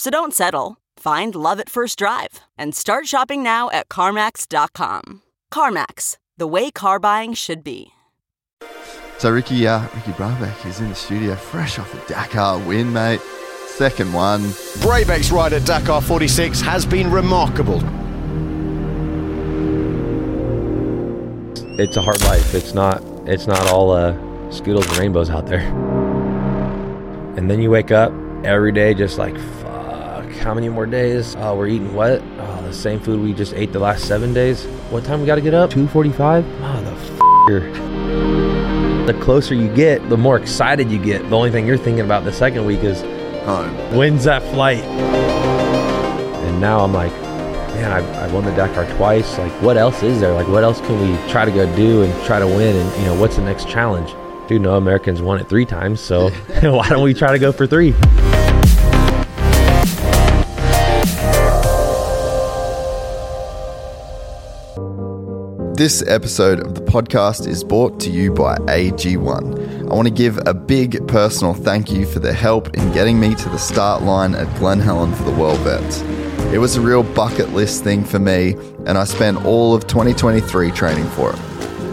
So don't settle. Find love at first drive and start shopping now at CarMax.com. CarMax, the way car buying should be. So Ricky, uh, Ricky Brabec is in the studio, fresh off a Dakar win, mate. Second one. Brabec's ride at Dakar 46 has been remarkable. It's a hard life. It's not. It's not all uh, skittles and rainbows out there. And then you wake up every day just like, fuck. How many more days? Oh, we're eating what? Oh, the same food we just ate the last seven days. What time we got to get up? 2:45. Oh, the f***er. The closer you get, the more excited you get. The only thing you're thinking about the second week is Home. when's that flight? And now I'm like, man, I, I won the Dakar twice. Like, what else is there? Like, what else can we try to go do and try to win? And, you know, what's the next challenge? Dude, no Americans won it three times. So why don't we try to go for three? This episode of the podcast is brought to you by AG1. I want to give a big personal thank you for their help in getting me to the start line at Glen Helen for the World Vets. It was a real bucket list thing for me, and I spent all of 2023 training for it.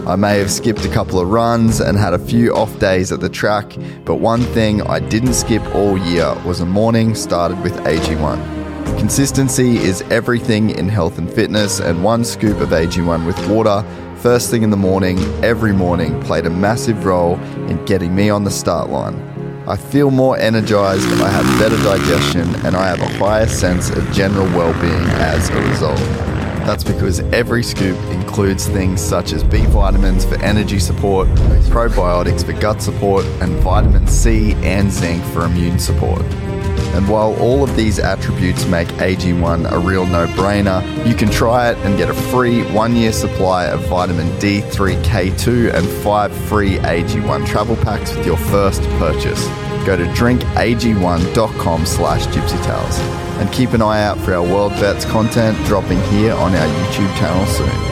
I may have skipped a couple of runs and had a few off days at the track, but one thing I didn't skip all year was a morning started with AG1. Consistency is everything in health and fitness, and one scoop of AG1 with water first thing in the morning, every morning, played a massive role in getting me on the start line. I feel more energized, I have better digestion, and I have a higher sense of general well being as a result. That's because every scoop includes things such as B vitamins for energy support, probiotics for gut support, and vitamin C and zinc for immune support. And while all of these attributes make AG1 a real no brainer, you can try it and get a free one year supply of vitamin D3K2 and five free AG1 travel packs with your first purchase. Go to drinkag1.com slash gypsytales and keep an eye out for our World Vets content dropping here on our YouTube channel soon.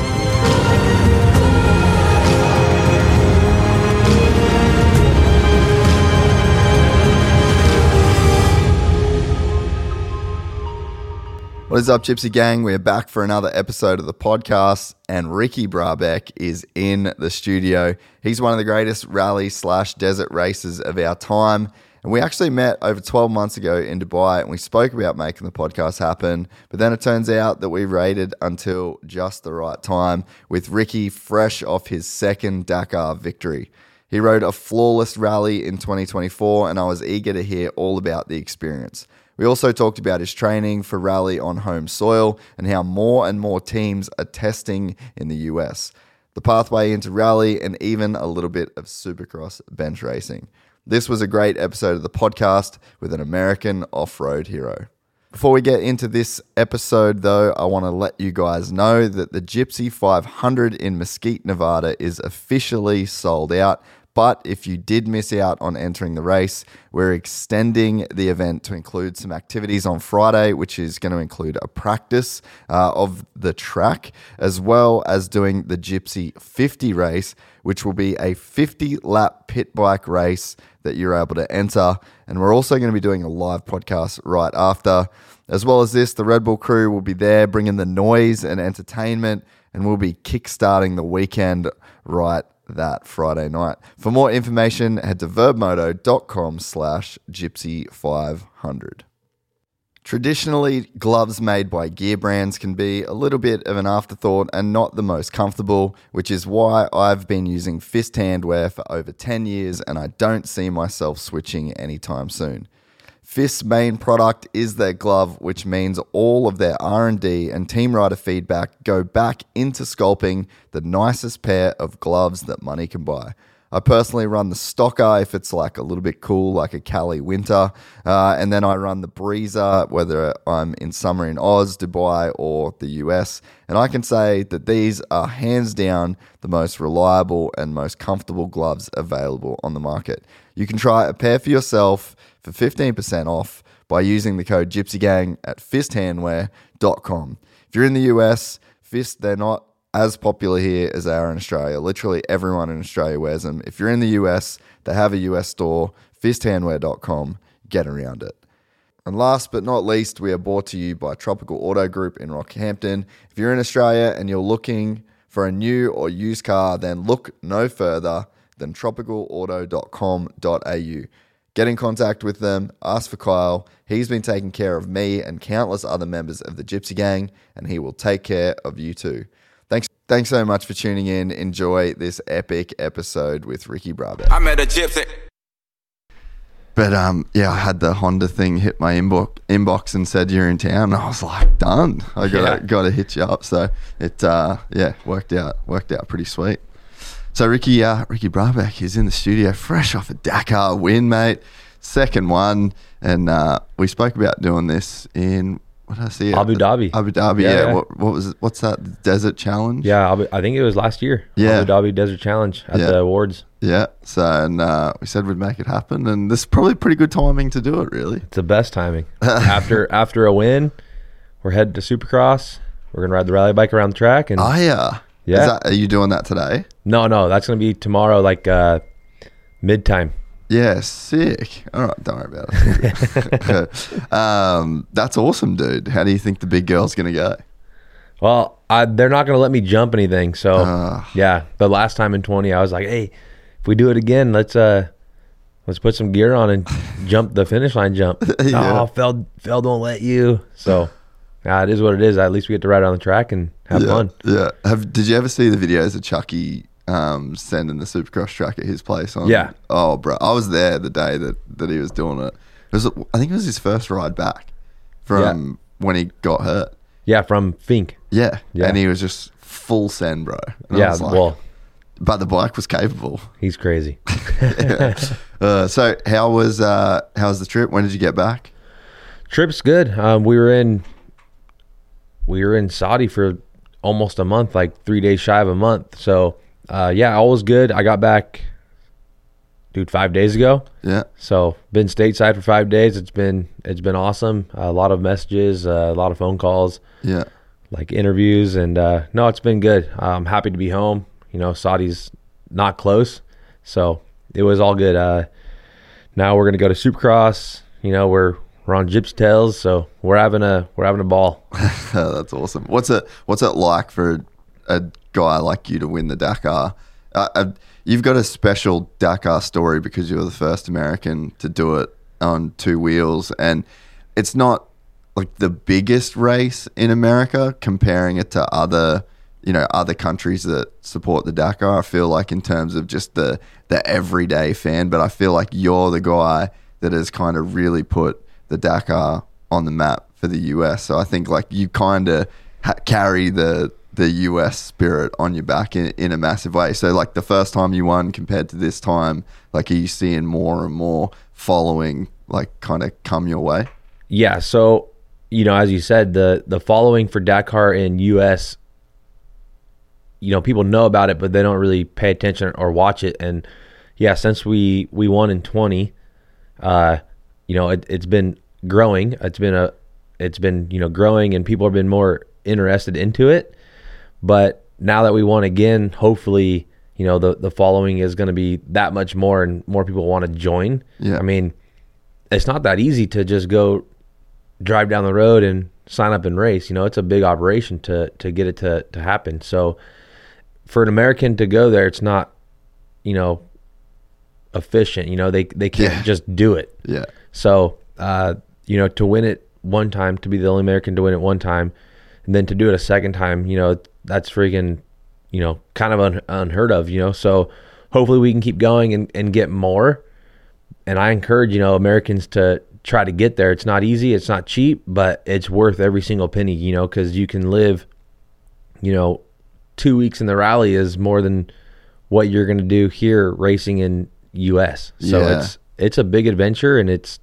What is up, Gypsy Gang? We are back for another episode of the podcast, and Ricky Brabec is in the studio. He's one of the greatest rally slash desert racers of our time. And we actually met over 12 months ago in Dubai, and we spoke about making the podcast happen. But then it turns out that we waited until just the right time with Ricky fresh off his second Dakar victory. He rode a flawless rally in 2024, and I was eager to hear all about the experience. We also talked about his training for rally on home soil and how more and more teams are testing in the US, the pathway into rally, and even a little bit of supercross bench racing. This was a great episode of the podcast with an American off road hero. Before we get into this episode, though, I want to let you guys know that the Gypsy 500 in Mesquite, Nevada is officially sold out. But if you did miss out on entering the race, we're extending the event to include some activities on Friday, which is going to include a practice uh, of the track, as well as doing the Gypsy 50 race, which will be a 50 lap pit bike race that you're able to enter. And we're also going to be doing a live podcast right after. As well as this, the Red Bull crew will be there bringing the noise and entertainment, and we'll be kickstarting the weekend right that Friday night. For more information, head to vurbmoto.com slash gypsy500. Traditionally, gloves made by gear brands can be a little bit of an afterthought and not the most comfortable, which is why I've been using Fist Handwear for over 10 years and I don't see myself switching anytime soon. Fist's main product is their glove, which means all of their R&D and team rider feedback go back into sculpting the nicest pair of gloves that money can buy. I personally run the Stocker if it's like a little bit cool, like a Cali winter. Uh, and then I run the Breezer, whether I'm in summer in Oz, Dubai, or the US. And I can say that these are hands down the most reliable and most comfortable gloves available on the market. You can try a pair for yourself for 15% off by using the code GypsyGang at fisthandwear.com. If you're in the US, Fist, they're not as popular here as they are in Australia. Literally everyone in Australia wears them. If you're in the US, they have a US store, fisthandwear.com. Get around it. And last but not least, we are brought to you by Tropical Auto Group in Rockhampton. If you're in Australia and you're looking for a new or used car, then look no further than tropicalauto.com.au. Get in contact with them, ask for Kyle. He's been taking care of me and countless other members of the Gypsy Gang, and he will take care of you too. Thanks, thanks so much for tuning in. Enjoy this epic episode with Ricky Brabec. I met a gypsy. But um, yeah, I had the Honda thing hit my inbox inbox and said you're in town. I was like, done. I got Yeah. to got to hit you up. So it uh, yeah worked out worked out pretty sweet. So Ricky uh, Ricky Brabec is in the studio, fresh off a Dakar win, mate. Second one, and uh, we spoke about doing this in what did I see? Abu Dhabi. Abu Dhabi. Yeah, Yeah. What, what was it? What's that? Desert Challenge. Yeah, Abu- I think it was last year. Yeah. Abu Dhabi Desert Challenge at Yeah. the awards. Yeah. So and uh, we said we'd make it happen, and this is probably pretty good timing to do it. Really. It's the best timing. after after a win, we're headed to Supercross. We're gonna ride the rally bike around the track, and Oh yeah. Yeah. Is that, are you doing that today? no, no, that's gonna be tomorrow, like uh, mid time. Yeah, sick. All right, don't worry about it. um, that's awesome, dude. How do you think the big girl's gonna go? Well, I, they're not gonna let me jump anything. So Ah. yeah, the last time in twenty, I was like, hey, if we do it again, let's uh, let's put some gear on and jump the finish line jump. Yeah. Oh, Feld Feld won't let you. So yeah, it is what it is. At least we get to ride on the track and have yeah, fun. Yeah. Have Did you ever see the videos of Chucky um, sending the Supercross track at his place? On, Yeah. Oh, bro, I was there the day that that he was doing it. It was, I think it was his first ride back from when he got hurt. Yeah, from Fink. Yeah. Yeah. And he was just full send, bro. And Yeah, like- well, but the bike was capable. he's crazy. Uh, so how was uh, how was the trip? When did you get back? Trip's good. Um, we were in we were in Saudi for almost a month, like three days shy of a month. So uh, yeah, all was good. I got back, dude, five days ago. Yeah. So been stateside for five days. It's been it's been awesome. a lot of messages, uh, a lot of phone calls, Yeah. like interviews, and uh, no, it's been good. I'm happy to be home. You know, Saudi's not close, so it was all good. Uh, now we're gonna go to Supercross. You know, we're we're on Gypsy Tales, so we're having a we're having a ball. That's awesome. What's it What's it like for a guy like you to win the Dakar? Uh, uh, you've got a special Dakar story because you were the first American to do it on two wheels, and it's not like the biggest race in America comparing it to other you know other countries that support the Dakar. I feel like in terms of just the the everyday fan, but I feel like you're the guy that has kind of really put the Dakar on the map for the US. So I think like you kind of ha- carry the the US spirit on your back in, in a massive way. So like the first time you won compared to this time, like are you seeing more and more following like kind of come your way? Yeah, so you know, as you said, the the following for Dakar in US, you know, people know about it, but they don't really pay attention or watch it. And yeah, since we we won in twenty, uh, you know, it, it's been growing. It's been a, it's been you know growing, and people have been more interested into it. But now that we won again, hopefully, you know, the the following is going to be that much more, and more people want to join. Yeah. I mean, it's not that easy to just go drive down the road and sign up and race. You know, it's a big operation to to get it to to happen. So for an American to go there, it's not, you know, efficient. You know, they they can't Yeah. just do it. Yeah. So uh, you know, to win it one time, to be the only American to win it one time, and then to do it a second time, you know, that's freaking, you know, kind of un- unheard of, you know. So hopefully we can keep going and, and get more. And I encourage, you know, Americans to try to get there. It's not easy, it's not cheap, but it's worth every single penny, you know, because you can live, you know, two weeks in the rally is more than what you're going to do here racing in U.S. So Yeah. it's it's a big adventure and it's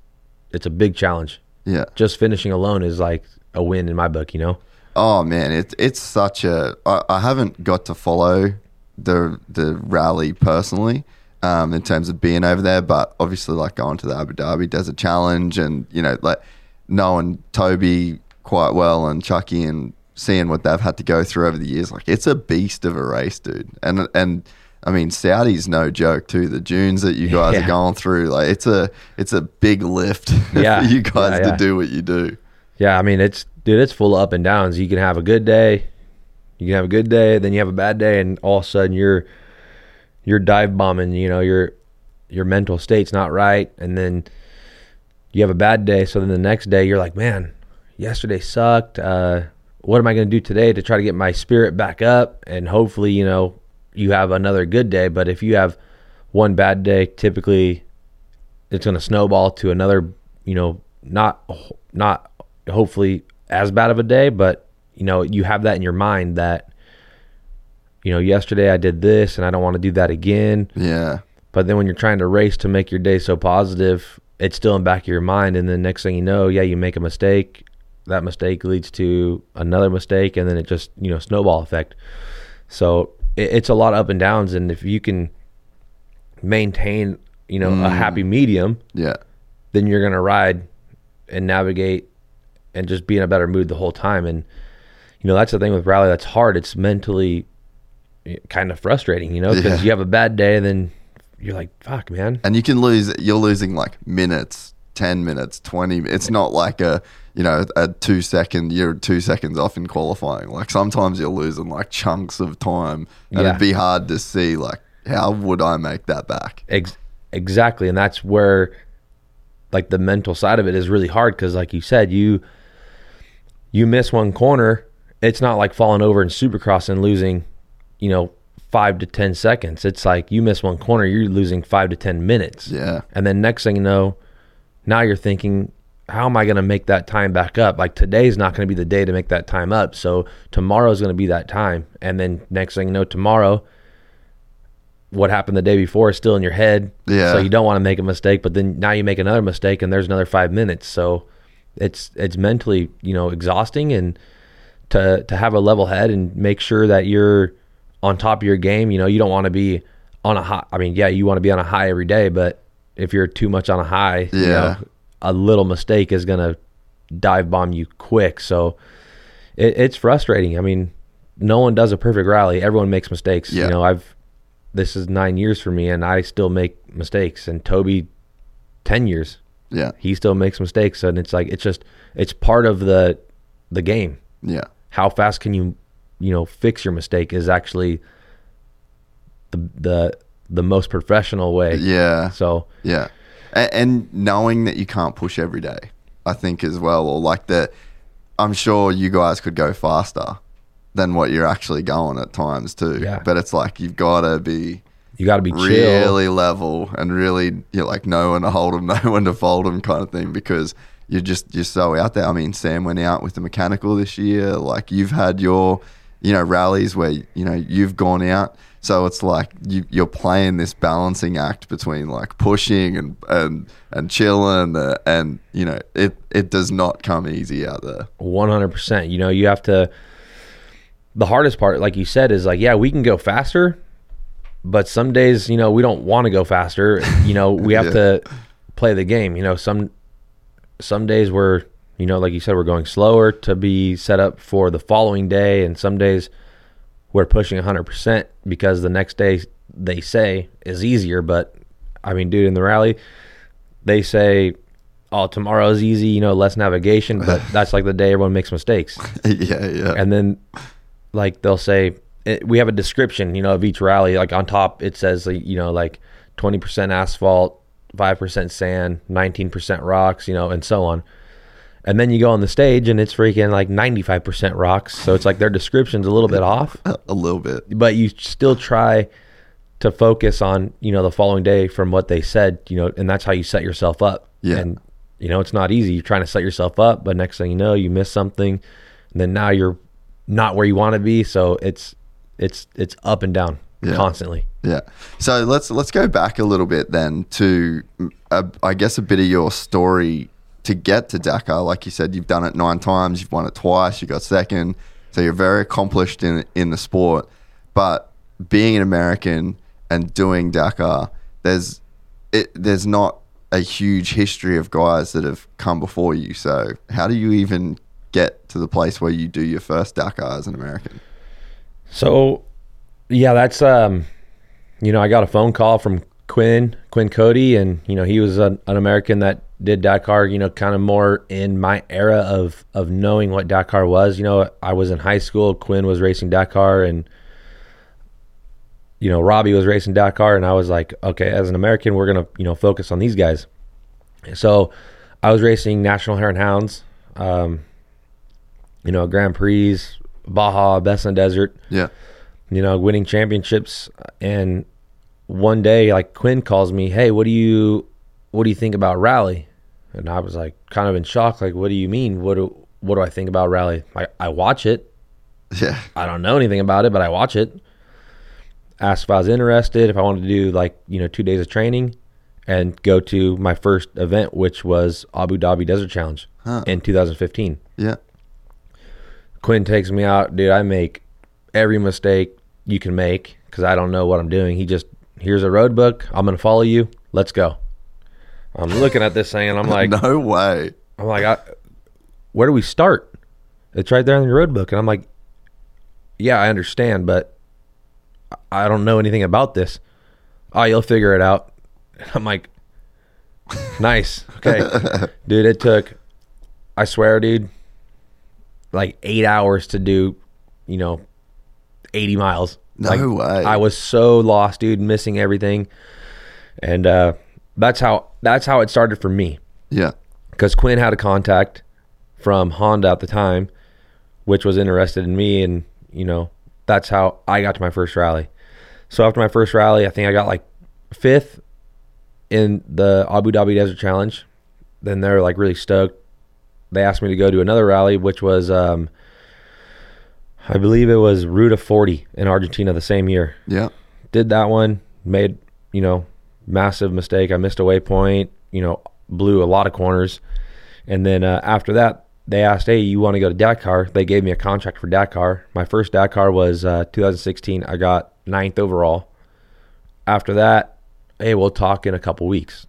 it's a big challenge. Yeah. Just finishing alone is like a win in my book, you know. Oh man, it's it's such a. I, I haven't got to follow the the rally personally, um, in terms of being over there, but obviously like going to the Abu Dhabi Desert Challenge and you know like knowing Toby quite well and Chucky and seeing what they've had to go through over the years, like it's a beast of a race, dude. And and I mean Saudi's no joke too. The dunes that you guys Yeah. are going through, like it's a it's a big lift Yeah. for you guys Yeah, to do what you do. Yeah, I mean it's dude, it's full of up and downs. You can have a good day, you can have a good day, then you have a bad day, and all of a sudden you're you're dive bombing. You know your your mental state's not right, and then you have a bad day. So then the next day you're like, man, yesterday sucked. Uh, what am I going to do today to try to get my spirit back up? And hopefully, you know, you have another good day. But if you have one bad day, typically it's going to snowball to another, you know, not not hopefully as bad of a day, but you know, you have that in your mind that you know, yesterday I did this and I don't want to do that again. Yeah. But then when you're trying to race to make your day so positive, it's still in back of your mind and then next thing you know, yeah, you make a mistake. That mistake leads to another mistake and then it just, you know, snowball effect. So it's a lot of up and downs and if you can maintain, you know, a mm. happy medium, Yeah. then you're to ride and navigate and just be in a better mood the whole time. And, you know, that's the thing with rally that's hard. It's mentally eh, kind of frustrating, you know, because Yeah. you have a bad day and then you're like, fuck, man. and you can lose you're losing like minutes 10 minutes 20 it's not like a you know a two second you're two seconds off in qualifying like sometimes you're losing like chunks of time and Yeah. it'd be hard to see like how would i make that back Ex- exactly. And that's where, like, the mental side of it is really hard because, like you said, you you miss one corner. It's not like falling over in supercross and losing, you know, five to 10 seconds. It's like you miss one corner, you're losing five to 10 minutes. yeah And then next thing you know, now you're thinking, how am I going to make that time back up? Like today's not going to be the day to make that time up. So tomorrow's going to be that time. And then next thing you know, tomorrow, what happened the day before is still in your head. Yeah. So you don't want to make a mistake, but then now you make another mistake and there's another five minutes. So it's it's mentally, you know, exhausting and to to have a level head and make sure that you're on top of your game. You know, you don't want to be on a high. I mean, yeah, you want to be on a high every day, but if you're too much on a high, you Yeah. know, a little mistake is gonna dive bomb you quick. So it, it's frustrating. I mean, no one does a perfect rally. Everyone makes mistakes. Yeah. You know, I've this is nine years for me, and I still make mistakes. And Toby, ten years, yeah he still makes mistakes, and it's like it's just it's part of the the game yeah how fast can you you know fix your mistake is actually the the the most professional way yeah so Yeah, and, and knowing that you can't push every day, I think as well, or like that, I'm sure you guys could go faster than what you're actually going at times too. Yeah. But it's like you've got to be you got to be chill really level and really you know, like know when to hold them, know when to fold them, kind of thing, because you're just you're so out there. I mean, Sam went out with the mechanical this year. Like you've had your you know rallies where you know you've gone out. So it's like you, you're playing this balancing act between like pushing and and and chilling, uh, and you know it it does not come easy out there. 100% you know you have to the hardest part like you said is like yeah we can go faster but some days you know we don't want to go faster you know we have Yeah. to play the game you know some some days we're you know like you said we're going slower to be set up for the following day and some days we're pushing 100% because the next day they say is easier but i mean dude in the rally they say oh tomorrow's easy you know less navigation but that's like the day everyone makes mistakes. Yeah, yeah, and then like they'll say it, we have a description you know of each rally like on top it says like, you know like 20% asphalt 5% sand 19% rocks you know and so on And then you go on the stage and it's freaking like 95% rocks. So it's like their description's a little bit off, a little bit. but you still try to focus on, you know, the following day from what they said, you know, and that's how you set yourself up. Yeah. And, you know, it's not easy. You're trying to set yourself up, but next thing you know, you miss something. And then now you're not where you want to be. So it's, it's, it's up and down Yeah. constantly. Yeah. So let's let's go back a little bit then to, uh, I guess, a bit of your story to get to Dakar. Like you said, you've done it nine times. You've won it twice. You got second. So you're very accomplished in in the sport. But being an American and doing Dakar, there's it. There's not a huge history of guys that have come before you. So how do you even get to the place where you do your first Dakar as an American? So, yeah, that's um, you know, I got a phone call from Quinn, Quinn Cody, and you know, he was an, an American that did Dakar. You know, kind of more in my era of of knowing what Dakar was. You know, I was in high school. Quinn was racing Dakar, and you know, Robbie was racing Dakar, and I was like, okay, as an American, we're gonna you know focus on these guys. So, I was racing National Hare and Hounds. Um, you know, Grand Prix, Baja, Best in the Desert Yeah. you know, winning championships. And one day, like Quinn calls me, "Hey, what do you, what do you think about rally?" And I was like, kind of in shock. Like, what do you mean? What do, what do I think about rally? I, I watch it. Yeah. I don't know anything about it, but I watch it. Asked if I was interested, if I wanted to do like you know two days of training, and go to my first event, which was Abu Dhabi Desert Challenge in 2015. Yeah. Quinn takes me out, dude. I make every mistake you can make because I don't know what I'm doing. He just here's a road book. I'm gonna follow you. Let's go. I'm looking at this thing and I'm like, no way. I'm like, I, where do we start? It's right there in the road book, and I'm like, yeah, I understand, but I don't know anything about this. Oh, you'll figure it out. And I'm like, nice, okay, dude. It took, I swear, dude, like eight hours to do, you know, 80 miles. No Like, way. I was so lost, dude, missing everything, and uh, that's how that's how it started for me Yeah. because Quinn had a contact from Honda at the time, which was interested in me, and you know that's how I got to my first rally. So after my first rally, I think I got like fifth in the Abu Dhabi Desert Challenge. Then they're like really stoked. They asked me to go to another rally, which was um, I believe it was Ruta 40 in Argentina the same year Yeah. did that one, made, you know, massive mistake. I missed a waypoint, you know, blew a lot of corners. And then uh, after that, they asked, hey, you want to go to Dakar? They gave me a contract for Dakar. My first Dakar was uh, 2016. I got ninth overall. After that, hey, we'll talk in a couple weeks.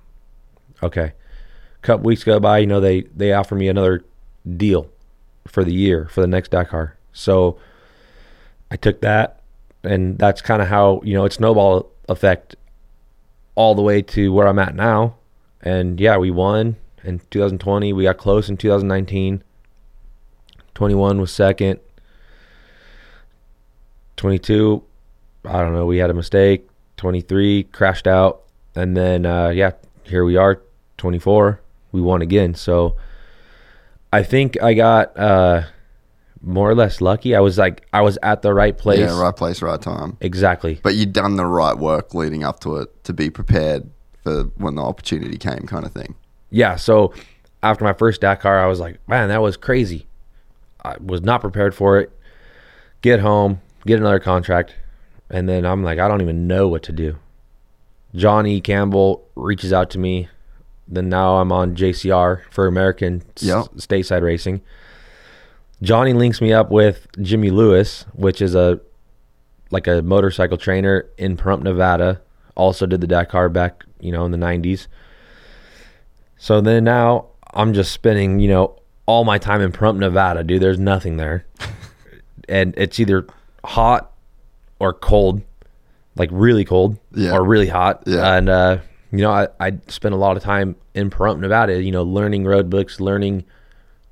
Okay. A couple weeks go by, you know, they, they offer me another deal for the year, for the next Dakar. So I took that and that's kind of how you know it snowball effect all the way to where I'm at now. And yeah, we won in 2020. We got close in 2019. 21 was second. 22, I don't know. We had a mistake. 23 crashed out, and then uh, yeah, here we are. 24, we won again. So I think I got uh, more or less lucky. I was like I was at the right place. Yeah, right place, right time. Exactly. But you'd done the right work leading up to it to be prepared for when the opportunity came, kind of thing. yeah, so after my first Dakar, I was like, man, that was crazy. I was not prepared for it. Get home, get another contract, and then I'm like, I don't even know what to do. Johnny Campbell reaches out to me. Then now I'm on JCR for American s- stateside racing. Johnny links me up with Jimmy Lewis, which is a like a motorcycle trainer in Pahrump, Nevada. Also did the Dakar back, you know, in the 90s. So then now I'm just spending, you know, all my time in Pahrump, Nevada, dude. There's nothing there. and it's either hot or cold, like really cold Yeah. or really hot. Yeah. And, uh, you know, I, I spent a lot of time in Pahrump, Nevada, you know, learning road books, learning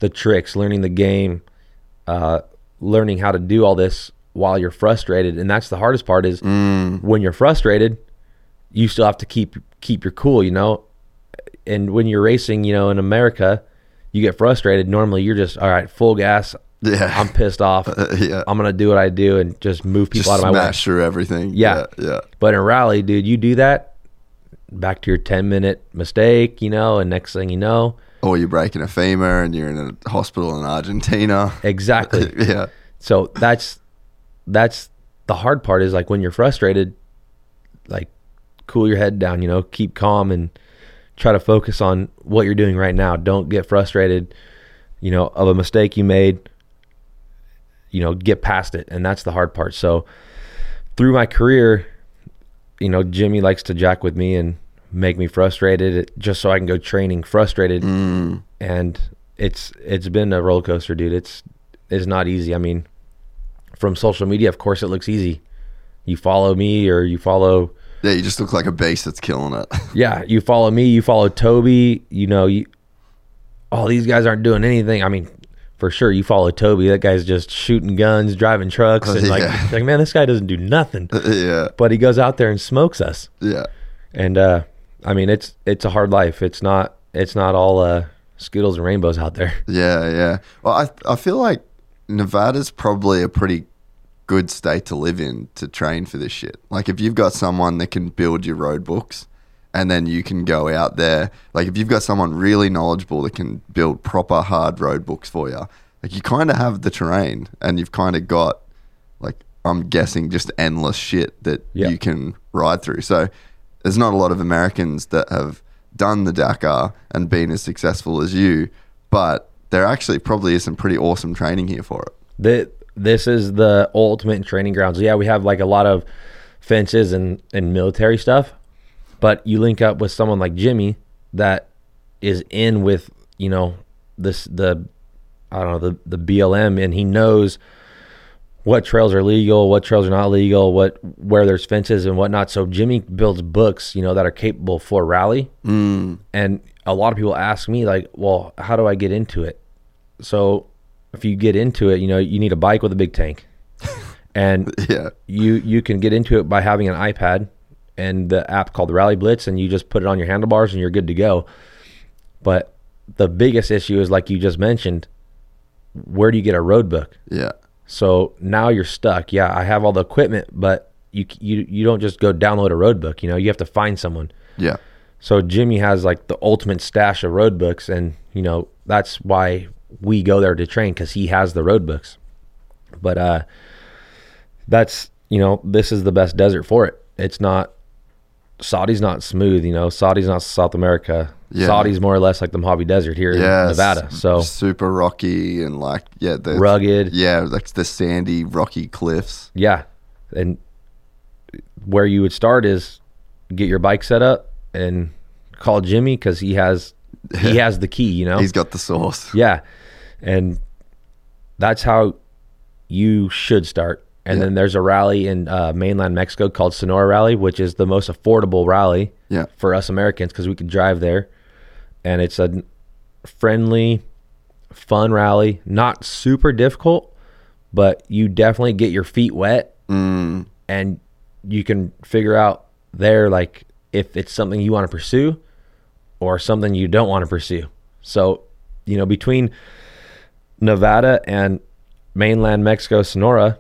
the tricks, learning the game, uh, learning how to do all this while you're frustrated. And that's the hardest part is when you're frustrated, you still have to keep keep your cool, you know. And when you're racing, you know, in America, you get frustrated. Normally, you're just all right, full gas. Yeah. I'm pissed off. yeah. I'm gonna do what I do and just move people Just out of my way. smash through everything. Yeah. Yeah. Yeah. But in rally, dude, you do that, back to your 10 minute mistake, you know, and next thing you know, Or you're breaking a femur and you're in a hospital in Argentina. exactly. yeah. so that's that's the hard part is like when you're frustrated, like cool your head down, you know, keep calm and try to focus on what you're doing right now. Don't get frustrated, you know, of a mistake you made. You know, get past it, and that's the hard part. So through my career, you know, Jimmy likes to jack with me and make me frustrated just so I can go training frustrated. And it's it's been a roller coaster, dude. It's it's not easy. I mean, from social media, of course, it looks easy. You follow me or you follow, Yeah. You just look like a base that's killing it. yeah, you follow me, you follow Toby. You know, you, oh, these guys aren't doing anything. I mean, for sure, you follow Toby. That guy's just shooting guns, driving trucks, and like, Yeah. like, man, this guy doesn't do nothing. yeah. But he goes out there and smokes us. Yeah. And uh, I mean, it's it's a hard life. It's not it's not all uh, skittles and rainbows out there. Yeah, yeah. Well, I I feel like Nevada's probably a pretty good state to live in to train for this shit. Like if you've got someone that can build your road books and then you can go out there, like if you've got someone really knowledgeable that can build proper hard road books for you, like you kind of have the terrain and you've kind of got like I'm guessing just endless shit that Yeah. you can ride through. So there's not a lot of Americans that have done the Dakar and been as successful as you, but there actually probably is some pretty awesome training here for it. the this is the ultimate training grounds. Yeah, we have like a lot of fences and, and military stuff, but you link up with someone like Jimmy that is in with, you know, this the I don't know, the, the BLM and he knows what trails are legal, what trails are not legal, what where there's fences and whatnot. So Jimmy builds books, you know, that are capable for rally. Mm. And a lot of people ask me like, well, how do I get into it? So if you get into it, you know, you need a bike with a big tank. and Yeah. you you can get into it by having an iPad and the app called Rally Blitz and you just put it on your handlebars and you're good to go. But the biggest issue is like you just mentioned, where do you get a road book? Yeah. So now you're stuck. Yeah, I have all the equipment, but you you you don't just go download a road book. You know, you have to find someone. Yeah. So Jimmy has like the ultimate stash of road books, and you know that's why we go there to train because he has the road books. But uh, that's you know this is the best desert for it. It's not Saudi's not smooth. You know, Saudi's not South America. Yeah. Saudi's more or less like the Mojave Desert here Yeah. in Nevada. So super rocky and like yeah, the rugged. Yeah, like the sandy, rocky cliffs. Yeah. And where you would start is get your bike set up and call Jimmy because he has he has the key, you know? He's got the sauce. yeah. And that's how you should start. And Yeah. then there's a rally in uh, mainland Mexico called Sonora Rally, which is the most affordable rally Yeah. for us Americans because we can drive there. And it's a friendly, fun rally, not super difficult, but you definitely get your feet wet Mm, and you can figure out there like if it's something you want to pursue or something you don't want to pursue. So, you know, between Nevada and mainland Mexico, Sonora,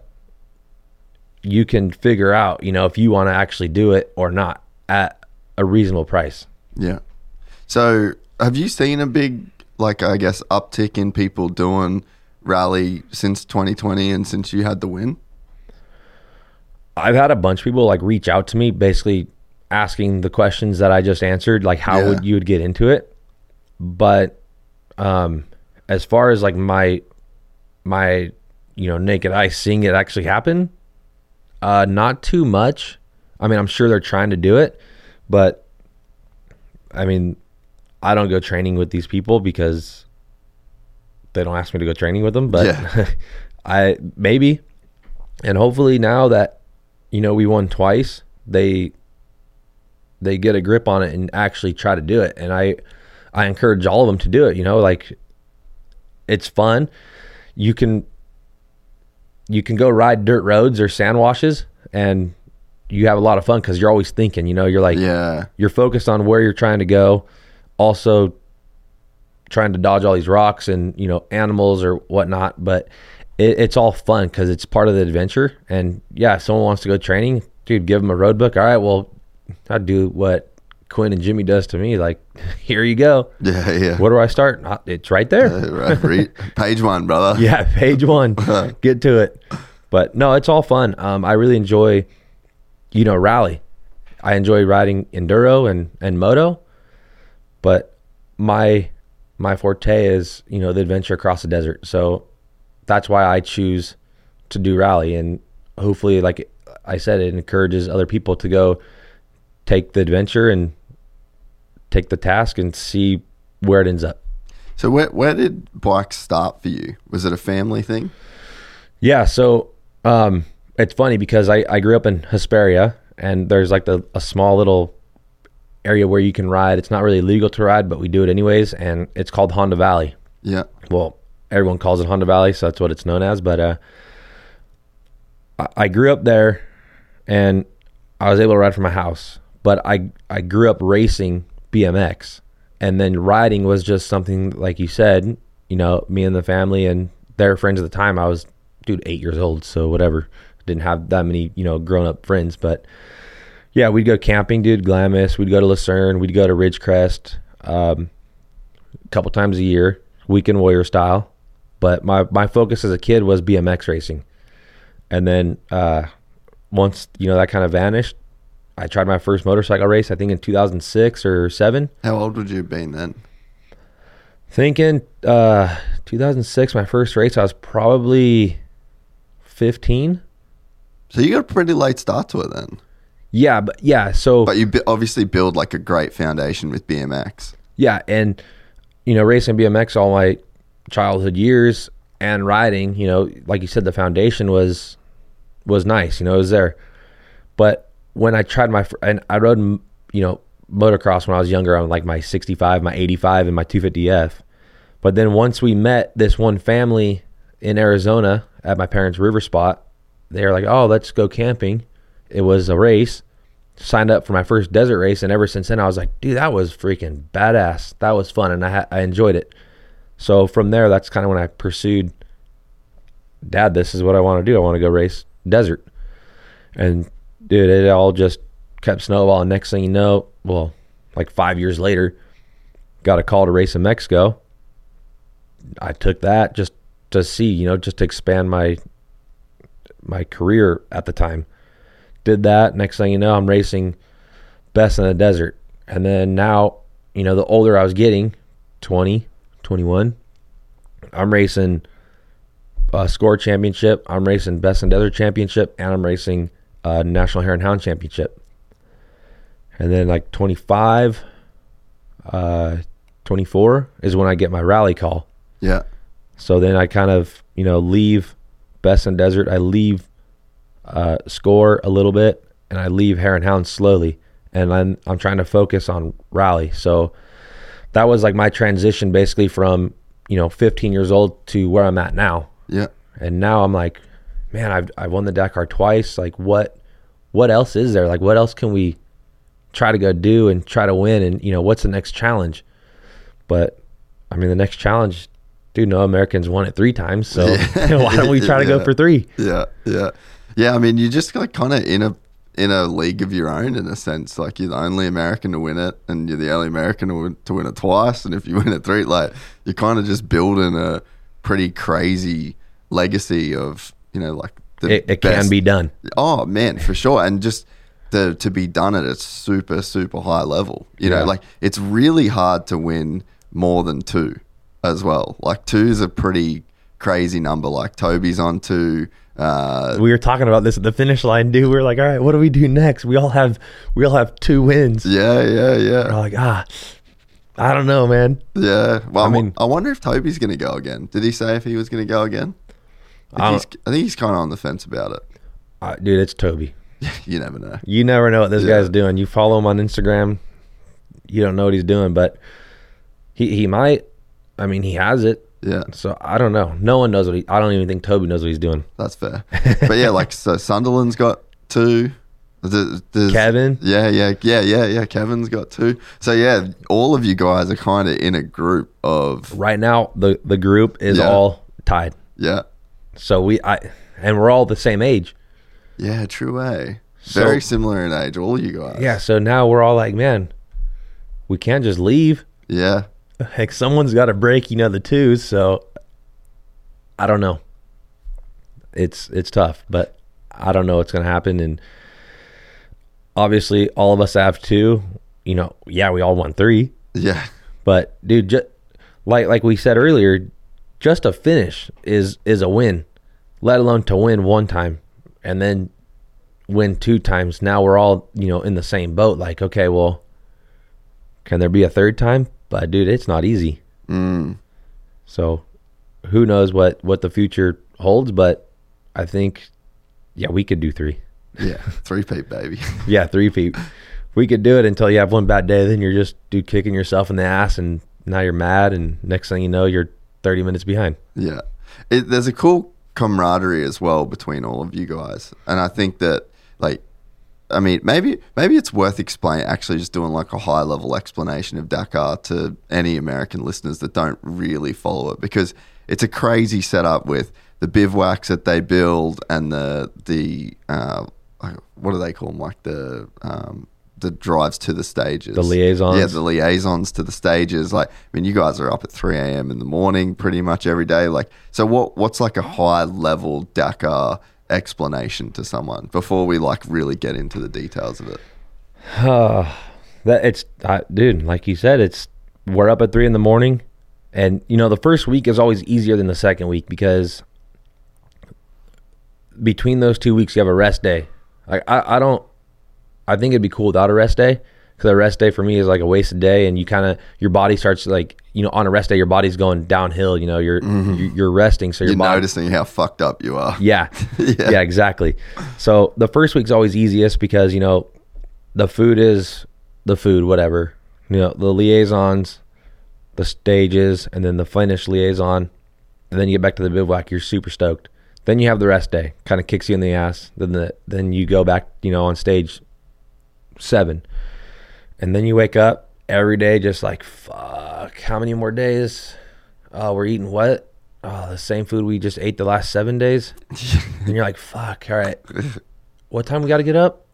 you can figure out, you know, if you want to actually do it or not at a reasonable price. yeah. So have you seen a big like I guess uptick in people doing rally since 2020 and since you had the win? I've had a bunch of people like reach out to me basically asking the questions that I just answered, like how Yeah. would you would get into it. But um as far as like my my you know naked eye seeing it actually happen, uh not too much. I mean, I'm sure they're trying to do it, but I mean, I don't go training with these people because they don't ask me to go training with them, but Yeah. I maybe and hopefully now that you know we won twice they they get a grip on it and actually try to do it and i i encourage all of them to do it you know like it's fun you can you can go ride dirt roads or sand washes and you have a lot of fun because you're always thinking you know you're like Yeah. you're focused on where you're trying to go also trying to dodge all these rocks and you know animals or whatnot. But it, it's all fun because it's part of the adventure. And yeah, if someone wants to go training, dude, give them a road book. All right, well, I do what Quinn and Jimmy does to me. Like, here you go. Yeah, yeah. Where do I start? Uh, It's right there. Uh, right, page one, brother. yeah, page one. Get to it. But no, it's all fun. Um, I really enjoy, you know, rally. I enjoy riding enduro and and moto, but my my forte is you know the adventure across the desert. So that's why I choose to do rally, and hopefully, like I said, it encourages other people to go take the adventure and take the task and see where it ends up. So where where did bikes start for you? Was it a family thing? Yeah, so um, it's funny because I, I grew up in Hesperia, and there's like the, a small little area where you can ride. It's not really legal to ride, but we do it anyways, and it's called Honda Valley. Yeah. Well, everyone calls it Honda Valley, so that's what it's known as. But uh, I, I grew up there, and I was able to ride from my house. But I I grew up racing BMX, and then riding was just something like you said. You know, me and the family and their friends at the time. I was dude eight years old, so whatever. Didn't have that many you know grown up friends, but yeah, we'd go camping, dude. Glamis. We'd go to Lucerne. We'd go to Ridgecrest. Um, a couple times a year, weekend warrior style. But my my focus as a kid was BMX racing, and then uh, once you know that kind of vanished, I tried my first motorcycle race. I think in 2006 or seven. How old would you have been then? Thinking uh, 2006, my first race, I was probably 15. So you got a pretty late start to it then. Yeah, but yeah, so But you obviously build like a great foundation with BMX. yeah, and you know, racing BMX all my childhood years and riding, you know, like you said, the foundation was was nice. You know, it was there. But when I tried my and I rode, you know, motocross when I was younger on like my 65, my 85, and my 250F. But then once we met this one family in Arizona at my parents' river spot, they were like, "Oh, let's go camping." It was a race. Signed up for my first desert race, and ever since then, I was like, "Dude, that was freaking badass. That was fun, and I ha- I enjoyed it." So from there, that's kind of when I pursued. Dad, this is what I want to do. I want to go race desert, and dude, it all just kept snowballing. Next thing you know, well, like five years later, got a call to race in Mexico. I took that just to see, you know, just to expand my my career at the time. Did that. Next thing you know, I'm racing best in the desert. And then now, you know, the older I was getting, 20, 21, I'm racing uh, score championship. I'm racing best in desert championship, and I'm racing uh, national hare and hound championship. And then like 25, uh, 24 is when I get my rally call. Yeah. So then I kind of, you know, leave Best in Desert. I leave uh, Score a little bit, and I leave Hare and Hound slowly. And I'm, I'm trying to focus on Rally. So that was like my transition basically from, you know, 15 years old to where I'm at now. Yeah. And now I'm like, man, I've, I've won the Dakar twice. Like, what, what else is there? Like, what else can we try to go do and try to win? And, you know, what's the next challenge? But I mean, the next challenge, dude, no Americans won it three times. So why don't we try to Yeah. go for three? Yeah, yeah, yeah. I mean, you're just like kind of in a in a league of your own in a sense. Like you're the only American to win it, and you're the only American to win, to win it twice. And if you win it three, like you're kind of just building a pretty crazy legacy of you know like the It, it can be done. Oh man, for sure, and just the to be done at a super super high level. You know, like it's really hard to win more than two as well. Like two is a pretty crazy number. Like Toby's on two. Uh, We were talking about this at the finish line, dude. We were like, all right, what do we do next? We all have we all have two wins. yeah, yeah, We're yeah, like, ah, I don't know, man. yeah. Well, I I mean, mean- I wonder if Toby's going to go again. Did he say if he was going to go again? I I think, he's, I think he's kind of on the fence about it. Uh, dude, it's Toby. You never know. You never know what this Yeah. guy's doing. You follow him on Instagram, you don't know what he's doing, but he he might. I mean, he has it. Yeah, So I don't know. No one knows what he. I don't even think Toby knows what he's doing. that's fair. but yeah, like so Sunderland's got two. The, the, Kevin. Yeah, yeah, yeah, yeah, yeah. Kevin's got two. So yeah, all of you guys are kind of in a group of Right now, the the group is Yeah. all tied. yeah, So we, I, and we're all the same age. yeah. True way. So- Very similar in age, all you guys. Yeah. So now we're all like, man, we can't just leave. yeah. Like someone's got to break, you know, the twos. So I don't know. It's it's tough, but I don't know what's gonna happen. And obviously, all of us have two. You know, yeah, we all want three. Yeah. But dude, just, like like we said earlier, just a finish is is a win. Let alone to win one time and then win two times. Now we're all you know in the same boat. Like, okay, well, can there be a third time? But dude, it's not easy. Mm. So who knows what what the future holds? But I think, yeah, we could do three. Yeah. Three peat baby. Yeah, three feet. We could do it until you have one bad day. Then you're just dude kicking yourself in the ass, and now you're mad, and next thing you know, you're 30 minutes behind. Yeah. It, there's a cool camaraderie as well between all of you guys. And I think that, like, I mean, maybe maybe it's worth explaining, actually just doing like a high level explanation of Dakar to any American listeners that don't really follow it because it's a crazy setup with the bivouacs that they build and the, the, uh, what do they call them? Like the, um, the drives to the stages, The liaisons. yeah, the liaisons to the stages. Like, I mean, you guys are up at three a.m. in the morning pretty much every day. Like, so what? What's like a high level Dakar explanation to someone before we like really get into the details of it? Uh, That it's, uh, dude, like you said, it's we're up at three in the morning, and you know the first week is always easier than the second week because between those two weeks you have a rest day. Like I, I don't, I think it'd be cool without a rest day because a rest day for me is like a wasted day, and you kind of your body starts like you know on a rest day your body's going downhill. You know you're mm-hmm. you're, you're resting, so your You're body noticing how fucked up you are. Yeah. Yeah. yeah. exactly. So the first week's always easiest because, you know, the food is the food, whatever. You know, the liaisons, the stages, and then the finish liaison. And then you get back to the bivouac, you're super stoked. Then you have the rest day, kind of kicks you in the ass. Then the then you go back, you know, on stage seven. And then you wake up every day just like, fuck, how many more days? Oh, we're eating what? Oh, the same food we just ate the last seven days. and you're like, fuck, all right. What time we got to get up?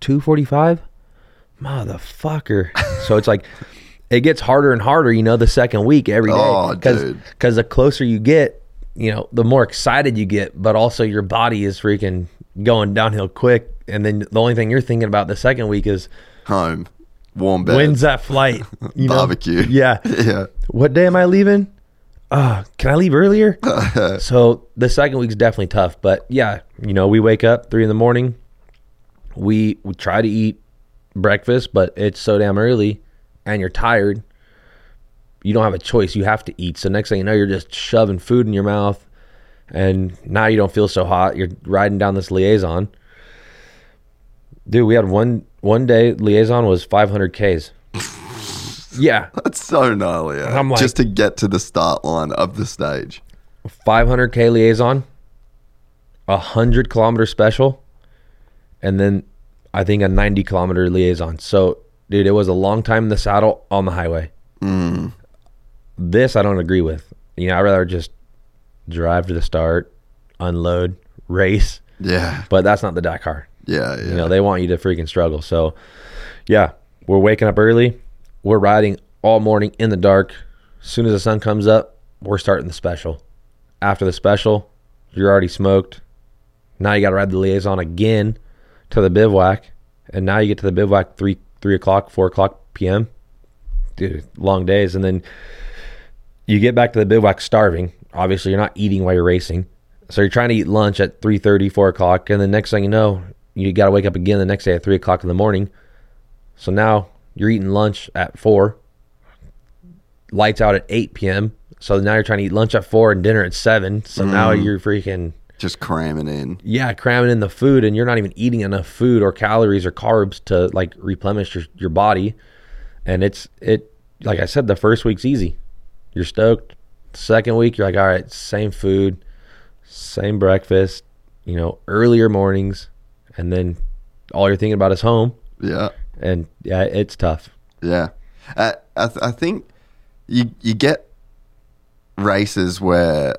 2.45? Motherfucker. so it's like, it gets harder and harder, you know, the second week every day. Oh, Cause, dude. Because the closer you get, you know, the more excited you get, but also your body is freaking going downhill quick. And then the only thing you're thinking about the second week is, Home, warm bed, when's that flight? You know? barbecue. Yeah. yeah. What day am I leaving? Uh, can I leave earlier? so the second week's definitely tough, but yeah, you know, we wake up three in the morning. We we try to eat breakfast, but it's so damn early, and you're tired. You don't have a choice. You have to eat. So next thing you know, you're just shoving food in your mouth, and now you don't feel so hot. You're riding down this liaison. Dude, we had one one day liaison was 500 Ks. yeah, That's so gnarly. eh? I'm like- just to get to the start line of the stage. 500k liaison, a hundred kilometer special, and then I think a 90 kilometer liaison. So, dude, it was a long time in the saddle on the highway. Mm. This I don't agree with. You know, I'd rather just drive to the start, unload, race. Yeah. But that's not the Dakar. Yeah. Yeah. You know, they want you to freaking struggle. So, yeah, we're waking up early. We're riding all morning in the dark. As soon as the sun comes up, we're starting the special. After the special, you're already smoked. Now you got to ride the liaison again to the bivouac, and now you get to the bivouac three three o'clock, four o'clock p.m. Dude, long days, and then you get back to the bivouac starving. Obviously, you're not eating while you're racing, so you're trying to eat lunch at 3.30, 4 o'clock, and the next thing you know, you got to wake up again the next day at three o'clock in the morning. So now you're eating lunch at four. Lights out at eight p.m. So now you're trying to eat lunch at four and dinner at seven. So now mm. you're freaking just cramming in. yeah cramming in the food, and you're not even eating enough food or calories or carbs to like replenish your your body. And it's it like I said, the first week's easy. You're stoked. Second week, you're like, all right, same food, same breakfast, you know, earlier mornings, and then all you're thinking about is home, Yeah. and yeah, it's tough. Yeah, uh, I, th- I think you you get races where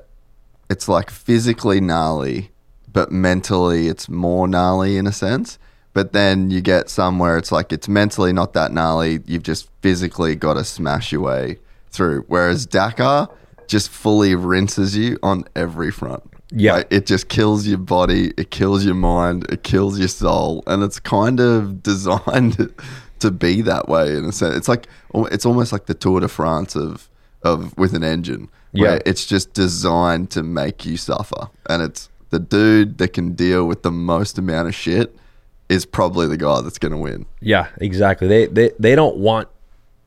it's like physically gnarly, but mentally it's more gnarly in a sense. But then you get some where it's like it's mentally not that gnarly. You've just physically got to smash your way through. Whereas Dakar just fully rinses you on every front. Yeah. Like, it just kills your body, it kills your mind, it kills your soul, and it's kind of designed to be that way in a sense. It's like it's almost like the Tour de France of of with an engine. Where Yeah. it's just designed to make you suffer, and it's the dude that can deal with the most amount of shit is probably the guy that's going to win. Yeah, exactly. They they they don't want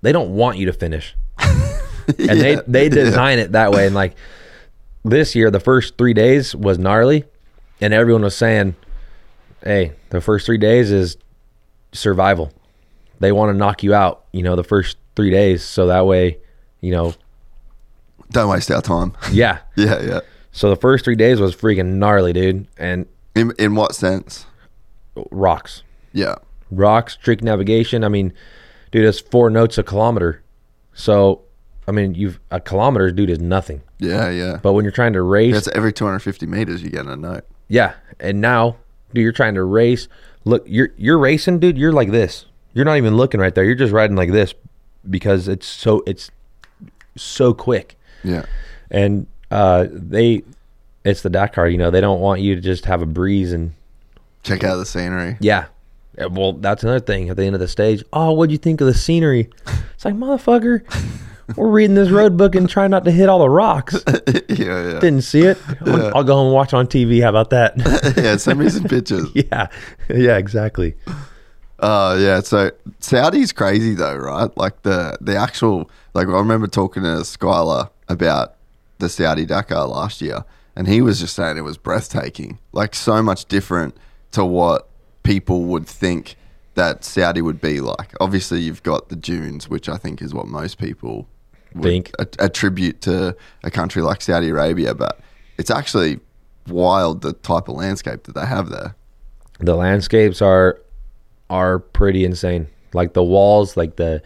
they don't want you to finish, and they Yeah, they yeah. design it that way. And like this year, the first three days was gnarly, and everyone was saying, "Hey, the first three days is survival. They want to knock you out, you know, the first three days, so that way, you know, Don't waste our time. yeah." yeah, yeah. So the first three days was freaking gnarly, dude, and In in what sense? rocks. Yeah, rocks, trick navigation. I mean, dude, it's four notes a kilometer. So, I mean, you've a kilometer, dude, is nothing. yeah, yeah. But when you're trying to race, That's every 250 meters you get a note. yeah. And now, dude, you're trying to race. Look, you're you're racing, dude. You're like this. You're not even looking right there. You're just riding like this because it's so it's so quick. Yeah, And uh, they, it's the Dakar. You know, they don't want you to just have a breeze and check out the scenery. Yeah. Yeah, Well, that's another thing at the end of the stage. Oh, what'd you think of the scenery? It's like, motherfucker, we're reading this road book and trying not to hit all the rocks. yeah, yeah. Didn't see it. I'll, I'll go home and watch on TV. How about that? yeah, send me some pictures. yeah. Yeah, exactly. Uh yeah, so Saudi's crazy though, right? Like the the actual like I remember talking to Skyler about the Saudi Dakar last year and he was just saying it was breathtaking. Like so much different to what people would think that Saudi would be like. Obviously you've got the dunes, which I think is what most people would Think. a- attribute to a country like Saudi Arabia, but it's actually wild the type of landscape that they have there. The landscapes are are pretty insane. Like the walls, like the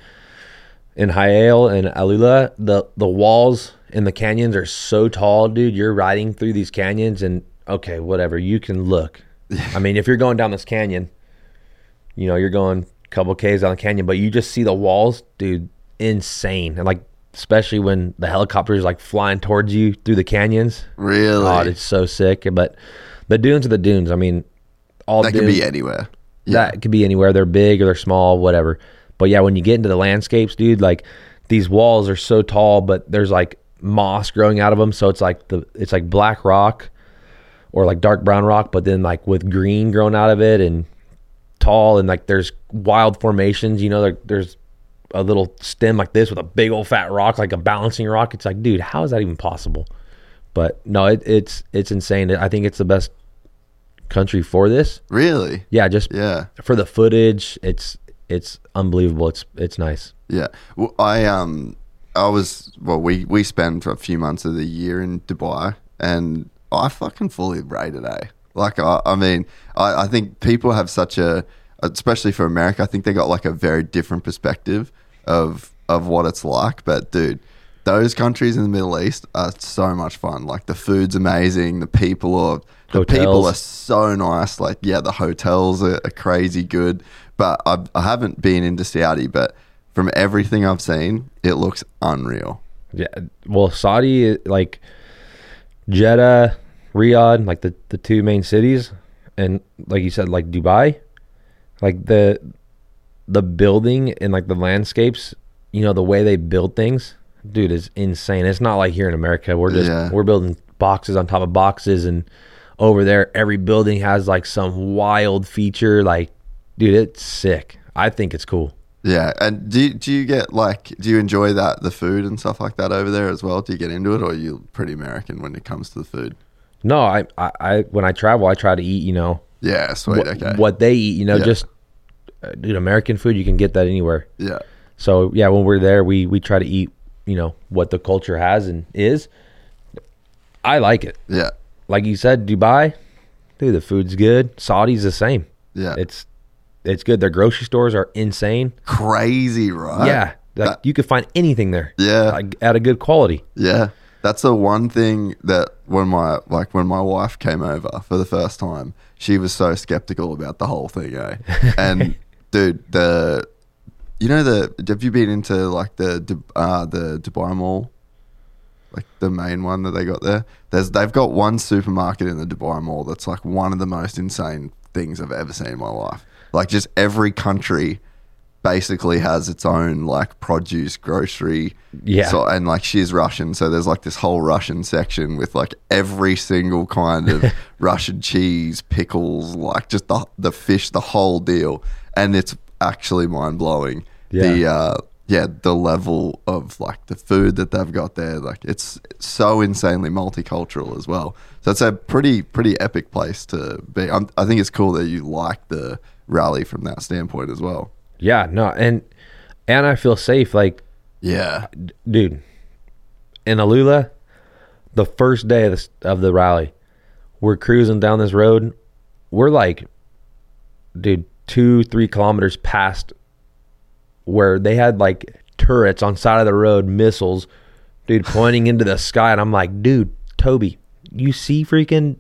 in Ha'il and Alula, the the walls in the canyons are so tall, dude. You're riding through these canyons and okay, whatever, you can look. I mean, if you're going down this canyon, you know, you're going a couple Ks down the canyon, but you just see the walls, dude, insane. And like especially when the helicopters like flying towards you through the canyons. Really? God, it's so sick. But the dunes are the dunes. I mean, all that dunes, could be anywhere. Yeah. that could be anywhere. They're big or they're small, whatever. But yeah, when you get into the landscapes, dude, like these walls are so tall, but there's like moss growing out of them, so it's like the it's like black rock or like dark brown rock, but then like with green growing out of it and tall and like there's wild formations. You know, there, there's a little stem like this with a big old fat rock, like a balancing rock. It's like, dude, how is that even possible? But no, it, it's it's insane. I think it's the best country for this. Really? Yeah, just Yeah. for the footage, it's it's unbelievable. It's it's nice. Yeah. Well, I um I was well we we spent a few months of the year in Dubai and I fucking fully rated A. Like I, I mean, I, I think people have such a especially for America, I think they got like a very different perspective of of what it's like. But dude, those countries in the Middle East are so much fun. Like the food's amazing, the people are the people are so nice. Like, yeah, the hotels are, are crazy good. But I, I haven't been into Saudi, but from everything I've seen, it looks unreal. Yeah. Well, Saudi, like Jeddah, Riyadh, like the the two main cities, and like you said, like Dubai, like the the building and like the landscapes. You know the way they build things, dude, is insane. It's not like here in America. We're just Yeah. we're building boxes on top of boxes, and over there, every building has like some wild feature. Like, dude, it's sick. I think it's cool. Yeah. And do you, do you get like, do you enjoy that, the food and stuff like that over there as well? Do you get into it or are you pretty American when it comes to the food? No, I, I, I when I travel, I try to eat. You know, Yeah, sweet. what, okay. what they eat. You know, Yeah. just uh, dude, American food. You can get that anywhere. Yeah. So yeah, when we're there, we we try to eat. You know what the culture has and is. I like it. Yeah. Like you said, Dubai, dude, the food's good. Saudi's the same. Yeah. It's it's good. Their grocery stores are insane. Crazy, right? yeah, like That- you could find anything there. Yeah. like, at a good quality. Yeah. That's the one thing that when my like when my wife came over for the first time, she was so skeptical about the whole thing, eh? And dude, the you know the have you been into like the uh, the Dubai Mall? Like the main one that they got there. There's they've got one supermarket in the Dubai Mall that's like one of the most insane things I've ever seen in my life. Like just every country basically has its own like produce grocery Yeah. so and like she's russian so there's like this whole russian section with like every single kind of russian cheese pickles like just the the fish the whole deal. And it's actually mind-blowing. The Yeah. uh yeah the level of like the food that they've got there like it's so insanely multicultural as well. So it's a pretty pretty epic place to be. I'm, i think it's cool that you like the rally from that standpoint as well Yeah, no, and and I feel safe. Like, yeah dude, in Alula, the first day of the, of the rally, we're cruising down this road. We're like, dude, two three kilometers past where they had like turrets on side of the road, missiles, dude, pointing into the sky, and I'm like, dude, Toby, you see freaking.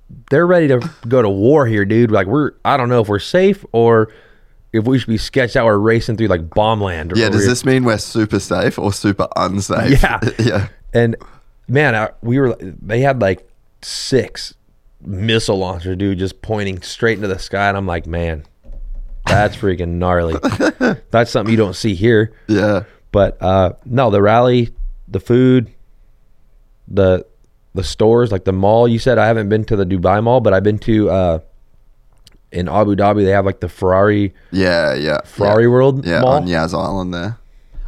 They're ready to go to war here, dude. Like we're, I don't know if we're safe or if we should be sketched out. We're racing through like bomb land. Yeah, does this mean we're super safe or super unsafe? Yeah. yeah. And man, I, we were they had like six missile launcher dude, just pointing straight into the sky, and I'm like, man, that's freaking gnarly. that's something you don't see here. Yeah. But uh, no, the rally, the food, the the stores, like the mall. You said I haven't been to the Dubai Mall, but I've been to uh, in Abu Dhabi. They have like the Ferrari Yeah, yeah. Ferrari yeah. World Yeah, Mall. on Yas Island there.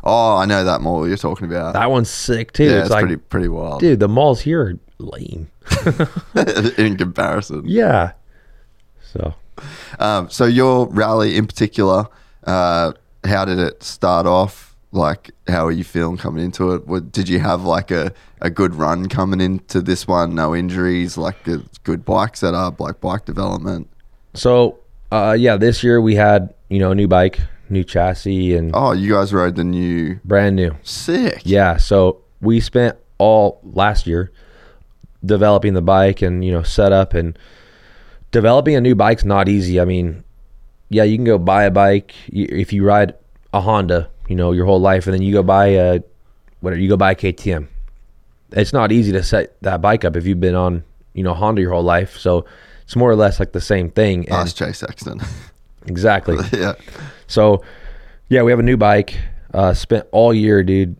Oh, I know that mall you're talking about. That one's sick too. yeah, it's, it's, like, pretty pretty wild dude, the malls here are lame. in comparison. Yeah. So Um, so your rally in particular, uh, how did it start off? Like, how are you feeling coming into it? What, did you have like a, a good run coming into this one? No injuries, like good bike setup, like bike development. So, uh, yeah, this year we had you know a new bike, new chassis, and Oh, you guys rode the new brand new. sick. Yeah. So we spent all last year developing the bike and you know setup and developing a new bike's not easy. I mean, yeah, you can go buy a bike y- if you ride a Honda, you know, your whole life, and then you go buy a whatever you go buy a KTM. It's not easy to set that bike up if you've been on you know Honda your whole life. So it's more or less like the same thing. And Ask Chase Sexton. exactly. yeah. So, yeah, we have a new bike. Uh, spent all year, dude,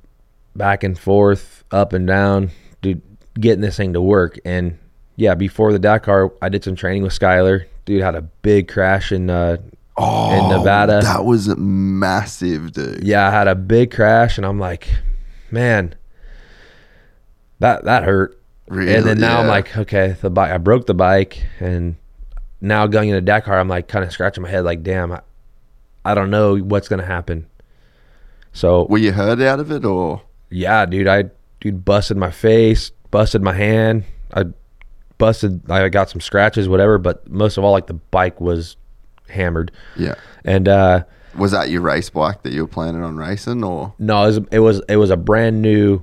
back and forth, up and down, dude, getting this thing to work. And yeah, before the Dakar, I did some training with Skyler. Dude had a big crash in uh, in Nevada. That was massive, dude. yeah, I had a big crash, and I'm like, man, that that hurt. Really? and then now I'm like, okay, the bike. I broke the bike, and now going into Dakar, I'm like kind of scratching my head, like, damn, I, I don't know what's gonna happen. So Were you hurt out of it or? yeah, dude, I dude busted my face, busted my hand, I busted, I got some scratches, whatever. But most of all, like the bike was hammered, Yeah. and uh, Was that your race bike that you were planning on racing or? no, it was, it was it was a brand new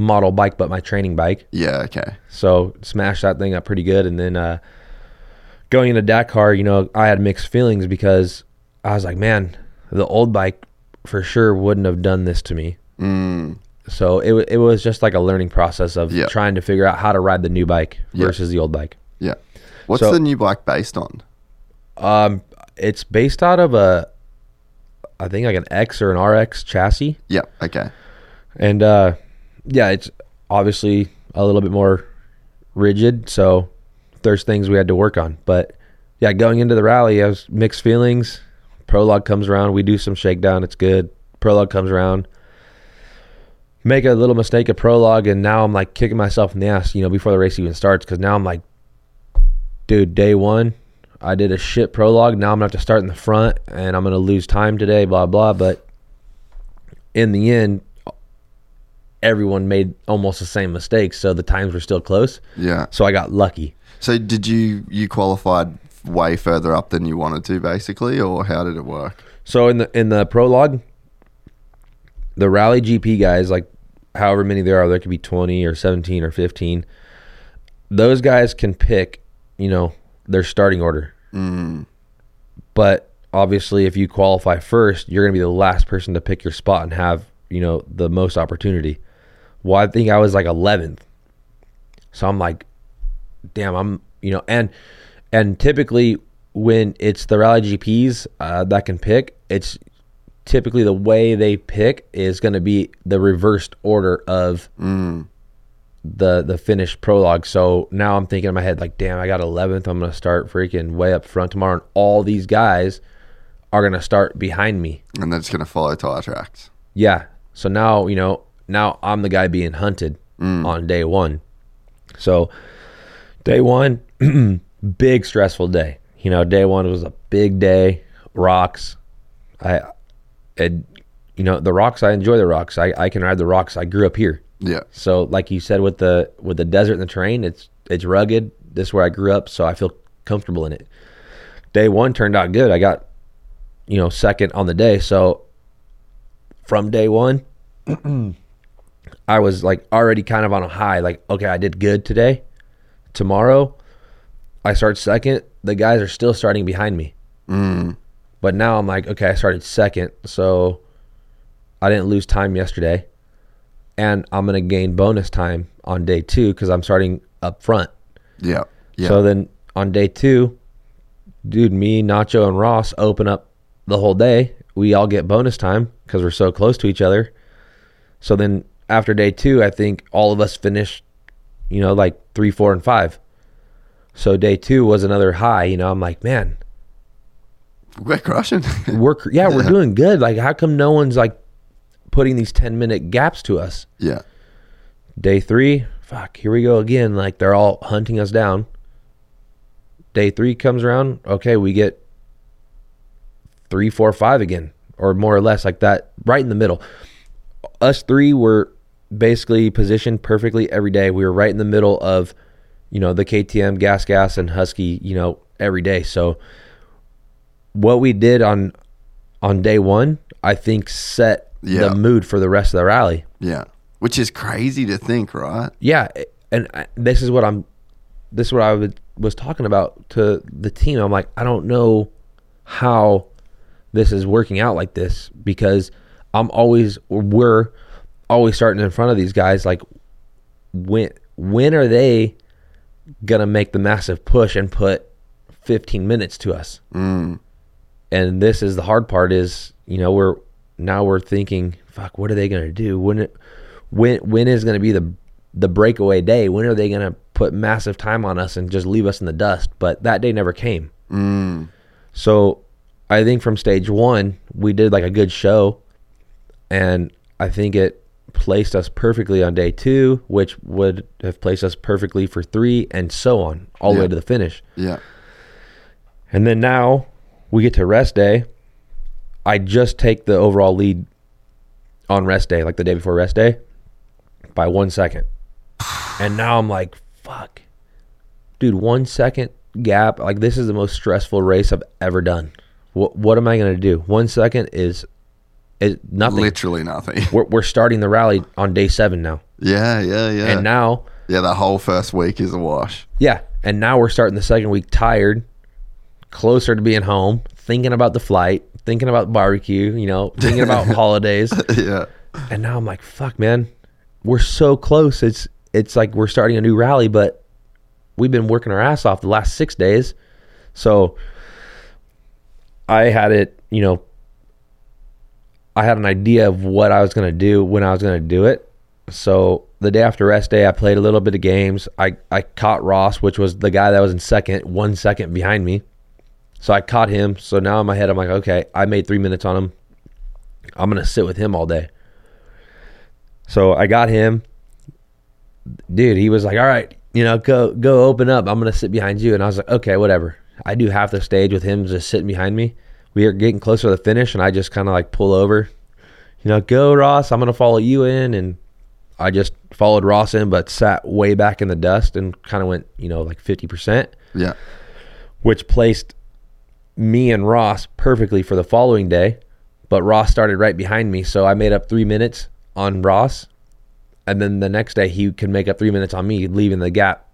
model bike, but my training bike. Yeah. Okay. So smashed that thing up pretty good, and then uh, going into Dakar, you know, I had mixed feelings because I was like, man, the old bike for sure wouldn't have done this to me. Mm, So it it was just like a learning process of Yeah. trying to figure out how to ride the new bike versus the old bike. yeah. What's So- the new bike based on? Um, it's based out of a, I think like an X or an RX chassis, Yeah. Okay. and uh, yeah, it's obviously a little bit more rigid. So there's things we had to work on, but yeah, going into the rally, I was mixed feelings. Prologue comes around, we do some shakedown, it's good. Prologue comes around, make a little mistake at prologue, and now I'm like kicking myself in the ass, you know, before the race even starts, because now I'm like, dude, day one, I did a shit prologue. Now I'm gonna have to start in the front, and I'm gonna lose time today, blah blah. But in the end, everyone made almost the same mistakes, so the times were still close. Yeah. So I got lucky. So did you you qualified way further up than you wanted to, basically, or how did it work? So in the in the prologue, the rally GP guys, like however many there are, there could be twenty or seventeen or fifteen. Those guys can pick, you know, their starting order. Mm. But obviously, if you qualify first, you're going to be the last person to pick your spot and have, you know, the most opportunity. Well, I think I was like 11th. So I'm like, damn, I'm, you know, and and typically when it's the rally GPs uh, that can pick, it's typically the way they pick is going to be the reversed order of the the finished prologue. So now I'm thinking in my head like, damn, I got 11th. I'm going to start freaking way up front tomorrow, and all these guys are going to start behind me. And just going to follow tire tracks. Yeah. So now, you know, now I'm the guy being hunted mm. on day one. So day one, big stressful day. You know, day one was a big day. Rocks. I, and you know, the rocks. I enjoy the rocks. I, I can ride the rocks. I grew up here. Yeah. So, like you said, with the with the desert and the terrain, it's it's rugged. This is where I grew up, so I feel comfortable in it. Day one turned out good. I got, you know, second on the day. So, from day one, I was like already kind of on a high. Like, okay, I did good today. Tomorrow, I start second. The guys are still starting behind me. Mm. But now I'm like, okay, I started second, so I didn't lose time yesterday and I'm gonna gain bonus time on day two because I'm starting up front. Yeah. Yeah. So then on day two, dude, me, Nacho, and Ross open up the whole day. We all get bonus time because we're so close to each other. So then after day two, I think all of us finished, you know, like three, four, and five. So day two was another high. You know, I'm like, man, We're crushing. we're cr- yeah, we're doing good. Like, how come no one's like putting these ten minute gaps to us? yeah. Day three, fuck, here we go again. Like they're all hunting us down. Day three comes around, okay, we get three, four, five again, or more or less like that, right in the middle. Us three were basically positioned perfectly every day. We were right in the middle of, you know, the KTM, Gas Gas, and Husky, you know, every day. So what we did on on day one, I think set Yeah. the mood for the rest of the rally. Yeah. Which is crazy to think, right? Yeah, and I, this is what I'm. This is what I would, was talking about to the team. I'm like, I don't know how this is working out like this because I'm always we're always starting in front of these guys. Like, when when are they gonna make the massive push and put 15 minutes to us? Mm. and this is the hard part is you know we're now we're thinking fuck what are they to do when it, when when is going to be the the breakaway day when are they to put massive time on us and just leave us in the dust but that day never came Mm. so i think from stage 1 we did like a good show and i think it placed us perfectly on day 2 which would have placed us perfectly for 3 and so on all the Yeah. way to the finish Yeah. and then now we get to rest day. I just take the overall lead on rest day, like the day before rest day, by one second. And now I'm like, fuck. Dude, one second gap. Like, this is the most stressful race I've ever done. What, what am I going to do? One second is, is nothing. Literally nothing. We're, we're starting the rally on day seven now. yeah, yeah, yeah. And now, yeah, the whole first week is a wash. Yeah, and now we're starting the second week tired, closer to being home, thinking about the flight, thinking about barbecue, you know, thinking about holidays. yeah. And now I'm like, fuck, man, we're so close. It's it's like we're starting a new rally, but we've been working our ass off the last six days. So I had it, you know, I had an idea of what I was going to do when I was going to do it. So the day after rest day, I played a little bit of games. I, I caught Ross, which was the guy that was in second, one second behind me. So I caught him. So now in my head, I'm like, okay, I made three minutes on him. I'm going to sit with him all day. So I got him. Dude, he was like, all right, you know, go go open up. I'm going to sit behind you. And I was like, okay, whatever. I do half the stage with him just sitting behind me. We are getting closer to the finish, and I just kind of like pull over. You know, go Ross. I'm going to follow you in. And I just followed Ross in, but sat way back in the dust and kind of went, you know, like 50%. Yeah. which placed me and Ross perfectly for the following day. But Ross started right behind me, so I made up three minutes on Ross, and then the next day he could make up three minutes on me, leaving the gap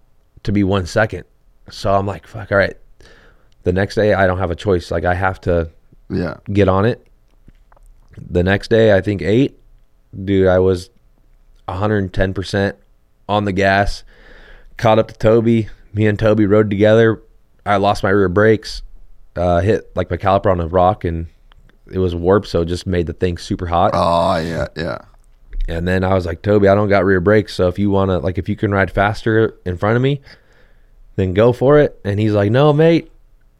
to be one second. So I'm like, fuck, all right. The next day I don't have a choice. Like I have to Yeah. get on it. The next day, I think eight, dude, I was 110% on the gas. Caught up to Toby. Me and Toby rode together. I lost my rear brakes, uh, hit like my caliper on a rock, and it was warped, so it just made the thing super hot. Oh yeah, yeah. And then I was like, Toby, I don't got rear brakes, so if you want to, like, if you can ride faster in front of me, then go for it. And he's like, No, mate,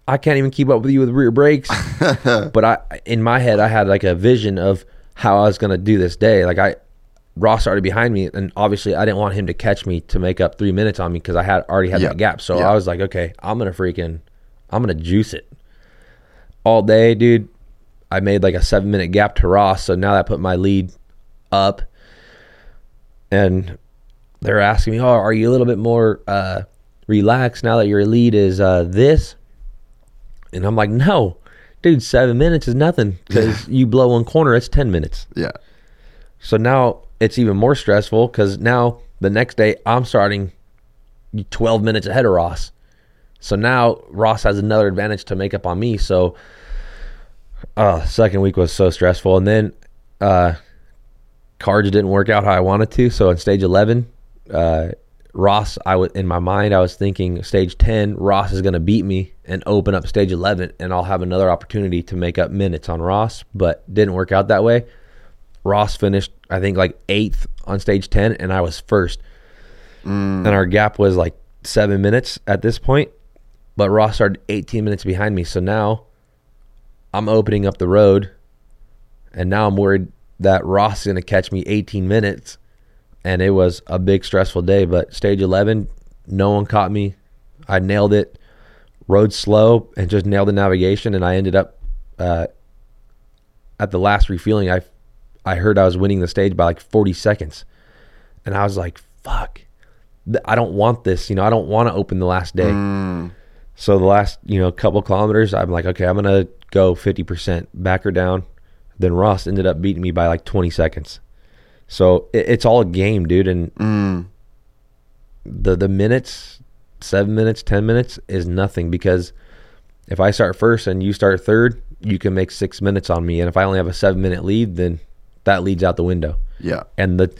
I can't even keep up with you with rear brakes. but I, in my head, I had like a vision of how I was gonna do this day. Like I, Ross started behind me, and obviously I didn't want him to catch me to make up three minutes on me because I had already had that gap. So. I was like, okay, I'm gonna freaking, I'm gonna juice it all day, dude. I made like a seven minute gap to Ross, so now that put my lead up. And they're asking me, "Oh, are you a little bit more uh, relaxed now that your lead is uh, this?" And I'm like, "No, dude, seven minutes is nothing because you blow one corner, it's ten minutes." Yeah. So now it's even more stressful because now the next day I'm starting 12 minutes ahead of Ross. So now Ross has another advantage to make up on me. So, uh, second week was so stressful. And then, uh, cards didn't work out how I wanted to. So in stage 11, uh, Ross, I was in my mind, I was thinking stage 10, Ross is going to beat me and open up stage 11 and I'll have another opportunity to make up minutes on Ross, but didn't work out that way. Ross finished, I think, like eighth on stage 10, and I was first. Mm. And our gap was like seven minutes at this point, but Ross started 18 minutes behind me. So now I'm opening up the road, and now I'm worried that Ross is going to catch me 18 minutes. And it was a big stressful day, but stage 11, no one caught me. I nailed it, rode slow, and just nailed the navigation. And I ended up uh, at the last refueling, I I heard I was winning the stage by like 40 seconds. And I was like, fuck. I don't want this. You know, I don't want to open the last day. So the last, you know, couple kilometers, I'm like, okay, I'm going to go 50%, back her down. Then Ross ended up beating me by like 20 seconds. So it, it's all a game, dude. And mm. the the minutes, seven minutes, ten minutes is nothing because if I start first and you start third, you can make six minutes on me. And if I only have a seven minute lead, then that leads out the window. Yeah. And the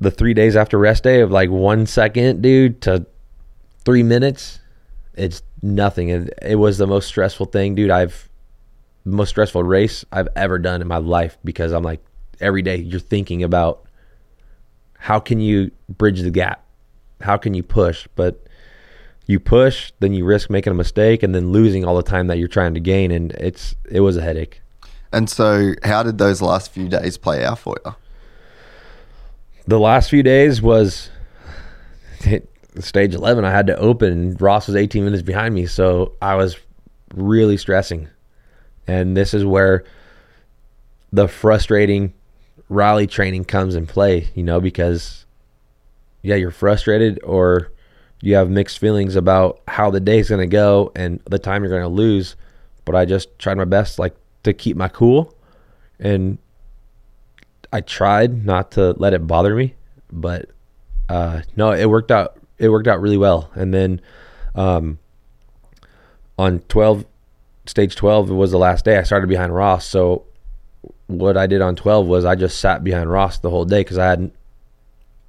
the three days after rest day of like one second, dude, to three minutes, it's nothing. And it was the most stressful thing, dude. I've most stressful race I've ever done in my life because I'm like every day you're thinking about how can you bridge the gap? How can you push? But you push, then you risk making a mistake and then losing all the time that you're trying to gain and it's it was a headache. And so, how did those last few days play out for you? the last few days was stage 11 i had to open ross was 18 minutes behind me so i was really stressing and this is where the frustrating rally training comes in play you know because yeah you're frustrated or you have mixed feelings about how the day's going to go and the time you're going to lose but i just tried my best like to keep my cool and I tried not to let it bother me, but uh, no, it worked out. It worked out really well. And then um, on twelve, stage twelve was the last day. I started behind Ross. So what I did on twelve was I just sat behind Ross the whole day because I hadn't,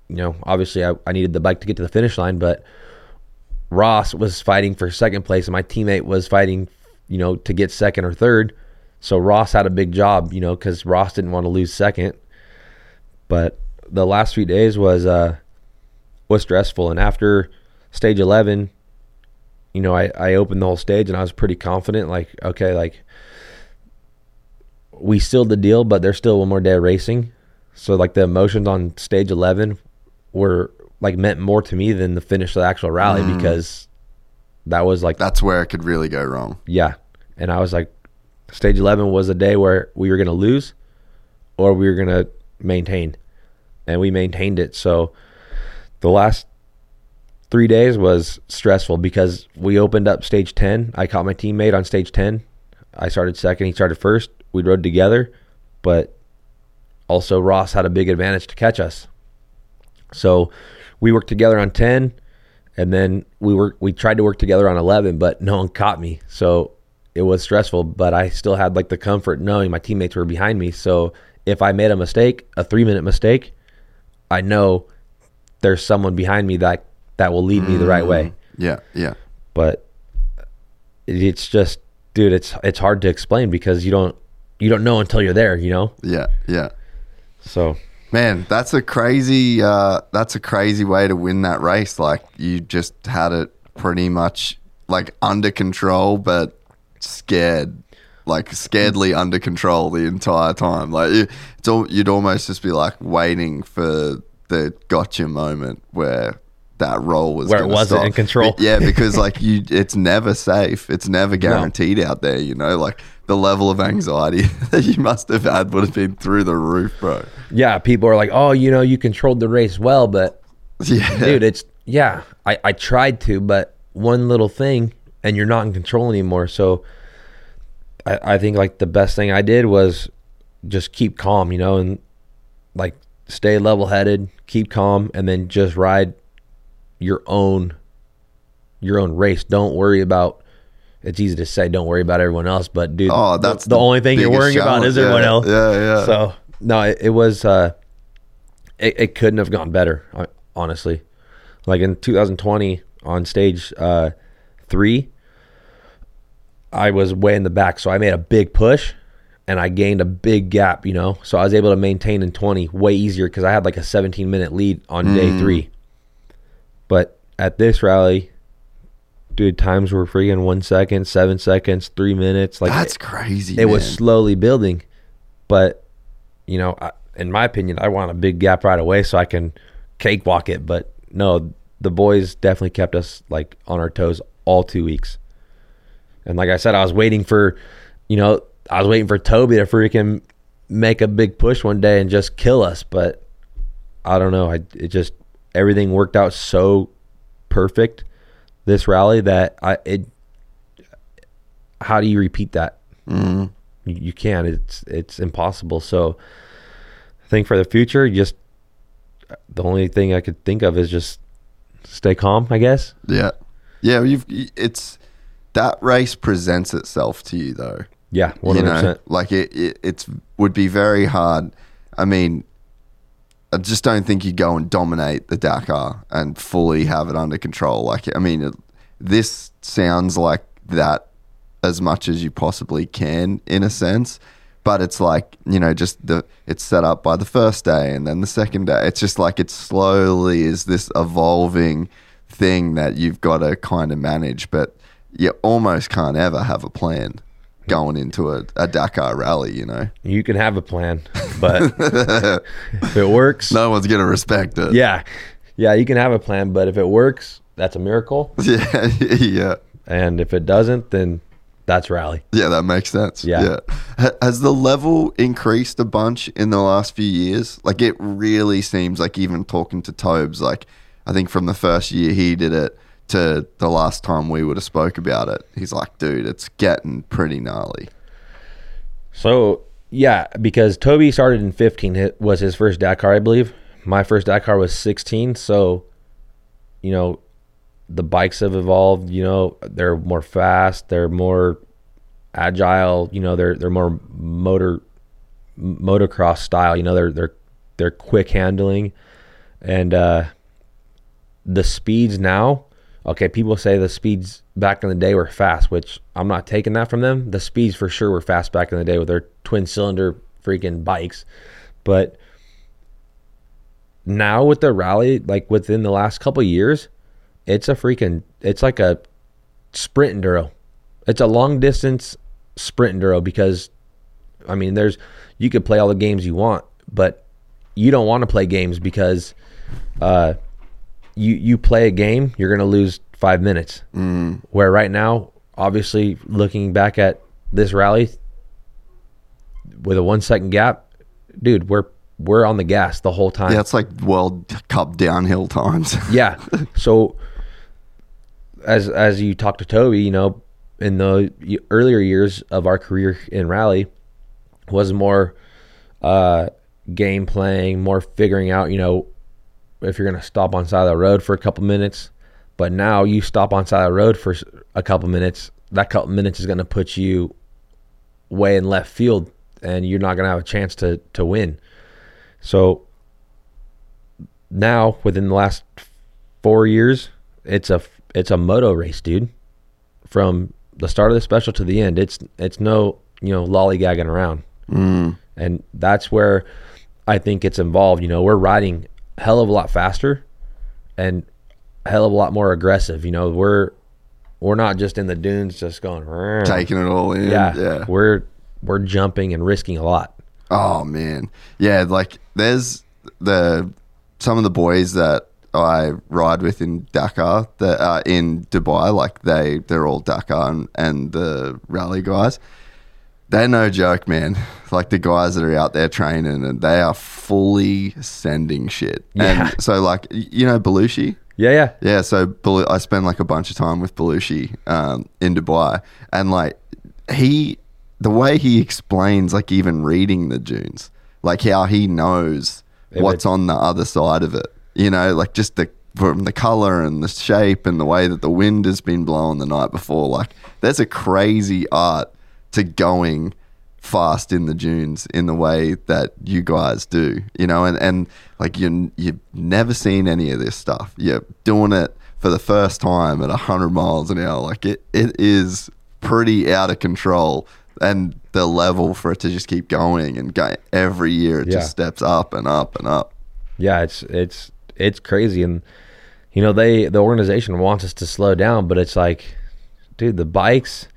you know, obviously I, I needed the bike to get to the finish line, but Ross was fighting for second place, and my teammate was fighting, you know, to get second or third. So Ross had a big job, you know, because Ross didn't want to lose second. But the last few days was uh was stressful, and after stage eleven, you know, I I opened the whole stage, and I was pretty confident. Like, okay, like we sealed the deal, but there's still one more day of racing. So like the emotions on stage eleven were like meant more to me than the finish of the actual rally mm. because that was like That's where it could really go wrong. yeah. And I was like, stage 11 was a day where we were going to lose or we were going to maintain. And we maintained it. So the last three days was stressful because we opened up stage 10. I caught my teammate on stage 10. I started second. He started first. We rode together, but also Ross had a big advantage to catch us. So we worked together on 10 and then we were we tried to work together on 11 but no one caught me so it was stressful but i still had like the comfort knowing my teammates were behind me so if i made a mistake a three minute mistake i know there's someone behind me that that will lead me the right way mm-hmm. Yeah, yeah. but it's just dude it's it's hard to explain because you don't you don't know until you're there you know Yeah, yeah. so Man, that's a crazy uh that's a crazy way to win that race. Like you just had it pretty much like under control but scared. Like scaredly under control the entire time. Like you, it's all, you'd almost just be like waiting for the gotcha moment where that role was Where it wasn't stop. in control. Yeah, because like you it's never safe. It's never guaranteed out there, you know? Like the level of anxiety that you must have had would have been through the roof, bro. yeah people are like oh you know you controlled the race well but Yeah. dude it's yeah I, I tried to but one little thing and you're not in control anymore so I, I think like the best thing i did was just keep calm you know and like stay level headed keep calm and then just ride your own your own race don't worry about it's easy to say don't worry about everyone else but dude Oh, that's the, only thing you're worrying about is challenge. everyone Yeah, else Yeah, yeah. so no, it, it was. Uh, it, it couldn't have gone better, honestly. Like in 2020 on stage uh, three, I was way in the back, so I made a big push, and I gained a big gap. You know, so I was able to maintain in 20 way easier because I had like a 17 minute lead on day three. But at this rally, dude, times were freaking one second, seven seconds, three minutes. Like that's crazy. it was slowly building. But you know I, in my opinion i want a big gap right away so i can cakewalk it. But no the boys definitely kept us like on our toes all two weeks. And like i said i was waiting for you know i was waiting for toby to freaking make a big push one day and just kill us. But i don't know. I, it just everything worked out so perfect this rally that i it how do you repeat that mm-hmm. you, you can't. It's it's impossible. So I think for the future, just the only thing I could think of is just stay calm. I guess. Yeah, yeah. You've it's that race presents itself to you though. Yeah, one you know, like it, it, it's would be very hard. I mean, I just don't think you go and dominate the Dakar and fully have it under control. Like, I mean, it, this sounds like that as much as you possibly can in a sense. But it's like you know, just the it's set up by the first day and then the second day. It's just like it slowly is this evolving thing that you've got to kind of manage. But you almost can't ever have a plan going into a, a Dakar rally. You know, You can have a plan, but if it works, no one's gonna respect it. yeah, yeah, you can have a plan, but if it works, that's a miracle. yeah, yeah. And if it doesn't, then that's rally. Yeah, that makes sense. Yeah. yeah. Has the level increased a bunch in the last few years? Like, it really seems like even talking to Tobes, like, I think from the first year he did it to the last time we would have spoke about it, he's like, dude, it's getting pretty gnarly. So yeah, because Toby started in 15 it was his first Dakar, I believe. My first Dakar was 16, so you know, the bikes have evolved, you know, they're more fast, they're more agile, you know, they're they're more motor motocross style, you know, they're they're they're quick handling and uh the speeds now okay people say the speeds back in the day were fast which i'm not taking that from them. The speeds for sure were fast back in the day with their twin cylinder freaking bikes. But now with the rally like within the last couple years it's a freaking it's like a sprint enduro. It's a long distance sprint enduro because i mean there's you could play all the games you want but you don't want to play games because uh you you play a game, you're gonna lose five minutes. Mm. Where right now, obviously, looking back at this rally with a one second gap, dude, we're we're on the gas the whole time. Yeah, it's like World Cup downhill times. Yeah. So as as you talk to Toby, you know, in the earlier years of our career in rally, was more uh, game playing, more figuring out, you know, if you're gonna stop on side of the road for a couple minutes. But now you stop on side of the road for a couple minutes. That couple minutes is gonna put you way in left field, and you're not gonna have a chance to to win. So now within the last four years, it's a it's a moto race, dude. From the start of the special to the end, it's it's no you know lollygagging around, mm. and that's where I think it's involved. You know, we're riding hell of a lot faster and a hell of a lot more aggressive. You know, we're we're not just in the dunes just going "Rrr." Taking it all in. yeah, Yeah. we're we're jumping and risking a lot. Oh man, yeah. Like there's the some of the boys that I ride with in Dakar, that uh, in Dubai, like they they're all Dakar and, and the rally guys. They're no joke, man. Like the guys that are out there training, and they are fully sending shit. Yeah. And so, like you know, Balooshi. Yeah, yeah, Yeah, so I spend like a bunch of time with Balooshi um, in Dubai, and like he, the way he explains, like even reading the dunes, like how he knows what's on the other side of it. You know, like just the from the color and the shape and the way that the wind has been blowing the night before. Like there's a crazy art to going fast in the dunes in the way that you guys do, you know, and, and like you you've never seen any of this stuff. You're doing it for the first time at 100 miles an hour. Like it, it is pretty out of control. And the level for it to just keep going and go every year, it Yeah. just steps up and up and up. yeah. It's it's it's crazy, and you know they the organization wants us to slow down, but it's like, dude, the bikes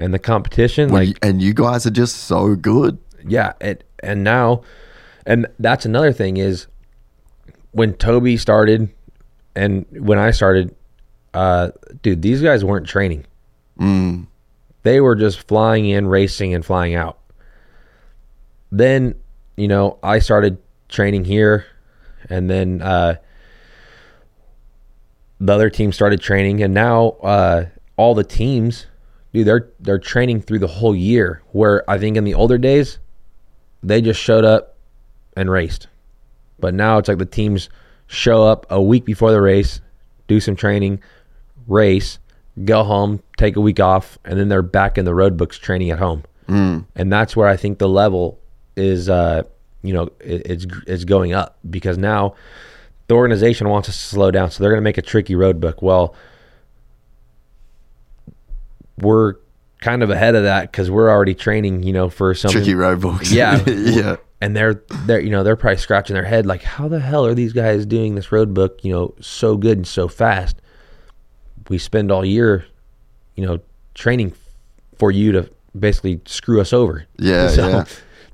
and the competition, like and you guys are just so good. yeah it, and now and that's another thing is when toby started and when i started uh dude these guys weren't training Mm. they were just flying in racing and flying out then you know i started training here and then uh the other team started training and now uh all the teams dude they're they're training through the whole year where i think in the older days they just showed up and raced. But now it's like the teams show up a week before the race, do some training, race, go home, take a week off, and then they're back in the road books training at home. Mm. And that's where I think the level is, uh, you know, it, it's it's going up because now the organization wants us to slow down, so they're going to make a tricky road book. Well, we're kind of ahead of that because we're already training, you know, for something Tricky road books. Yeah. yeah. and they're they're you know they're probably scratching their head like how the hell are these guys doing this road book you know so good and so fast we spend all year you know training for you to basically screw us over Yeah, so yeah.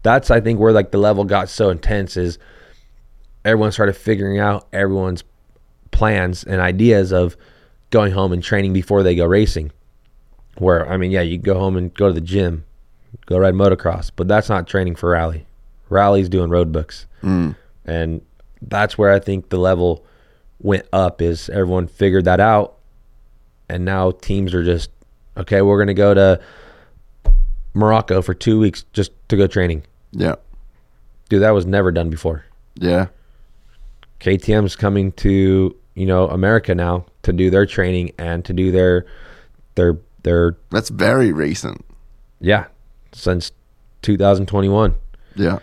that's i think where like the level got so intense is everyone started figuring out everyone's plans and ideas of going home and training before they go racing where i mean yeah you go home and go to the gym go ride motocross but that's not training for rally. Rally's doing road books. Mm. And that's where i think the level went up is everyone figured that out. And now teams are just okay we're going to go to morocco for two weeks just to go training. Yeah. dude that was never done before. Yeah. ktm's coming to you know america now to do their training and to do their their their That's very recent. yeah since 2021 Yeah.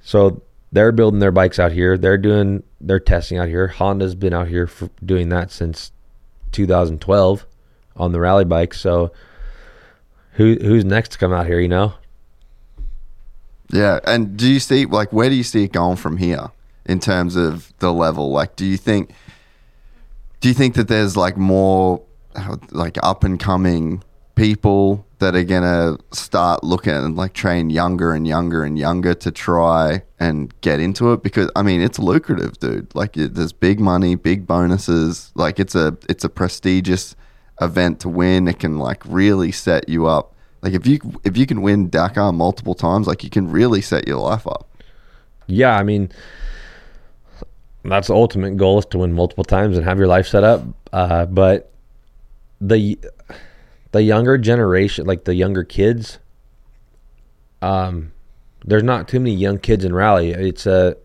So they're building their bikes out here. They're doing their testing out here. Honda's been out here for doing that since 2012 on the rally bikes. So who who's next to come out here? You know, Yeah. And do you see like where do you see it going from here in terms of the level? Like do you think do you think that there's like more like up and coming people that are gonna start looking and like train younger and younger and younger to try and get into it because I mean it's lucrative, dude. Like there's big money, big bonuses. Like it's a it's a prestigious event to win. It can like really set you up. Like if you if you can win Dakar multiple times, like you can really set your life up. yeah. I mean, that's the ultimate goal is to win multiple times and have your life set up. Uh, but the the younger generation, like the younger kids, um, there's not too many young kids in rally. It's a,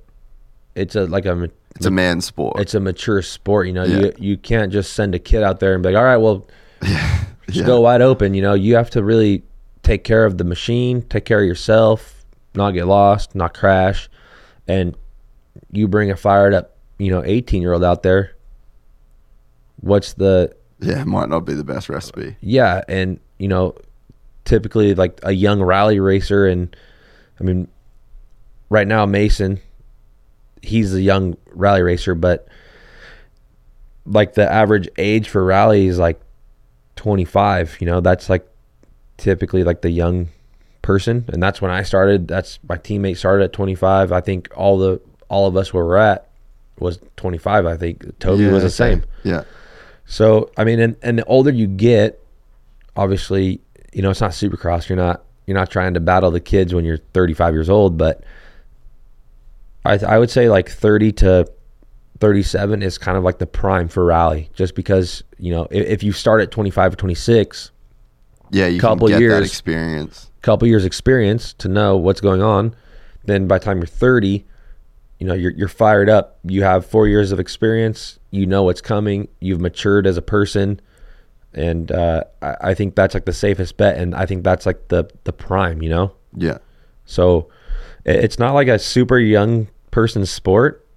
it's a like a, It's a man's sport. it's a mature sport. You know, Yeah. you you can't just send a kid out there and be like, all right, well, just Yeah. go wide open. You know, you have to really take care of the machine, take care of yourself, not get lost, not crash, and you bring a fired up, you know, 18 year old out there. What's the yeah, it might not be the best recipe. yeah, and you know, typically like a young rally racer, and I mean, right now Mason, he's a young rally racer, but like the average age for rally is like 25. You know, that's like typically like the young person, and that's when I started. That's my teammate started at 25. I think all the all of us where we're at was 25. I think Toby Yeah, was the same. Yeah. So I mean, and, and the older you get, obviously, you know, it's not Supercross. You're not you're not trying to battle the kids when you're 35 years old, but I I would say like 30 to 37 is kind of like the prime for rally, just because you know if, if you start at 25 or 26, Yeah, you Couple can get that years. experience. couple years experience to know what's going on, then by the time you're 30, you know you're you're fired up. You have four years of experience. You know what's coming. You've matured as a person, and uh, I, I think that's like the safest bet. And I think that's like the the prime. You know, Yeah. so it- it's not like a super young person's sport.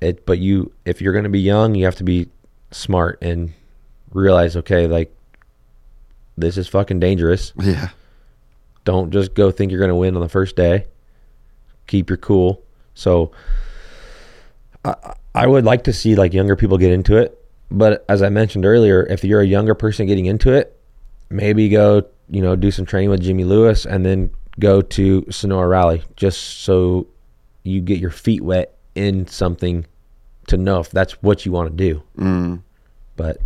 It, but you if you're going to be young, you have to be smart and realize, okay, like this is fucking dangerous Yeah. don't just go think you're going to win on the first day. Keep your cool. So I, I would like to see like younger people get into it. But as I mentioned earlier, if you're a younger person getting into it, maybe go, you know, do some training with Jimmy Lewis and then go to Sonora Rally just so you get your feet wet in something to know if that's what you want to do. Mm. But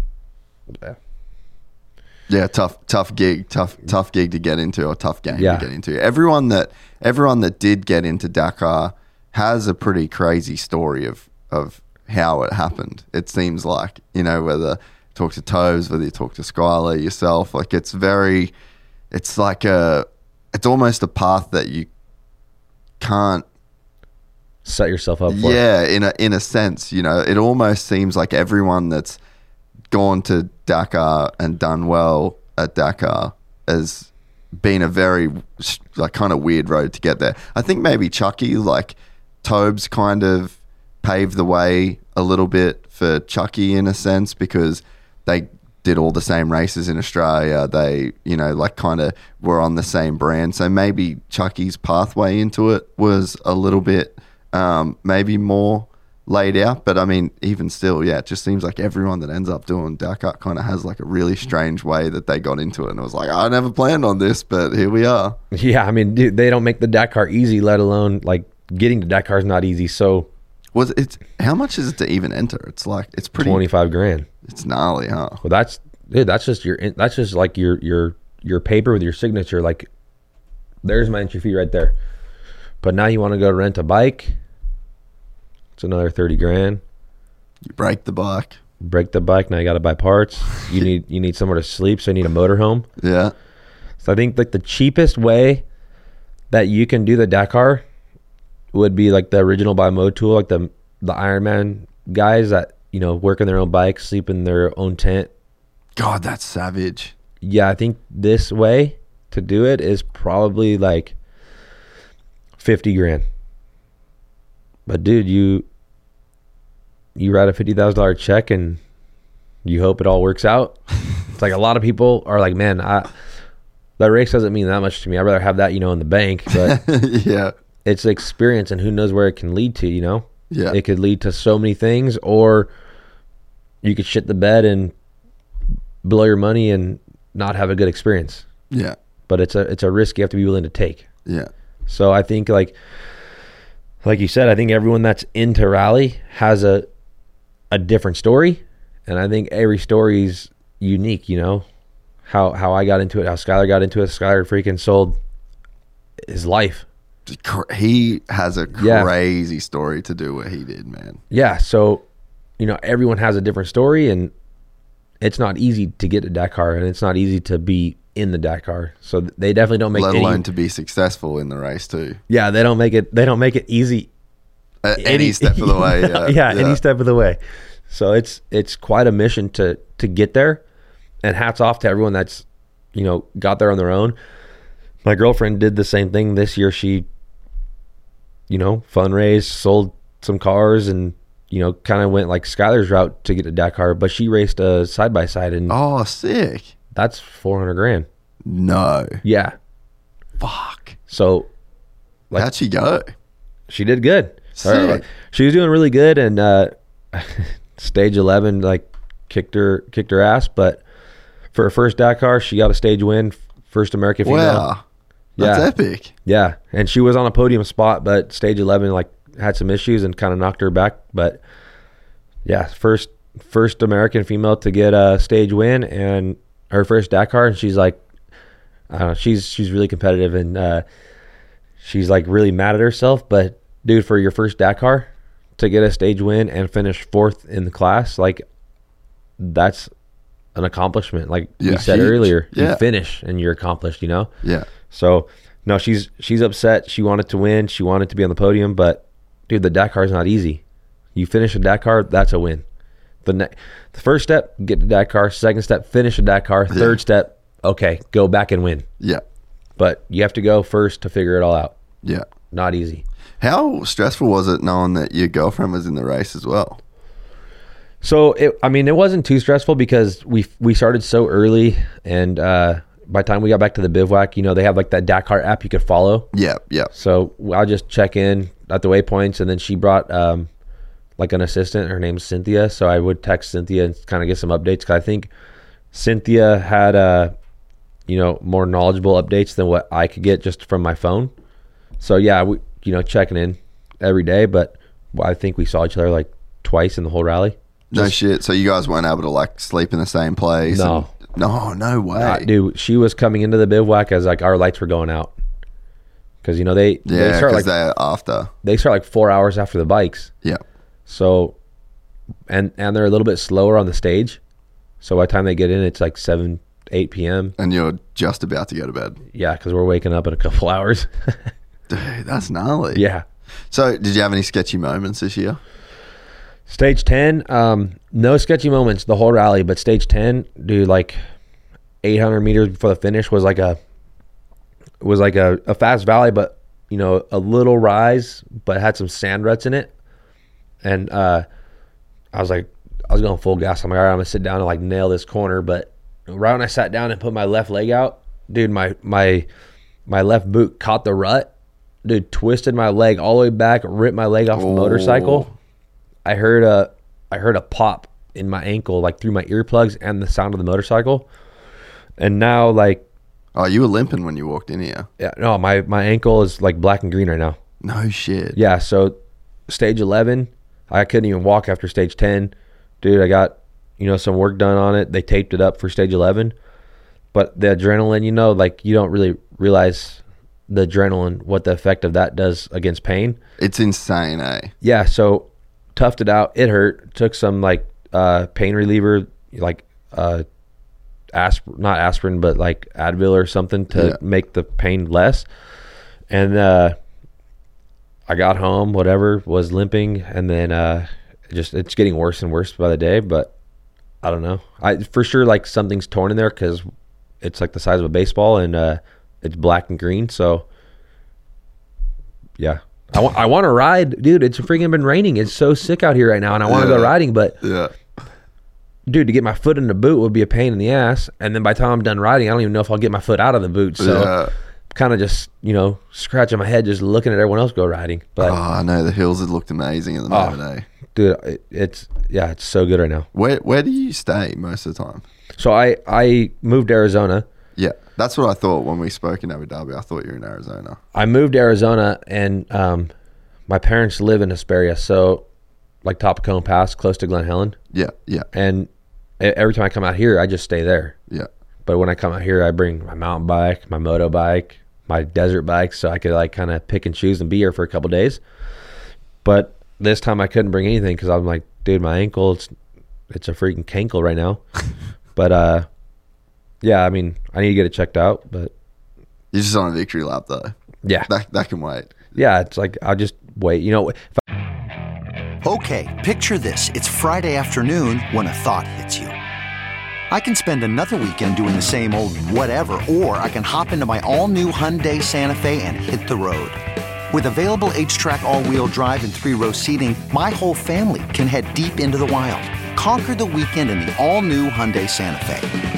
Yeah, tough, tough gig, tough, tough gig to get into, or tough game Yeah. to get into. Everyone that, everyone that did get into Dakar has a pretty crazy story of of how it happened. It seems like you know whether you talk to Tobes, whether you talk to Skyler yourself, like it's very, it's like a, it's almost a path that you can't set yourself up for yeah, in a in a sense, you know, it almost seems like everyone that's gone to Dakar and done well at Dakar has been a very like kind of weird road to get there. I think maybe Chucky, like Tobes, kind of paved the way a little bit for Chucky in a sense because they did all the same races in Australia. They, you know, like kind of were on the same brand. So maybe Chucky's pathway into it was a little bit um, maybe more laid out. But I mean, even still, yeah, it just seems like everyone that ends up doing Dakar kind of has like a really strange way that they got into it. And it was like, I never planned on this, but here we are. Yeah, I mean, dude, they don't make the Dakar easy, let alone like getting to Dakar is not easy. So Was it? How much is it to even enter? It's like it's pretty. twenty five grand. It's gnarly, huh? Well, that's dude. That's just your. That's just like your your your paper with your signature. Like, there's my entry fee right there. But now you want to go rent a bike. It's another thirty grand. You break the bike. Break the bike. Now you got to buy parts. You need you need somewhere to sleep, so you need a motorhome. Yeah. So I think like the cheapest way that you can do the Dakar would be like the original by Motul, like the the Ironman guys that you know work in their own bikes, sleep in their own tent. God, that's savage. Yeah, I think this way to do it is probably like fifty grand. But dude, you you write a fifty thousand dollar check and you hope it all works out. it's like a lot of people are like, man, I that race doesn't mean that much to me. I'd rather have that, you know, in the bank. But yeah. It's experience and who knows where it can lead to, you know? Yeah. It could lead to so many things or you could shit the bed and blow your money and not have a good experience. Yeah. But it's a it's a risk you have to be willing to take. Yeah. So I think like like you said, I think everyone that's into rally has a a different story. And I think every story's unique, you know. How how I got into it, how Skyler got into it. Skyler freaking sold his life. He has a Yeah. crazy story to do what he did, man. Yeah, so you know, everyone has a different story and it's not easy to get to Dakar, and it's not easy to be in the Dakar. So they definitely don't make Let any, alone to be successful in the race too. yeah, they don't make it. They don't make it easy Uh, any, step of the way. Yeah, yeah, any step of the way. So it's it's quite a mission to to get there, and hats off to everyone that's you know got there on their own. My girlfriend did the same thing this year. She, you know, fundraised, sold some cars, and you know, kind of went like Skyler's route to get to Dakar. But she raced a side by side, and Oh, sick. that's four hundred grand. No. Yeah. Fuck. So Like- How'd she go? she did good. Sick. She was doing really good, and uh, stage eleven like kicked her kicked her ass. But for her first Dakar, she got a stage win, first American female. Wow. That's Yeah. epic. Yeah, and she was on a podium spot, but stage eleven like had some issues and kind of knocked her back. But yeah, first first American female to get a stage win and her first Dakar, and she's like, I don't know, she's she's really competitive and uh, she's like really mad at herself. But dude, for your first Dakar to get a stage win and finish fourth in the class, like that's an accomplishment. Like Yeah, we said huge. earlier, Yeah. you finish and you're accomplished. You know. Yeah. So no, she's she's upset. She wanted to win. She wanted to be on the podium, but dude, the Dakar is not easy. You finish a Dakar, that's a win. The ne- the first step, get to Dakar. Second step, finish a Dakar. Third step, okay, go back and win. Yeah. But you have to go first to figure it all out. Yeah. Not easy. How stressful was it knowing that your girlfriend was in the race as well? So it, I mean, it wasn't too stressful because we we started so early, and uh, by the time we got back to the bivouac, you know, they have like that Dakar app you could follow. Yeah. Yeah. So I'll just check in at the waypoints, and then she brought um, like an assistant. Her name's Cynthia, so I would text Cynthia and kind of get some updates. Cause I think Cynthia had uh, you know more knowledgeable updates than what I could get just from my phone. So yeah, we you know checking in every day, but I think we saw each other like twice in the whole rally. No shit. So you guys weren't able to like sleep in the same place? No. No, no way. Uh, dude, she was coming into the bivouac as like our lights were going out. Cause you know they they yeah, start because like they're after. they start like four hours after the bikes. Yeah. So, and and they're a little bit slower on the stage. So by the time they get in, it's like seven, eight p.m. And you're just about to go to bed. Yeah, because we're waking up in a couple hours. Dude, that's gnarly. yeah. So, did you have any sketchy moments this year? Stage ten, um, no sketchy moments the whole rally, but stage ten, dude, like eight hundred meters before the finish was like a was like a, a fast valley, but you know a little rise, but had some sand ruts in it, and uh, I was like, I was going full gas. I'm like, all right, I'm gonna sit down and like nail this corner, but right when I sat down and put my left leg out, dude, my my my left boot caught the rut, dude, twisted my leg all the way back, ripped my leg off the motorcycle. I heard a I heard a pop in my ankle, like through my earplugs and the sound of the motorcycle. And now, like, Oh, you were limping when you walked in here. yeah, no, my my ankle is like black and green right now. No shit. Yeah, so stage eleven, I couldn't even walk after stage ten. Dude, I got you know some work done on it. They taped it up for stage eleven, but the adrenaline, you know, like you don't really realize the adrenaline, what the effect of that does against pain. It's insane, eh? yeah, so toughed it out. It hurt. Took some like uh, pain reliever, like uh, aspirin, not aspirin, but like Advil or something to Yeah. make the pain less. And uh, I got home, whatever, was limping, and then uh, just it's getting worse and worse by the day. But I don't know. I for sure like something's torn in there because it's like the size of a baseball and uh, it's black and green. So yeah. I want I want to ride, dude. It's freaking been raining. It's so sick out here right now, and I want to Yeah. go riding. But Yeah. dude, to get my foot in the boot would be a pain in the ass. And then by the time I'm done riding, I don't even know if I'll get my foot out of the boot. So Yeah. kind of just you know scratching my head, just looking at everyone else go riding. But Oh, I know the hills have looked amazing in the Oh. moment, eh? dude, it, it's yeah, it's so good right now. Where Where do you stay most of the time? So I I moved to Arizona. Yeah, that's what I thought when we spoke in Abu Dhabi. I thought you were in Arizona. I moved to Arizona, and um, my parents live in Hesperia, so like Topacone Pass, close to Glen Helen. Yeah, yeah, And every time I come out here, I just stay there. yeah. But when I come out here, I bring my mountain bike, my moto bike, my desert bike, so I could like kind of pick and choose and be here for a couple days. But this time I couldn't bring anything because I'm like, dude, my ankle, it's, it's a freaking cankle right now. but uh, yeah, I mean, I need to get it checked out. But You're just on a victory lap though. yeah, That that can wait. yeah, it's like I'll just wait. You know, if Okay, picture this. It's Friday afternoon when a thought hits you. I can spend another weekend doing the same old whatever, or I can hop into my all new Hyundai Santa Fe and hit the road. With available HTRAC, all wheel drive, and three row seating, my whole family can head deep into the wild. Conquer the weekend in the all new Hyundai Santa Fe.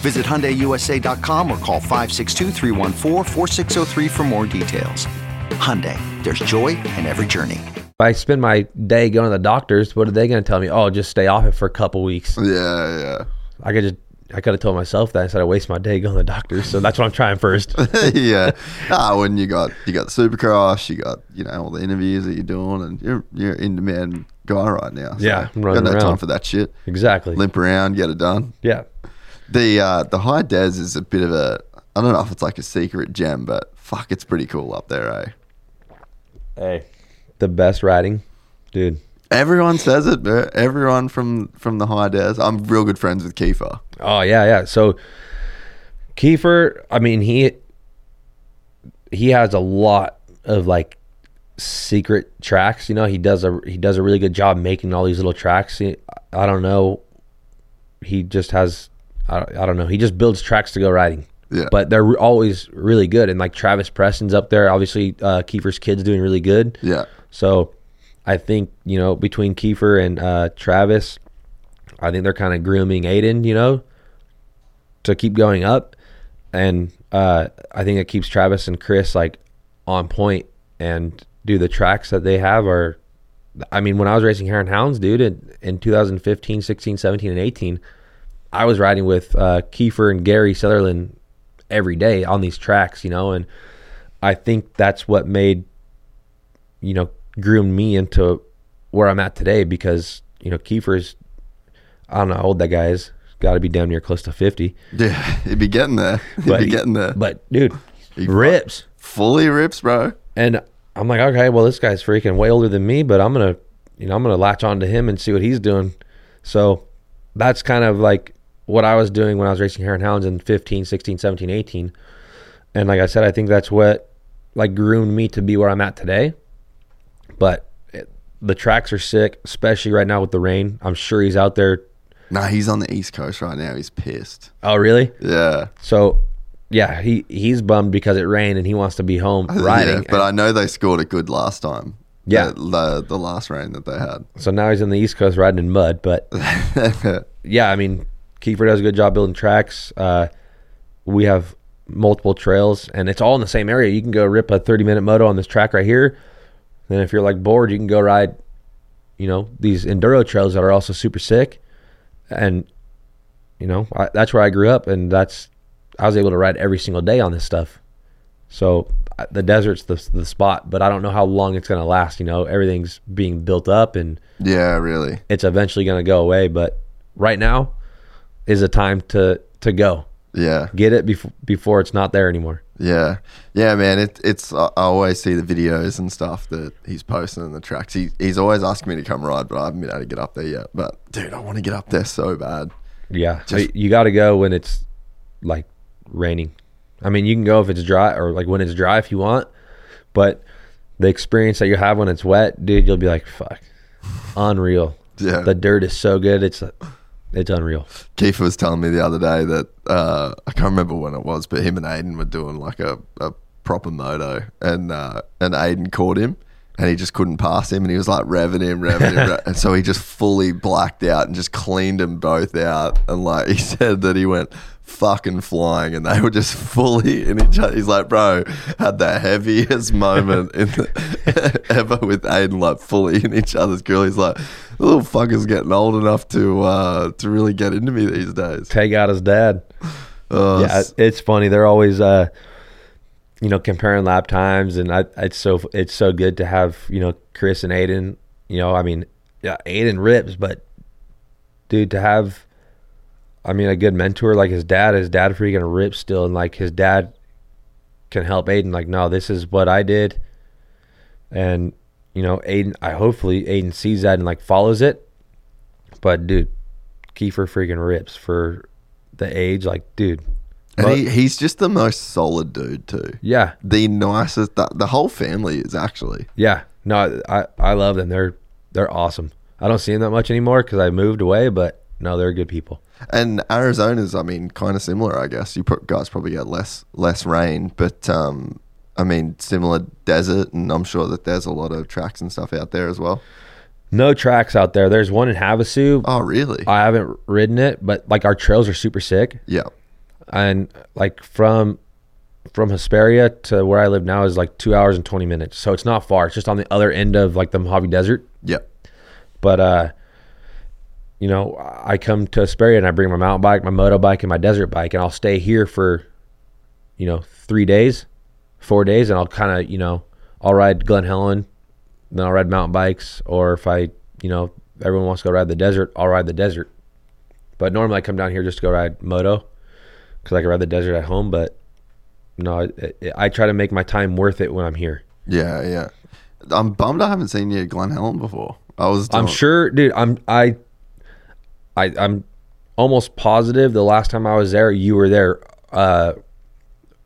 Visit HyundaiUSA.com or call 562-314-4603 for more details. Hyundai, there's joy in every journey. If I spend my day going to the doctors, what are they going to tell me? Oh, just stay off it for a couple weeks. Yeah, yeah. I could just, I could have told myself that instead of waste my day going to the doctors. So that's what I'm trying first. yeah. Ah, when you got you got the supercross, you got you know all the interviews that you're doing, and you're you're in demand guy right now. So Yeah, I'm got running no time for that shit. exactly. Limp around, get it done. Yeah. The uh, the high des is a bit of a I don't know if it's like a secret gem, but fuck, it's pretty cool up there, eh? Hey, the best riding, dude. Everyone says it, bro. Everyone from from the high des. I'm real good friends with Kiefer. Oh yeah, yeah. So Kiefer, I mean he he has a lot of like secret tracks. You know, he does a he does a really good job making all these little tracks. He, I don't know. He just has I, I don't know. He just builds tracks to go riding. Yeah. But they're always really good. And like Travis Preston's up there. Obviously, uh, Kiefer's kid's doing really good. Yeah. So I think, you know, between Kiefer and uh, Travis, I think they're kind of grooming Aiden, you know, to keep going up. And uh, I think it keeps Travis and Chris like on point and do the tracks that they have are. I mean, when I was racing and Hounds, dude, in, in 2015, 16, 17, and 18, I was riding with uh, Kiefer and Gary Sutherland every day on these tracks, you know, and I think that's what made you know, groomed me into where I'm at today because, you know, Kiefer's, I don't know how old that guy is. Got to be damn near close to 50. Yeah. He'd be getting there. He'd But be getting there. But, dude, He rips. Fully rips, bro. And I'm like, okay, well, this guy's freaking way older than me, but I'm going to, you know, I'm going to latch on to him and see what he's doing. So that's kind of like what I was doing when I was racing and Hounds in 15, 16, 17, 18. And like I said, I think that's what like groomed me to be where I'm at today. But it, the tracks are sick, especially right now with the rain. I'm sure he's out there. Nah, he's on the East Coast right now. He's pissed. Oh, really? Yeah. So, yeah, he he's bummed because it rained and he wants to be home riding. Yeah, but I know they scored a good last time. Yeah. The, the, the last rain that they had. so now he's in the East Coast riding in mud. But yeah, I mean, Kiefer does a good job building tracks. Uh, we have multiple trails, and it's all in the same area. You can go rip a 30 minute moto on this track right here. Then, if you're like bored, you can go ride, you know, these enduro trails that are also super sick. And, you know, I, that's where I grew up, and that's, I was able to ride every single day on this stuff. So the desert's the, the spot, but I don't know how long it's going to last. You know, everything's being built up and yeah, really. it's eventually going to go away. But right now is a time to to go Yeah. get it before before it's not there anymore. Yeah, yeah, man. It, it's I always see the videos and stuff that he's posting in the tracks. He, he's always asking me to come ride, but I haven't been able to get up there yet. But dude, I want to get up there so bad. Yeah, Just- you got to go when it's like raining. I mean, you can go if it's dry or like when it's dry if you want, but the experience that you have when it's wet, dude, you'll be like, "Fuck, unreal." Yeah. the dirt is so good. It's it's unreal. Keith was telling me the other day that uh, I can't remember when it was, but him and Aiden were doing like a, a proper moto, and uh, and Aiden caught him, and he just couldn't pass him, and he was like revving him, revving him, and so he just fully blacked out and just cleaned them both out, and like he said that he went fucking flying, and they were just fully in each other. He's like, bro, had the heaviest moment in the, ever with Aiden, like fully in each other's grill. He's like, the little fucker's getting old enough to uh, to really get into me these days. Take out his dad. Oh, yeah, it's funny. They're always, uh, you know, comparing lap times, and I, it's so it's so good to have you know Chris and Aiden. You know, I mean, yeah, Aiden rips, but dude, to have, I mean, a good mentor like his dad. His dad freaking rips still, and like his dad can help Aiden. Like, no, this is what I did, and you know, Aiden. I hopefully Aiden sees that and like follows it. But dude, Kiefer freaking rips for the age. Like, dude, and but- he, he's just the most solid dude too. yeah, The nicest. The, the whole family is actually. Yeah, no, I I love them. They're they're awesome. I don't see them that much anymore because I moved away, but no, they're good people. And Arizona's, I mean, kind of similar, I guess. You guys probably get less less rain, but um, I mean, similar desert, and I'm sure that there's a lot of tracks and stuff out there as well. No tracks out there. There's one in Havasu. Oh, really? I haven't ridden it, but like our trails are super sick, yeah. and like from from Hesperia to where I live now is like two hours and twenty minutes. So it's not far. It's just on the other end of like the Mojave Desert. Yeah. But uh, you know, I come to Hesperia and I bring my mountain bike, my motorbike, and my desert bike, and I'll stay here for, you know, three days, four days, and I'll kind of, you know, I'll ride Glen Helen, then I'll ride mountain bikes, or if I, you know, everyone wants to go ride the desert, I'll ride the desert. But normally I come down here just to go ride moto, because I can ride the desert at home. But no, I, I try to make my time worth it when I'm here. Yeah, yeah. I'm bummed I haven't seen you at Glen Helen before. I was. I'm sure, dude. I'm I, I I'm almost positive the last time I was there, you were there, uh,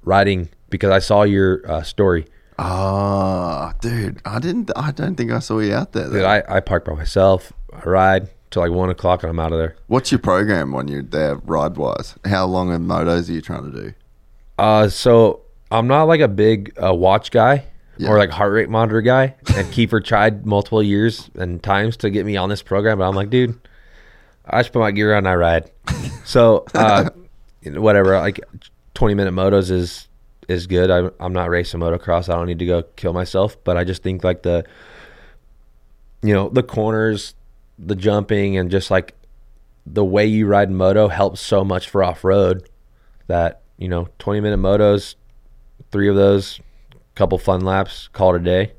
riding because I saw your uh, story. Ah, dude, I didn't. I don't think I saw you out there. Dude. I I park by myself. I ride till like one o'clock and I'm out of there. What's your program when you're there, ride wise? How long of motos are you trying to do? Uh, so I'm not like a big uh, watch guy Yeah. or like heart rate monitor guy. And Kiefer tried multiple years and times to get me on this program, but I'm like, dude, I just put my gear on and I ride. So uh, whatever, like 20 minute motos is is good. I, I'm not racing motocross. I don't need to go kill myself, but I just think like the, you know, the corners, the jumping, and just like the way you ride moto helps so much for off road that you know 20 minute motos three of those couple fun laps call it a day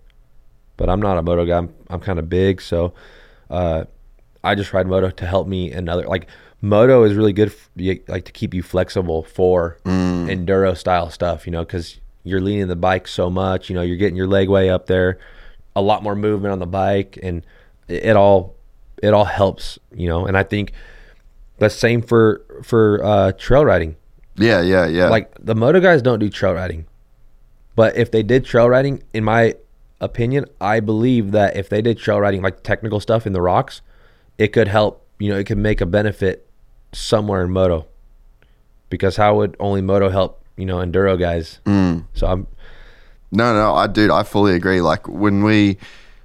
but i'm not a moto guy i'm, I'm kind of big so uh, i just ride moto to help me another like moto is really good f- y- like to keep you flexible for enduro style stuff you know because you're leaning the bike so much you know you're getting your leg way up there a lot more movement on the bike and it, it all it all helps you know and i think the same for for uh, trail riding Yeah, yeah, yeah. like the moto guys don't do trail riding but if they did trail riding in my opinion i believe that if they did trail riding like technical stuff in the rocks it could help you know it could make a benefit somewhere in moto because how would only moto help you know enduro guys mm. so i'm No, no, I dude, I fully agree. Like when we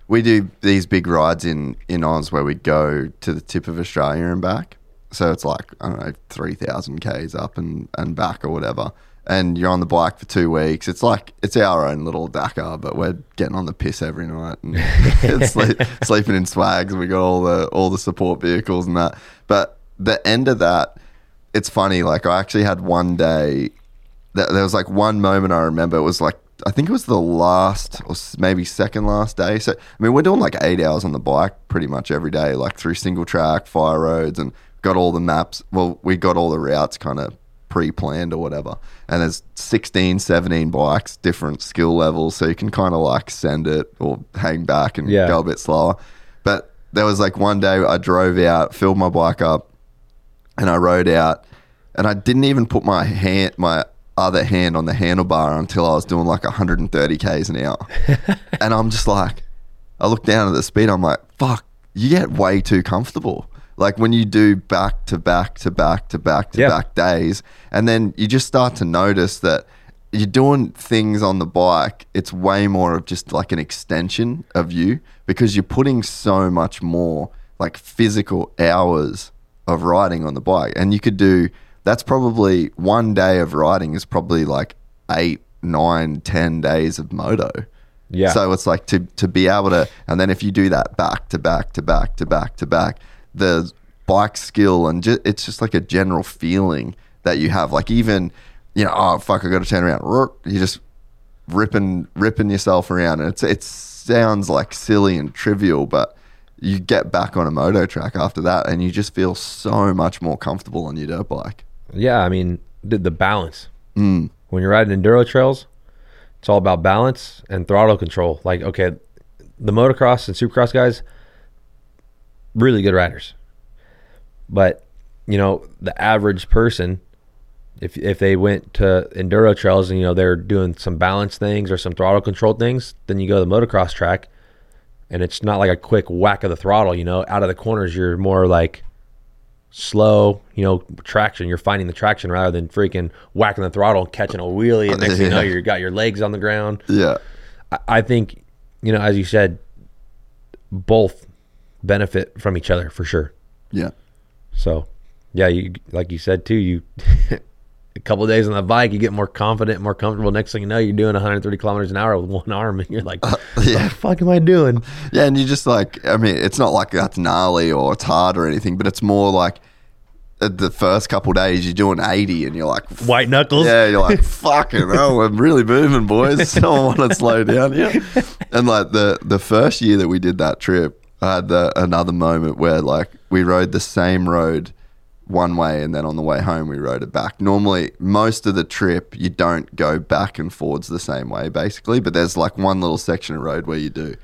we do these big rides in in Oz where we go to the tip of Australia and back. So it's like I don't know three thousand k's up and and back or whatever. And you're on the bike for two weeks. It's like it's our own little Dakar, but we're getting on the piss every night and sleep, sleeping in swags. And we got all the all the support vehicles and that. But the end of that, it's funny. Like I actually had one day th- there was like one moment I remember. It was like I think it was the last or maybe second last day. So I mean, we're doing like eight hours on the bike pretty much every day, like through single track, fire roads, and got all the maps. Well, we got all the routes kind of pre-planned or whatever. And there's 16, 17 bikes, different skill levels, so you can kind of like send it or hang back and Yeah. go a bit slower. But there was like one day I drove out, filled my bike up, and I rode out, and I didn't even put my hand, my other hand on the handlebar until I was doing like 130 k's an hour, and I'm just like, I look down at the speed, I'm like, fuck, you get way too comfortable. Like when you do back to back to back to back to Yeah. back days, and then you just start to notice that you're doing things on the bike, it's way more of just like an extension of you because you're putting so much more like physical hours of riding on the bike. And you could do that's probably one day of riding is probably like eight, nine, ten days of moto. Yeah. So it's like to to be able to, and then if you do that back to back to back to back to back, the bike skill and ju- it's just like a general feeling that you have. Like even, you know, oh fuck, I got to turn around. Roar, You just ripping ripping yourself around, and it's it sounds like silly and trivial, but you get back on a moto track after that, and you just feel so much more comfortable on your dirt bike. Yeah, I mean, the, the balance. Mm. When you're riding enduro trails, it's all about balance and throttle control. Like, okay, the motocross and supercross guys, really good riders. But, you know, the average person, if if they went to enduro trails and, you know, they're doing some balance things or some throttle control things, then you go to the motocross track and it's not like a quick whack of the throttle, you know, out of the corners, you're more like slow, you know, traction. You're finding the traction rather than freaking whacking the throttle and catching a wheelie. And next thing you know, Yeah. you got your legs on the ground. Yeah, I, I think, you know, as you said, both benefit from each other for sure. yeah, So, yeah, you like you said too. You a couple days on the bike, you get more confident, more comfortable. Next thing you know, you're doing 130 kilometers an hour with one arm, and you're like, "What yeah. the fuck am I doing?" Yeah, and you just like, I mean, it's not like that's gnarly or it's hard or anything, but it's more like uh, the first couple days you're doing 80 and you're like, White knuckles. yeah, you're like, fucking hell, I'm really moving, boys. Someone want to slow down here. And like the, the first year that we did that trip, I had the, another moment where like we rode the same road one way and then on the way home we rode it back. Normally, most of the trip you don't go back and forwards the same way basically, but there's like one little section of road where you do.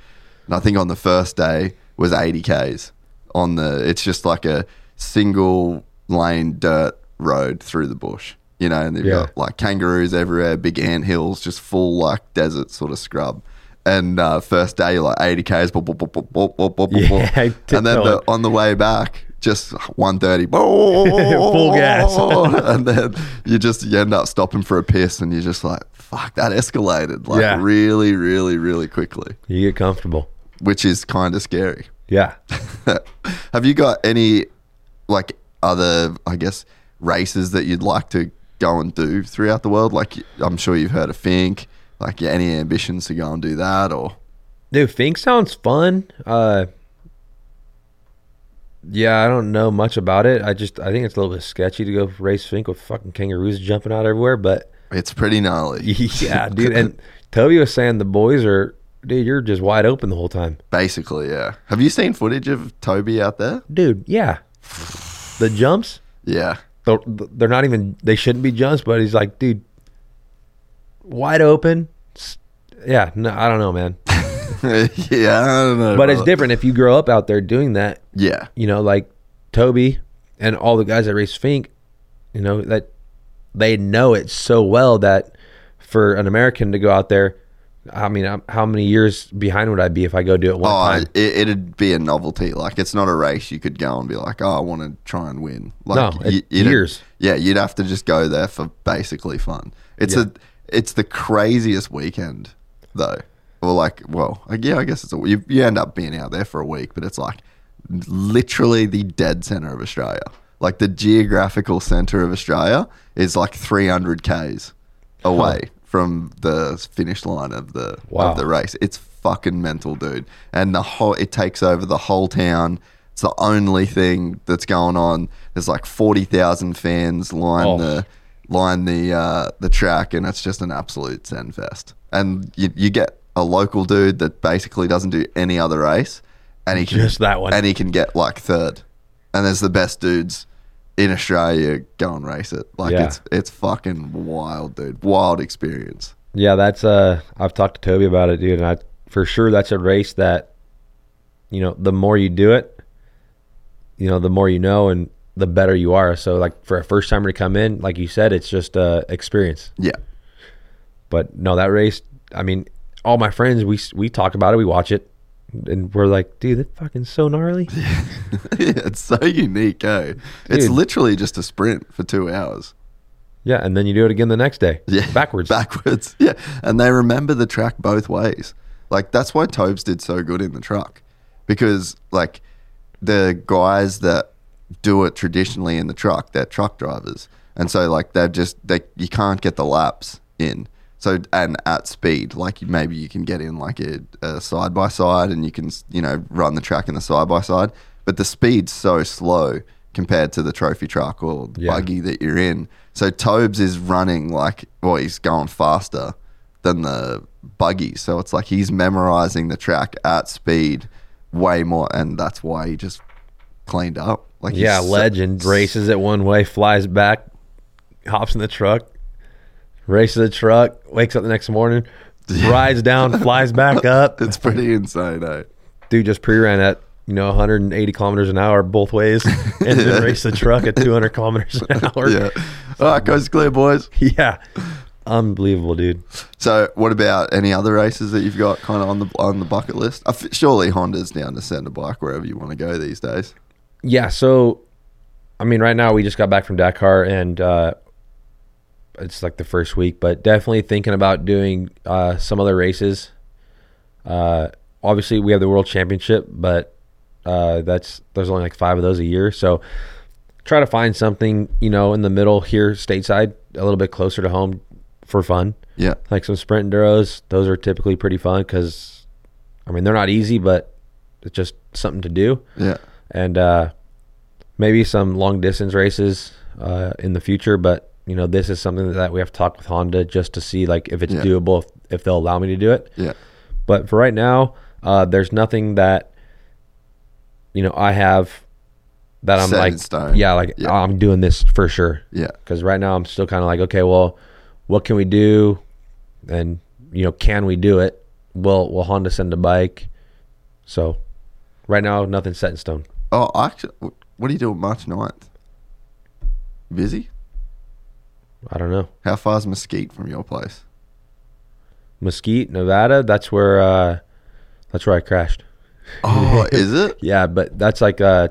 And I think on the first day was 80 Ks on the, it's just like a single lane dirt road through the bush, you know, and they've Yeah. got like kangaroos everywhere, big ant hills, just full like desert sort of scrub and uh, first day, you're like 80 Ks, boop, boop, boop, boop, boop, boop, boop, yeah, and then the, on the way back, just 130, full gas. and then you just you end up stopping for a piss and you're just like, fuck, that escalated like yeah. really, really, really quickly. You get comfortable, which is kind of scary. Yeah. Have you got any like other, I guess, races that you'd like to go and do throughout the world? Like, I'm sure you've heard of Finke. Like, yeah, any ambitions to go and do that, or Dude, Finke sounds fun. Uh, yeah, I don't know much about it. I just I think it's a little bit sketchy to go race Finke with fucking kangaroos jumping out everywhere. But it's pretty gnarly. yeah, dude. And Toby was saying the boys are, dude, you're just wide open the whole time, Basically, yeah. Have you seen footage of Toby out there? dude. Yeah, the jumps. Yeah, They're, they're not even. They shouldn't be jumps, but he's like, dude, wide open. Yeah, no, I don't know, man. yeah. I don't know. But it's different if you grow up out there doing that. Yeah, you know, like Toby and all the guys that race Finke, you know, that they know it so well that for an American to go out there, I mean, how many years behind would I be if I go do it one Oh, time? it, it'd be a novelty. Like it's not a race you could go and be like, oh, I want to try and win. Like, No, years. Yeah, you'd have to just go there for basically fun. It's a, it's the craziest weekend though. Or like, well, like, yeah, I guess it's a, you, you end up being out there for a week, but it's like literally the dead center of Australia. Like the geographical center of Australia is like 300 k's away from the finish line of the Wow. of the race. It's fucking mental, dude. And the whole it takes over the whole town. It's the only thing that's going on. There's like forty thousand fans line Oh. the line the uh, the track, and it's just an absolute zen fest. And you you get a local dude that basically doesn't do any other race, and he can Just that one. and he can get like third. And there's the best dudes in Australia go and race it. Like Yeah. it's it's fucking wild, dude. Wild experience. yeah, that's uh, I've talked to Toby about it, dude, and I for sure that's a race that, you know, the more you do it, you know, the more you know and the better you are. So like for a first timer to come in, like you said, it's just uh experience. Yeah. But no, that race. I mean, all my friends, we we talk about it, we watch it, and we're like, dude, that fucking so gnarly. yeah, it's so unique, eh? It's literally just a sprint for two hours. yeah, and then you do it again the next day. Yeah. backwards. Backwards. Yeah. And they remember the track both ways. Like that's why Tobes did so good in the truck. Because like the guys that do it traditionally in the truck, they're truck drivers. and so like they've just they you can't get the laps in. So and at speed, like maybe you can get in like a side by side, and you can you know run the track in the side by side, but the speed's so slow compared to the trophy truck or Yeah. buggy that you're in. So Tobes is running like well, he's going faster than the buggy. So it's like he's memorizing the track at speed way more, and that's why he just cleaned up. Like Yeah, so- legend races it one way, flies back, hops in the truck, races the truck, wakes up the next morning, rides down, flies back up. It's pretty insane, eh? Dude just pre-ran at you know 180 kilometers an hour both ways, and then raced the truck at 200 kilometers an hour. Yeah. All right, coast clear, boys. yeah, unbelievable, dude. So, what about any other races that you've got kind of on the on the bucket list? I surely Honda's down to send a bike wherever you want to go these days. Yeah, so I mean, right now we just got back from Dakar, and uh, it's like the first week, but definitely thinking about doing uh, some other races. Uh, obviously, we have the World Championship, but uh, that's there's only like five of those a year, so try to find something you know in the middle here, stateside, a little bit closer to home for fun. Yeah, Like some sprint enduros, those are typically pretty fun because, I mean, they're not easy, but it's just something to do yeah, and uh, maybe some long distance races uh, in the future. But you know, this is something that we have to talk with Honda just to see like if it's Yeah. doable, if, if they'll allow me to do it. yeah, But for right now, uh, there's nothing that you know I have that I'm Set like, stone. yeah, like Yeah. I'm doing this for sure. yeah. Because right now I'm still kind of like, okay, well, what can we do? And you know, can we do it? Will Will Honda send a bike? So right now, nothing's set in stone. Oh, actually, what are you do doing March 9th? Busy? I don't know. How far is Mesquite from your place? Mesquite, Nevada. That's where uh, that's where I crashed. Oh, is it? Yeah, but that's like uh,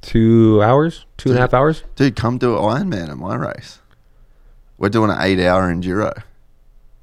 two hours, two and a half hours. Dude, come do an Ironman at my race. We're doing an eight hour enduro.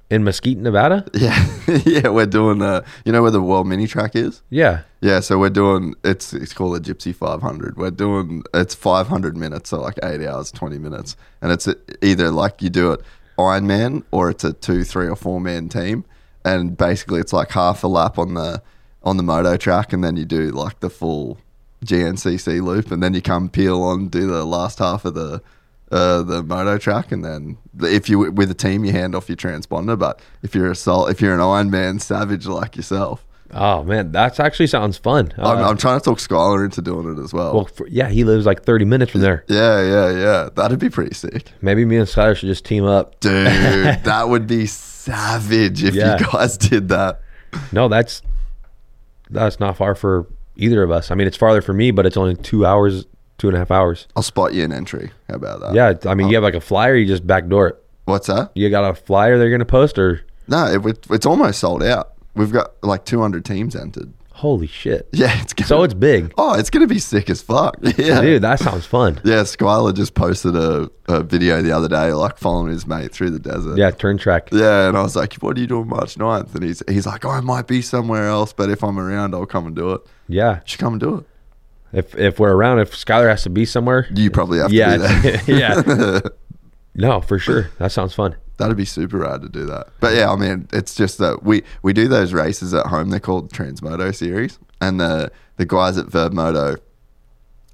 In Mesquite, Nevada? Yeah, yeah, we're doing uh you know where the world mini track is? Yeah. Yeah, so we're doing it's it's called the Gypsy 500. We're doing it's 500 minutes, so like eight hours, 20 minutes, and it's either like you do it Iron Man or it's a two, three, or four man team, and basically it's like half a lap on the on the moto track, and then you do like the full GNCC loop, and then you come peel on do the last half of the uh, the moto track, and then if you with a team you hand off your transponder, but if you're a sol- if you're an Iron Man savage like yourself. Oh man, that actually sounds fun. Uh, I'm, I'm trying to talk Skyler into doing it as well. well, for, yeah, he lives like 30 minutes from there. yeah, yeah, yeah. That'd be pretty sick. Maybe me and Skyler should just team up. Dude, that would be savage if Yeah. you guys did that. No, that's that's not far for either of us. I mean, it's farther for me, but it's only two hours, two and a half hours. I'll spot you an entry. How about that? Yeah, I mean, you have like a flyer, you just backdoor it. What's that? You got a flyer they're gonna post, or No, it, it's almost sold out. We've got like 200 teams entered. holy shit! Yeah, it's gonna, So it's big, oh, it's gonna be sick as fuck. Yeah, dude. That sounds fun. Yeah, Skyler just posted a, a video the other day, like following his mate through the desert. Yeah, turn track. Yeah, and I was like, "What are you doing March 9th? And he's he's like, "Oh, I might be somewhere else, but if I'm around, I'll come and do it." Yeah, You should come and do it. if if we're around, if Skyler has to be somewhere, You probably have yeah, to be there. yeah. No, for sure. That sounds fun. That'd be super rad to do that. But yeah, I mean, it's just that we we do those races at home. They're called Transmoto Series, and the the guys at Vurb Moto,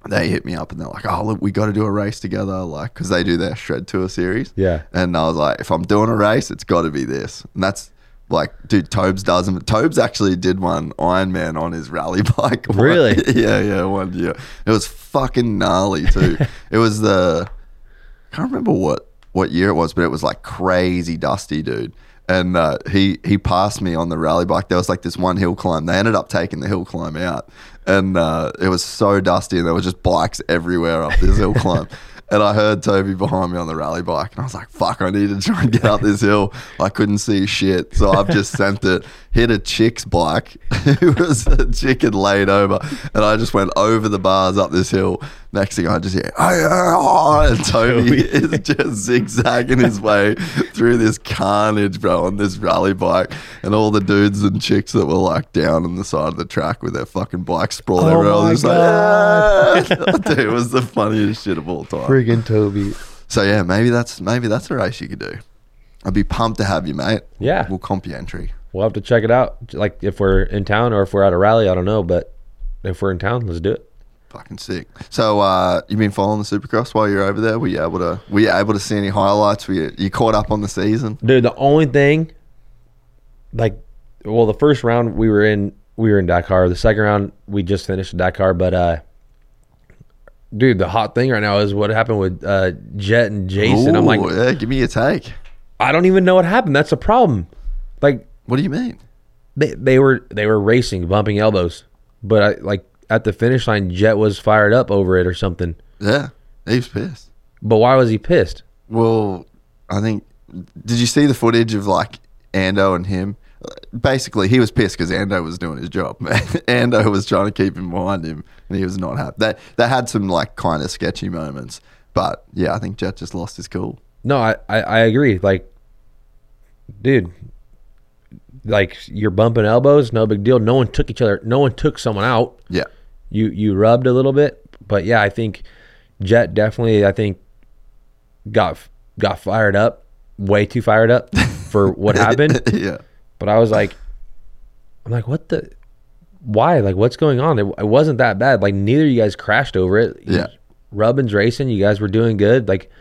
they hit me up and they're like, "Oh, look, we got to do a race together," like because they do their Shred Tour series. Yeah. And I was like, if I'm doing a race, it's got to be this, and that's. Like, dude, Tobes doesn't. Tobes actually did one Ironman on his rally bike. one- Really? yeah, yeah, one year. It was fucking gnarly too. it was the I can't remember what what year it was, but it was like crazy dusty, dude. And uh, he he passed me on the rally bike. There was like this one hill climb. They ended up taking the hill climb out, and uh, it was so dusty, and there were just bikes everywhere up this hill climb. And I heard Toby behind me on the rally bike, and I was like, "Fuck! I need to try and get up this hill." I couldn't see shit, so I've just sent it. Hit a chick's bike. it was a chick had laid over, and I just went over the bars up this hill. Next thing I just hear, "Oh!" and Toby is just zigzagging his way through this carnage, bro, on this rally bike, and all the dudes and chicks that were like down on the side of the track with their fucking bikes sprawled Oh everywhere. I was just like, "Ah." Dude, it was the funniest shit of all time. Friggin' Toby. So yeah, maybe that's maybe that's a race you could do. I'd be pumped to have you, mate. Yeah. we'll comp you entry. We'll have to check it out. Like if we're in town or if we're at a rally, I don't know. But if we're in town, let's do it. Fucking sick. So uh, you been following the Supercross while you're over there? Were you able to? Were you able to see any highlights? Were you, you caught up on the season? Dude, the only thing, like, well, the first round we were in, we were in Dakar. The second round we just finished Dakar, but uh, dude, the hot thing right now is what happened with uh, Jet and Jason. I'm like, yeah, give me a take. I don't even know what happened. That's a problem. Like, What do you mean? they they were they were racing, bumping elbows, but I like at the finish line, Jet was fired up over it or something. Yeah, he was pissed. But why was he pissed? Well, I think. Did you see the footage of like Ando and him? Basically, he was pissed because Ando was doing his job. Ando was trying to keep him behind him, and he was not happy. They they had some like kind of sketchy moments, but yeah, I think Jet just lost his cool. No, I, I, I agree. Like, dude, like you're bumping elbows, no big deal. No one took each other. No one took someone out. Yeah, You you rubbed a little bit, but yeah, I think Jet definitely. I think got got fired up, way too fired up for what happened. yeah, But I was like, I'm like, what the? Why? Like, what's going on? It, it wasn't that bad. Like, neither of you guys crashed over it. Yeah. Rubbin's racing. You guys were doing good. Like,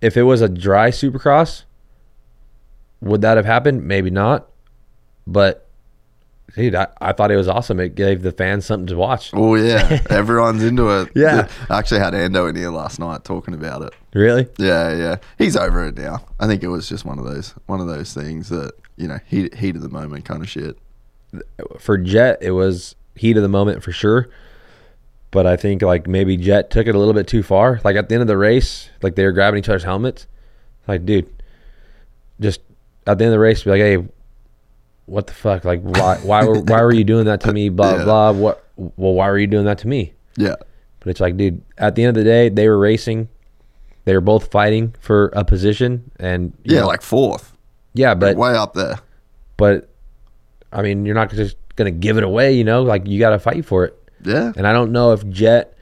if it was a dry supercross, would that have happened? Maybe not. But, dude, I, I thought it was awesome. It gave the fans something to watch. Oh yeah, everyone's into it. Yeah. I actually had Ando in here last night talking about it. Really? Yeah, yeah, he's over it now. I think it was just one of those one of those things that you know heat heat of the moment kind of shit. For Jet, it was heat of the moment for sure. But I think like maybe Jet took it a little bit too far. Like at the end of the race, like they were grabbing each other's helmets. Like, dude, just at the end of the race, be like, hey, what the fuck? Like, why, why were, why were you doing that to me? Blah Yeah. blah. What? Well, why were you doing that to me? Yeah, But it's like, dude, at the end of the day, they were racing. They were both fighting for a position, and you yeah, know, like fourth, yeah, but way up there. but I mean, you're not just gonna give it away, you know? Like you got to fight for it. Yeah, And I don't know if Jet,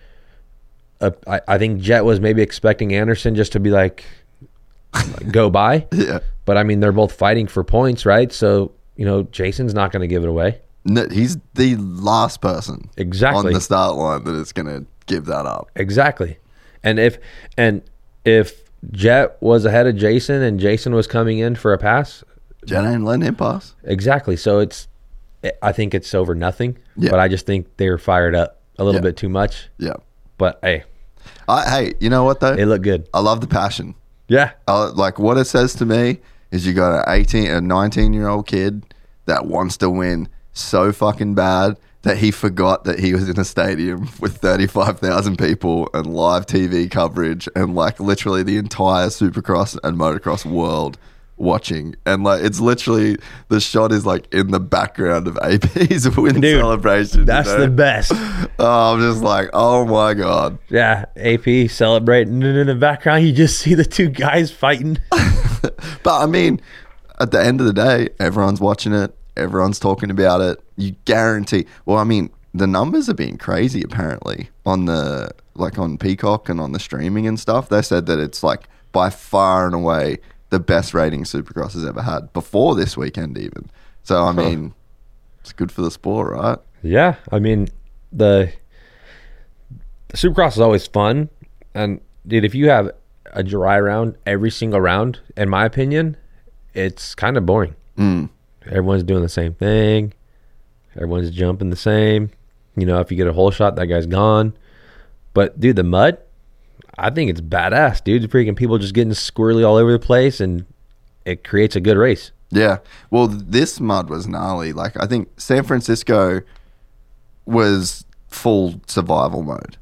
uh, I, I think Jet was maybe expecting Anderson just to be like, go by. yeah. But I mean, they're both fighting for points, right? So, you know, Jason's not going to give it away. No, he's the last person Exactly. on the start line that is going to give that up. Exactly. And if, and if Jet was ahead of Jason and Jason was coming in for a pass, Jet ain't letting him pass. exactly. So it's, I think it's over nothing. Yeah. But I just think they're fired up a little Yeah. bit too much. Yeah. But hey, I, hey, you know what though? they look good. I love the passion. Yeah. Uh, like what it says to me is you got an 18 a 19 year old kid that wants to win so fucking bad that he forgot that he was in a stadium with 35,000 people and live TV coverage and like literally the entire supercross and motocross world watching and like it's literally the shot is like in the background of AP's win Dude, celebration you That's know? the best. oh, I'm just like oh my god Yeah, AP celebrating, and in the background you just see the two guys fighting. But I mean, at the end of the day, everyone's watching it. Everyone's talking about it. You guarantee. Well, I mean, the numbers are being crazy apparently on the like on Peacock and on the streaming and stuff. They said that it's like by far and away the best rating Supercross has ever had before this weekend, even. So I mean, it's good for the sport, right? Yeah, I mean the the Supercross is always fun, and dude, if you have a dry round every single round, in my opinion, it's kind of boring. Mm. Everyone's doing the same thing. Everyone's jumping the same. You know, if you get a hole shot, that guy's gone. But dude, the mud, I think it's badass, dude. The freaking people just getting squirrely all over the place, and it creates a good race. Yeah. Well, this mud was gnarly. Like I think San Francisco was full survival mode.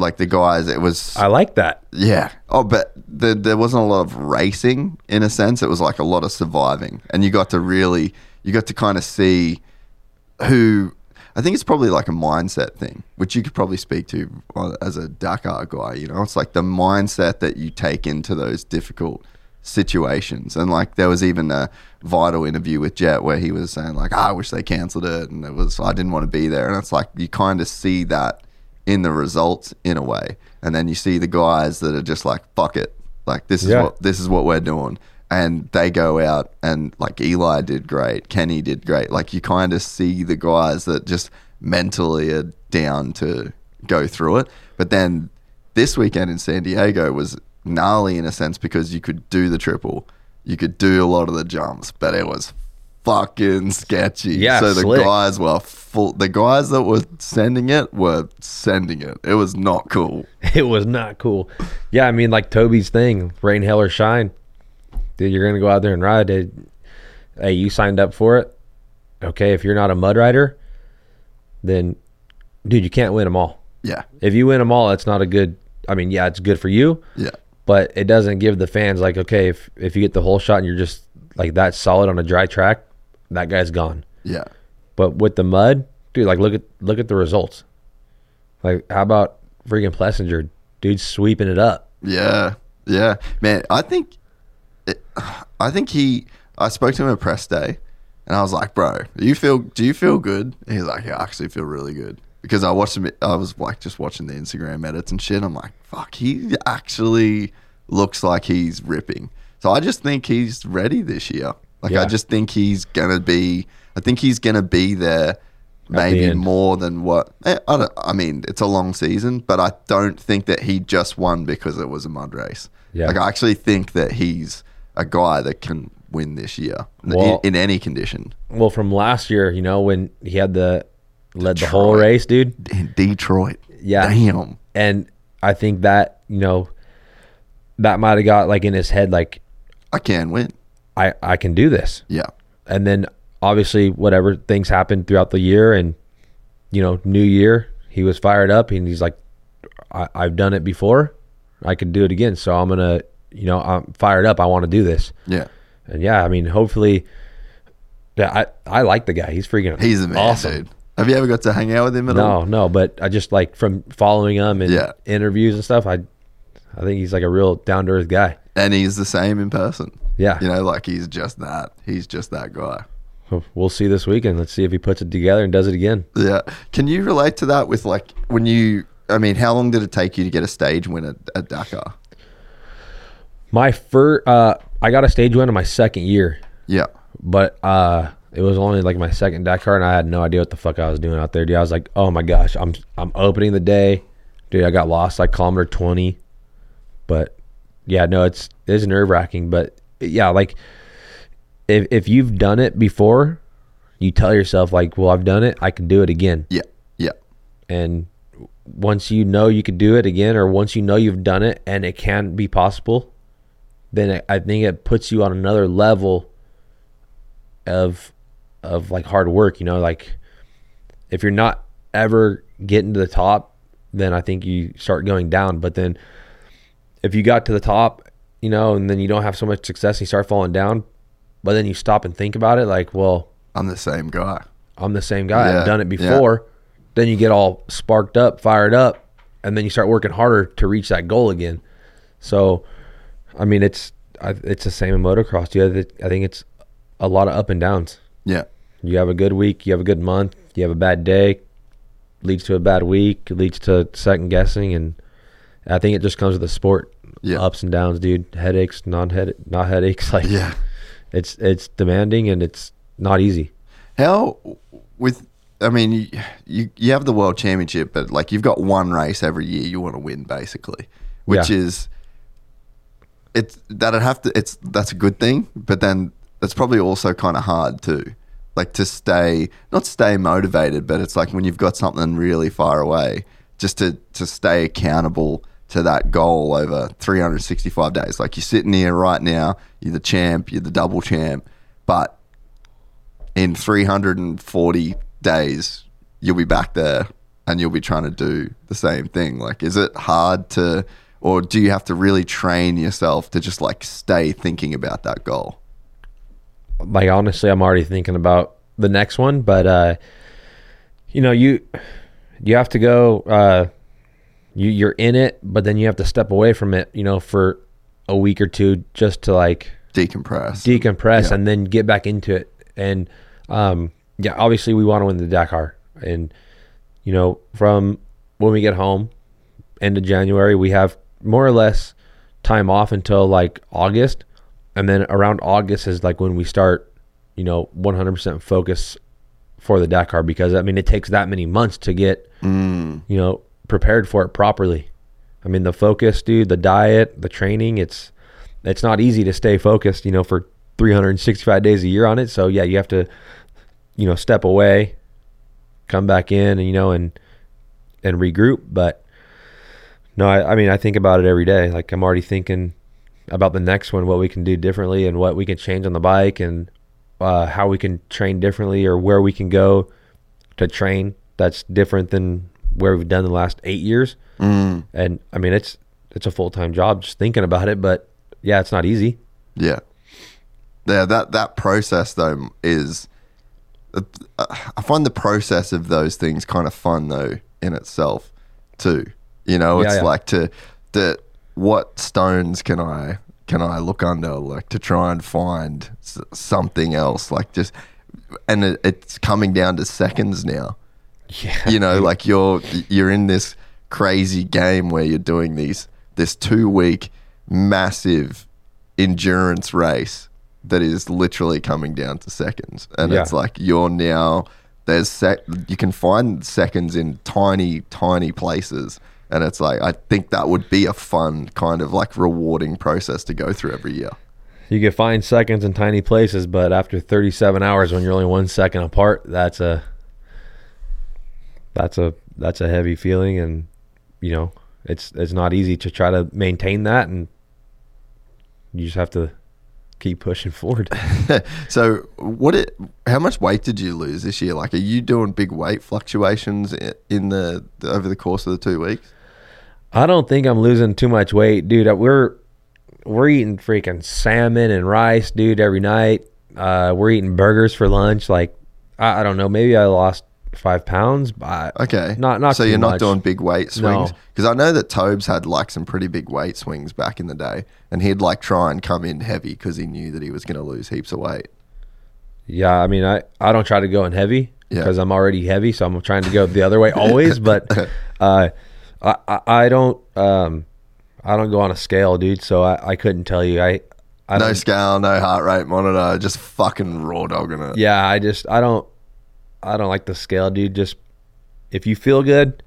Like the guys, it was I like that. yeah. Oh, but the, there wasn't a lot of racing in a sense. It was like a lot of surviving, and you got to really, you got to kind of see who. I think it's probably like a mindset thing, which you could probably speak to uh, as a Dakar guy. You know, it's like the mindset that you take into those difficult situations. And like there was even a vital interview with Jet where he was saying like, "Ah, I wish they cancelled it, and it was I didn't want to be there. And it's like you kind of see that in the results in a way. and then you see the guys that are just like, fuck it, like this is Yeah. what this is what we're doing, and they go out and like Eli did great, Kenny did great. Like you kind of see the guys that just mentally are down to go through it, but then this weekend in San Diego was gnarly in a sense because you could do the triple, you could do a lot of the jumps, but it was fucking sketchy. Yeah, so the slick. guys were full. The guys that were sending it were sending it. It was not cool. it was not cool. Yeah, I mean, like Toby's thing, rain, hell, or shine. Dude, you're gonna go out there and ride it. Hey, you signed up for it. Okay, if you're not a mud rider, then, dude, you can't win them all. Yeah, If you win them all, that's not a good. I mean, yeah, it's good for you, yeah, but it doesn't give the fans like, okay, if if you get the whole shot and you're just like that solid on a dry track, that guy's gone. yeah. But with the mud, dude, like look at look at the results. Like, how about freaking Plessinger, dude, sweeping it up? Yeah, yeah, man. I think, it, I think he. I spoke to him at press day, and I was like, "Bro, do you feel? Do you feel good?" And he's like, "Yeah, I actually feel really good." Because I watched him. I was like just watching the Instagram edits and shit. I'm like, "Fuck, he actually looks like he's ripping." So I just think he's ready this year. Like I just think he's gonna be. I think he's gonna be there. Maybe end. more than what eh, I, don't, I mean. It's a long season, but I don't think that he just won because it was a mud race. Yeah. Like I actually think that he's a guy that can win this year in- Well- in, any condition. Well, from last year, you know, when he had the led the whole race, dude. In Detroit, Yeah. damn, And I think that, you know, that might have got like in his head, like, I can win. I, I can do this. Yeah, And then obviously, whatever things happened throughout the year and, you know, new year, he was fired up and he's like, I, I've done it before. I could do it again. So I'm going to, you know, I'm fired up. I want to do this. yeah. And yeah, I mean, hopefully, yeah, I, I like the guy. He's freaking He's the man, awesome. dude. Have you ever got to hang out with him at all? No, no, but I just like from following him and Yeah. interviews and stuff. I, I think he's like a real down to earth guy. And he's the same in person. Yeah. You know, like he's just that. He's just that guy. We'll see this weekend. Let's see if he puts it together and does it again. Yeah. Can you relate to that with like when you? I mean, how long did it take you to get a stage win at, at Dakar? My first, uh, I got a stage win in my second year, Yeah. but uh, it was only like my second Dakar, and I had no idea what the fuck I was doing out there, dude. I was like, oh my gosh, I'm I'm opening the day, dude. I got lost like kilometer twenty, but yeah, no, it's it's nerve wracking, but yeah, like if if you've done it before, you tell yourself like, well, I've done it, I can do it again, Yeah. Yeah. and once you know you could do it again, or once you know you've done it and it can be possible, then it, I think it puts you on another level of of like hard work. You know, like if you're not ever getting to the top, then I think you start going down. But then if you got to the top, you know, and then you don't have so much success, and you start falling down. But then you stop and think about it, like, well, I'm the same guy. I'm the same guy. Yeah, I've done it yeah. before. Then you get all sparked up, fired up, and then you start working harder to reach that goal again. So, I mean, it's I, it's the same in motocross. You have I think it's a lot of up and downs. Yeah. You have a good week, you have a good month, you have a bad day, leads to a bad week, leads to second guessing, and I think it just comes with the sport. Yeah. Ups and downs, dude. Headaches, non head, not headaches. Like Yeah. it's it's demanding and it's not easy. How with I mean you, you you have the world championship, but like you've got one race every year you want to win basically, which Yeah. is it's that'd have to it's that's a good thing, but then that's probably also kind of hard too. Like to stay not stay motivated, but it's like when you've got something really far away, just to to stay accountable to that goal over 365 days. Like you're sitting here right now, you're the champ, you're the double champ, but in 340 days, you'll be back there and you'll be trying to do the same thing. Like, is it hard to, or do you have to really train yourself to just like stay thinking about that goal? like honestly i'm already thinking about the next one but uh you know you you have to go uh you you're in it but then you have to step away from it you know for a week or two just to like Decompress. decompress Yeah. and then get back into it and um yeah obviously we want to win the dakar and you know from when we get home end of January. We have more or less time off until like August, and then around August is like when we start, you know, 100% focus for the Dakar because I mean it takes that many months to get, mm. you know, prepared for it properly. I mean the focus, dude, the diet, the training, it's it's not easy to stay focused, you know, for 365 days a year on it. So yeah, you have to, you know, step away, come back in, and you know, and and regroup. But no, I, I mean, I think about it every day. Like I'm already thinking about the next one, what we can do differently, and what we can change on the bike, and uh, how we can train differently, or where we can go to train that's different than where we've done the last eight years. Mm. And I mean, it's it's a full time job just thinking about it, but yeah, it's not easy. Yeah. Yeah, that that process though is uh, I find the process of those things kind of fun though in itself too. You know, it's yeah. like to the what stones can I can I look under like to try and find s- something else like just and it, it's coming down to seconds now. Yeah. you know like you're you're in this crazy game where you're doing these this two week massive endurance race that is literally coming down to seconds and Yeah. it's like you're now there's sec- you can find seconds in tiny tiny places and it's like i think that would be a fun kind of like rewarding process to go through every year. You can find seconds in tiny places, but after 37 hours, when you're only one second apart, that's a that's a that's a heavy feeling, and you know it's it's not easy to try to maintain that, and you just have to keep pushing forward. so what it how much weight did you lose this year? Like are you doing big weight fluctuations in the over the course of the two weeks I don't think I'm losing too much weight, dude. Uh, We're we're eating freaking salmon and rice, dude, every night. Uh, we're eating burgers for lunch. Like I, I don't know, maybe I lost five pounds, but Okay. not not so you're not much. doing big weight swings No. because I know that Tobes had like some pretty big weight swings back in the day, and he'd like try and come in heavy because he knew that he was going to lose heaps of weight. Yeah, I mean, I, I don't try to go in heavy Yeah. because I'm already heavy, so I'm trying to go the other way always. But uh, I, I I don't um I don't go on a scale, dude. So I, I couldn't tell you. I I No scale, no heart rate monitor, just fucking raw dogging it. yeah, I just I don't I don't like the scale, dude. Just if you feel good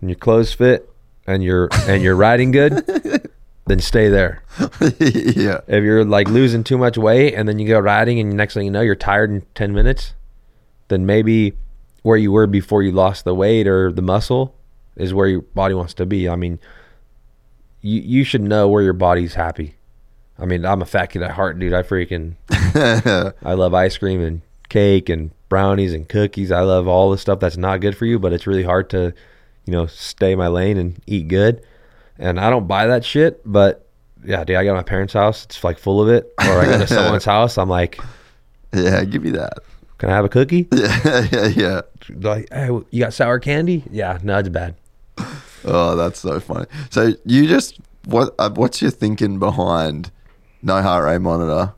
and your clothes fit and you're and you're riding good, then stay there. yeah. If you're like losing too much weight and then you go riding and next thing you know you're tired in 10 minutes, then maybe where you were before you lost the weight or the muscle is where your body wants to be. I mean, you you should know where your body's happy. I mean, I'm a fat kid at heart, dude. I freaking I love ice cream and cake and brownies and cookies. I love all the stuff that's not good for you, but it's really hard to, you know, stay my lane and eat good. And I don't buy that shit, but yeah, dude, I got my parents' house, it's like full of it. Or I go to someone's house, I'm like, Yeah, give me that. Can I have a cookie? Yeah, yeah, yeah. Like, hey, you got sour candy? Yeah, no, it's bad. Oh, that's so funny. So you just what? Uh, what's your thinking behind no heart rate monitor,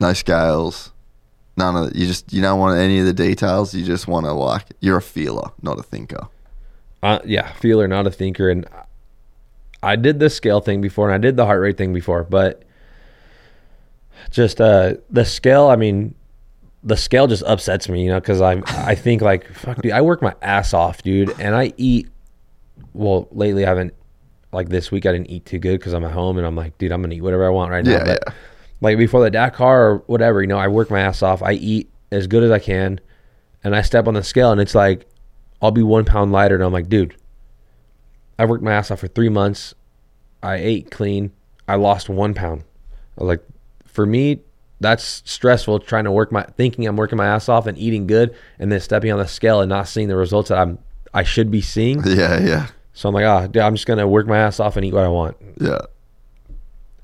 no scales, none of? You just you don't want any of the details. You just want to like you're a feeler, not a thinker. Uh, yeah, feeler, not a thinker. And I did the scale thing before, and I did the heart rate thing before, but just uh, the scale. I mean, the scale just upsets me, you know, because I'm I think like fuck, dude, I work my ass off, dude, and I eat. Well, lately I haven't. Like this week, I didn't eat too good because I'm at home, and I'm like, dude, I'm gonna eat whatever I want right now. Yeah, but yeah. like before the Dakar or whatever, you know, I work my ass off. I eat as good as I can, and I step on the scale, and it's like I'll be one pound lighter, and I'm like, dude, I worked my ass off for three months. I ate clean. I lost one pound. Like, for me, that's stressful. Trying to work my thinking I'm working my ass off and eating good, and then stepping on the scale and not seeing the results that I'm I should be seeing. Yeah, yeah, So I'm like, ah, dude, I'm just gonna work my ass off and eat what I want. yeah.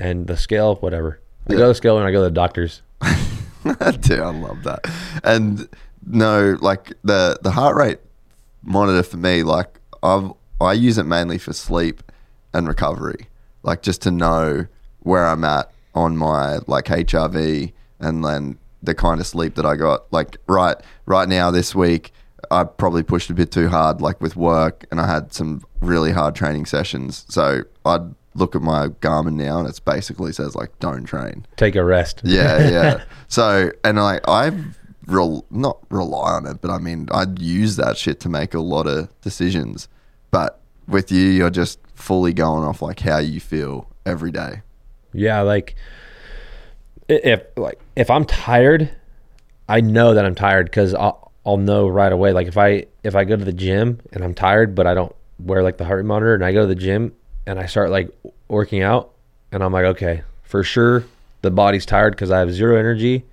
And the scale, whatever. I Yeah. go to the scale when I go to the doctors. Dude, I love that. And no, like the the heart rate monitor for me, like I've I use it mainly for sleep and recovery, like just to know where I'm at on my like HRV and then the kind of sleep that I got. Like right right now this week, I probably pushed a bit too hard, like with work, and I had some really hard training sessions. So I'd look at my Garmin now, and it's basically says like, "Don't train." Take a rest. Yeah, yeah. so and I I rel- not rely on it, but I mean I'd use that shit to make a lot of decisions. But with you, you're just fully going off like how you feel every day. Yeah, like if like if I'm tired, I know that I'm tired because I'll I'll know right away. Like if I if I go to the gym and I'm tired, but I don't wear like the heart rate monitor, and I go to the gym and I start like working out, and I'm like, okay, for sure the body's tired because I have zero energy,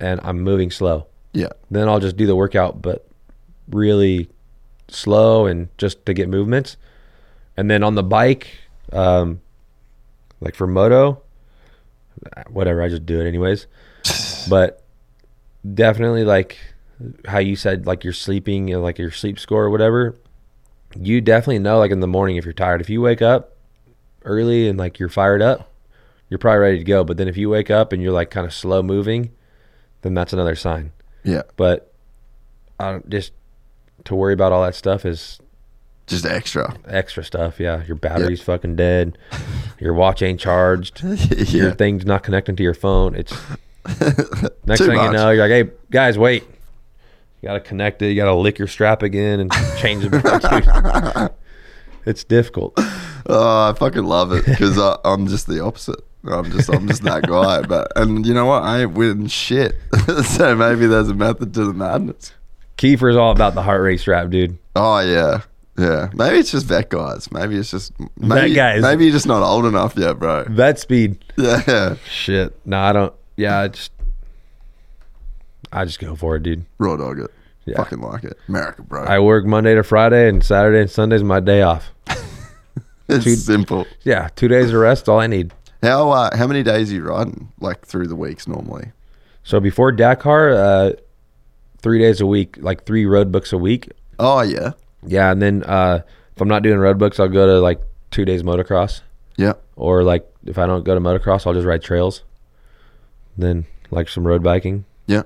and I'm moving slow. Yeah, Then I'll just do the workout, but really slow and just to get movements. And then on the bike, um, like for moto, whatever, I just do it anyways. but definitely like how you said, like you're sleeping, you know, like your sleep score or whatever. You definitely know, like in the morning, if you're tired. If you wake up early and like you're fired up, you're probably ready to go. But then if you wake up and you're like kind of slow moving, then that's another sign yeah. but I don't just to worry about all that stuff is Just extra. extra stuff. Yeah, your battery's fucking dead. Your watch ain't charged. Your thing's not connecting to your phone. It's next thing much. you know, you're like, hey guys, wait. You gotta connect it. You gotta lick your strap again and change it. it's difficult. Oh, I fucking love it because uh, I'm just the opposite. I'm just I'm just that guy. But and you know what? I ain't winning shit. so maybe there's a method to the madness. Kiefer's all about the heart rate strap, dude. Oh yeah, yeah. Maybe it's just vet guys. Maybe it's just maybe, guys. Maybe you're just not old enough yet, bro. Vet speed. Yeah, Shit. No, I don't. Yeah, I just. I just go for it, dude. raw dog it. Yeah. Fucking like it, America, bro. I work Monday to Friday, and Saturday and Sunday's my day off. it's dude. simple. Yeah, two days of rest, all I need. How uh, how many days are you riding like through the weeks normally? So before Dakar, uh, three days a week, like three road books a week. Oh yeah, Yeah, and then uh, if I'm not doing road books, I'll go to like two days motocross, yeah. or like if I don't go to motocross, I'll just ride trails. Then like some road biking. Yeah.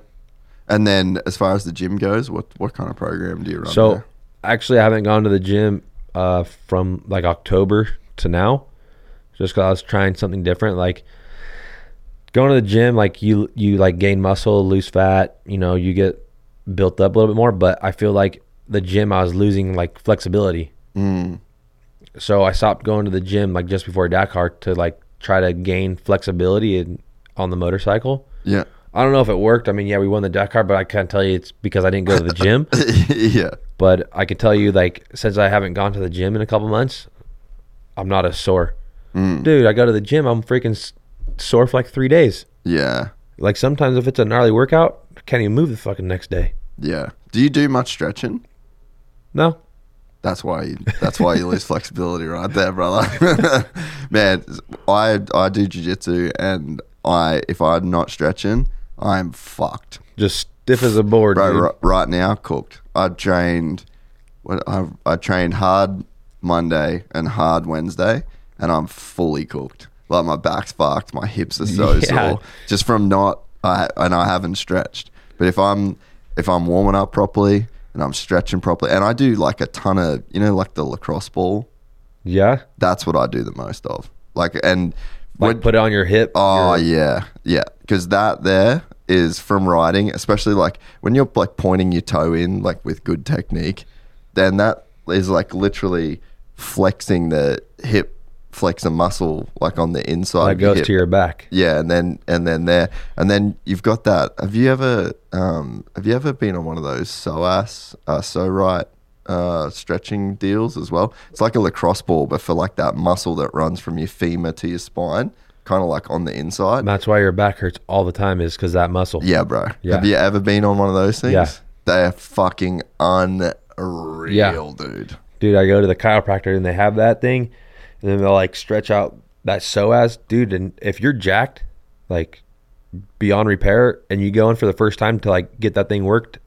And then as far as the gym goes, what what kind of program do you run So there? actually, I haven't gone to the gym uh, from like October to now, just because I was trying something different. Like going to the gym, like you you like gain muscle, lose fat. You know, you get built up a little bit more. But I feel like the gym, I was losing like flexibility. Mm. So I stopped going to the gym like just before Dakar to like try to gain flexibility in, on the motorcycle. Yeah. I don't know if it worked. I mean, yeah, we won the Dakar, but I can't tell you it's because I didn't go to the gym. yeah. But I can tell you, like, since I haven't gone to the gym in a couple months, I'm not as sore. Mm. Dude, I go to the gym, I'm freaking sore for like three days. Yeah. Like, sometimes if it's a gnarly workout, I can't even move the fucking next day. Yeah. Do you do much stretching? No. That's why you, that's why you lose flexibility right there, brother. Man, I I do jiu-jitsu and I if I'm not stretching, I'm fucked. Just stiff as a board. Bro, dude. right, right now cooked. I trained what I I trained hard Monday and hard Wednesday and I'm fully cooked. Like my back's fucked, my hips are so Yeah. sore just from not I and I haven't stretched. But if I'm if I'm warming up properly and I'm stretching properly and I do like a ton of you know like the lacrosse ball, Yeah. that's what I do the most of. Like and Like, when- put it on your hip. Oh your- yeah, yeah. Because that there is from riding, especially like when you're like pointing your toe in like with good technique, then that is like literally flexing the hip flexor muscle like on the inside. that of your goes hip. to your back. Yeah, and then and then there, and then you've got that. Have you ever um have you ever been on one of those psoas uh, so right uh stretching deals as well? It's like a lacrosse ball, but for like that muscle that runs from your femur to your spine, kind of like on the inside. That's why your back hurts all the time, is because that muscle. Yeah, bro. Yeah. Have you ever been on one of those things? Yeah. They're fucking unreal, Yeah. dude. dude, I go to the chiropractor and they have that thing, and then they'll like stretch out that psoas, dude. And if you're jacked, like beyond repair, and you go in for the first time to like get that thing worked,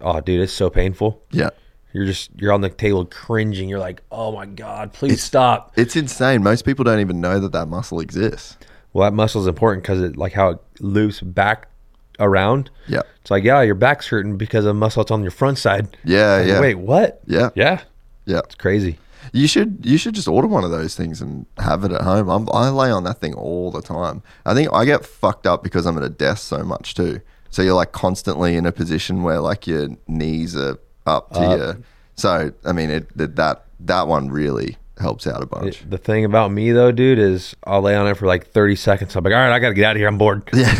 oh, dude, it's so painful. Yeah. You're just you're on the table cringing. You're like, oh my god, please stop. It's insane. Most people don't even know that that muscle exists. Well, that muscle is important because it like how it loops back around. Yeah. It's like, yeah, your back's hurting because of muscle that's on your front side. Yeah, Like, yeah. Wait, what? Yeah. Yeah. Yeah. It's crazy. You should you should just order one of those things and have it at home. I'm, I lay on that thing all the time. I think I get fucked up because I'm at a desk so much too. So you're like constantly in a position where like your knees are up to uh, your. So I mean, it, it that that one really helps out a bunch. It- the thing about me though, dude, is I'll lay on it for like 30 seconds. I'm like, all right, I got to get out of here. I'm bored. Yeah,